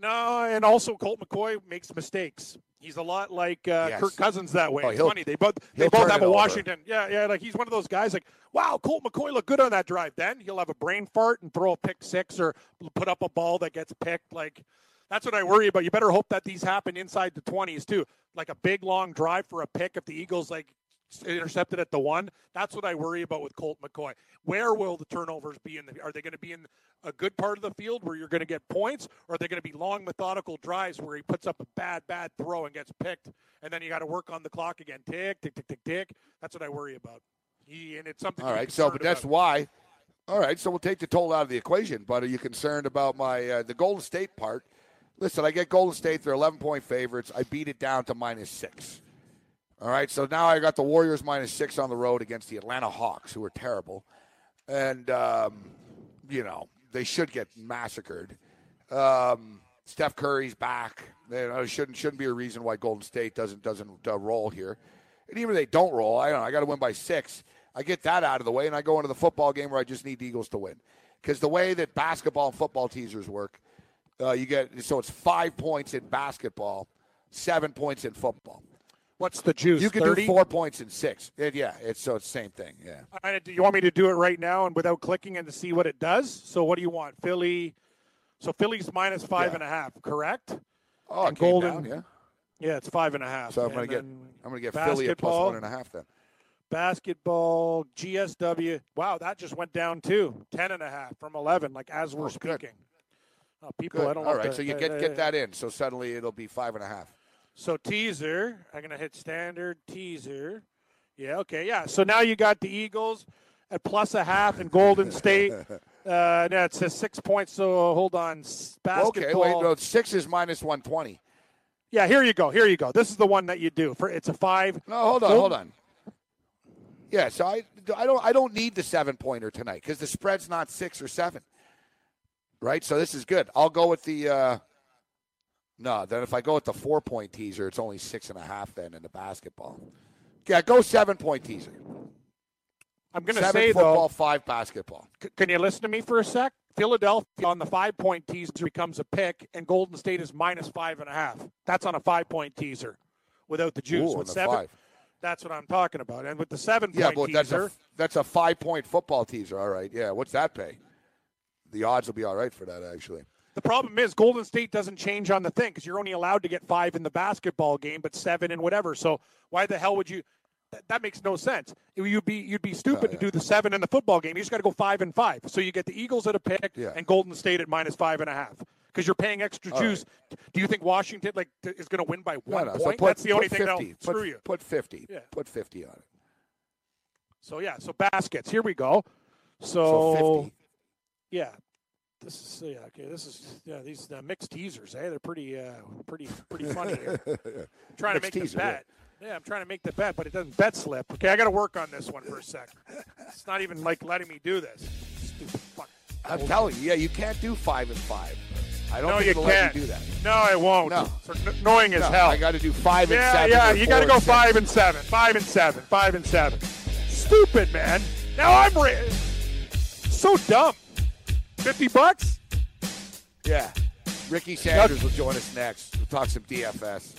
No, and also Colt McCoy makes mistakes. He's a lot like uh, Yes. Kirk Cousins that way. Oh, it's funny. They both they both have a over. Washington. Yeah, yeah. Like he's one of those guys. Like, wow, Colt McCoy looked good on that drive. Then he'll have a brain fart and throw a pick six or put up a ball that gets picked. Like that's what I worry about. You better hope that these happen inside the twenties too. Like a big long drive for a pick. If the Eagles like intercepted at the one, that's what I worry about with Colt McCoy. Where will the turnovers be in the? Are they going to be in a good part of the field where you're going to get points, or are they going to be long methodical drives where he puts up a bad, bad throw and gets picked, and then you got to work on the clock again? Tick, tick, tick, tick, tick. That's what I worry about. He, and it's something. All right, so but that's about. why. All right, so we'll take the total out of the equation. But are you concerned about my uh, the Golden State part? Listen, I get Golden State; they're 11 point favorites. I beat it down to minus six. All right, so now I got the Warriors minus six on the road against the Atlanta Hawks, who are terrible, and um, you know they should get massacred. Um, Steph Curry's back. You know, shouldn't shouldn't be a reason why Golden State doesn't doesn't uh, roll here. And even if they don't roll, I don't know. I got to win by six. I get that out of the way, and I go into the football game where I just need the Eagles to win. Because the way that basketball and football teasers work, uh, you get so it's five points in basketball, seven points in football. What's the juice? You can 30? do four points in six. It- yeah, it's so it's the same thing. Yeah. All right, do you want me to do it right now and without clicking and to see what it does? So what do you want? Philly. So Philly's minus five Yeah. and a half, correct? Oh, it And came Golden- down, yeah. Yeah, it's five and a half. So I'm gonna get I'm gonna get Philly at one and a half then. Basketball, GSW. Wow, that just went down too. Ten and a half from eleven, like as we're Oh, good. Oh, people, Good. I don't All right, if so you uh, get uh, get that in. So suddenly it'll be five and a half. So teaser, I'm gonna hit standard teaser. Yeah, okay, yeah. So now you got the Eagles at plus a half and Golden State. Uh, no, it says six points. So hold on, basketball. Okay, wait, no, six is minus one twenty. Yeah, here you go. Here you go. This is the one that you do for. It's a five. No, hold on, hold on. Yeah, so I, I don't I don't need the seven pointer tonight because the spread's not six or seven. Right, so this is good. I'll go with the. Uh, no, then if I go with the four point teaser, it's only six and a half. Then in the basketball, yeah, go seven point teaser. I'm gonna say football, though. five basketball. c- Can you listen to me for a sec? Philadelphia on the five point teaser becomes a pick, and Golden State is minus five and a half. That's on a five point teaser, without the juice. Ooh, with the seven, five. that's what I'm talking about. And with the seven Yeah, point but that's teaser, a that's a five point football teaser. All right, yeah. What's that pay? The odds will be all right for that actually. The problem is Golden State doesn't change on the thing because you're only allowed to get five in the basketball game, but seven in whatever. So why the hell would you? That, that makes no sense. You'd be you'd be stupid Oh, yeah. to uh, do the seven in the football game. You just got to go five and five. So you get the Eagles at a pick Yeah. and Golden State at minus five and a half because you're paying extra All juice. Do you think Washington like t- is going to win by one no, point? so put, That's the only put thing 50, that'll put, screw you. Put fifty. Yeah. Put fifty on it. So yeah, so baskets. Here we go. So So, fifty. Yeah, this is yeah okay. This is yeah these uh, mixed teasers. Hey, eh? they're pretty uh, pretty pretty funny here. trying mixed to make teaser, the bet. Yeah. yeah. I'm trying to make the bet, but it doesn't bet slip. Okay, I got to work on this one for a second. it's not even like letting me do this. Stupid. I'm telling you, yeah, you can't do five and five. I don't no, think you let you do that. No, I won't. No. It's annoying no, as hell. I got to do five yeah, and seven. Yeah, you got to go five and seven. Five and seven. Five and seven. Stupid, man. Now I'm re- so dumb. 50 bucks? Yeah. Ricky Sanders will join us next. We'll talk some DFS.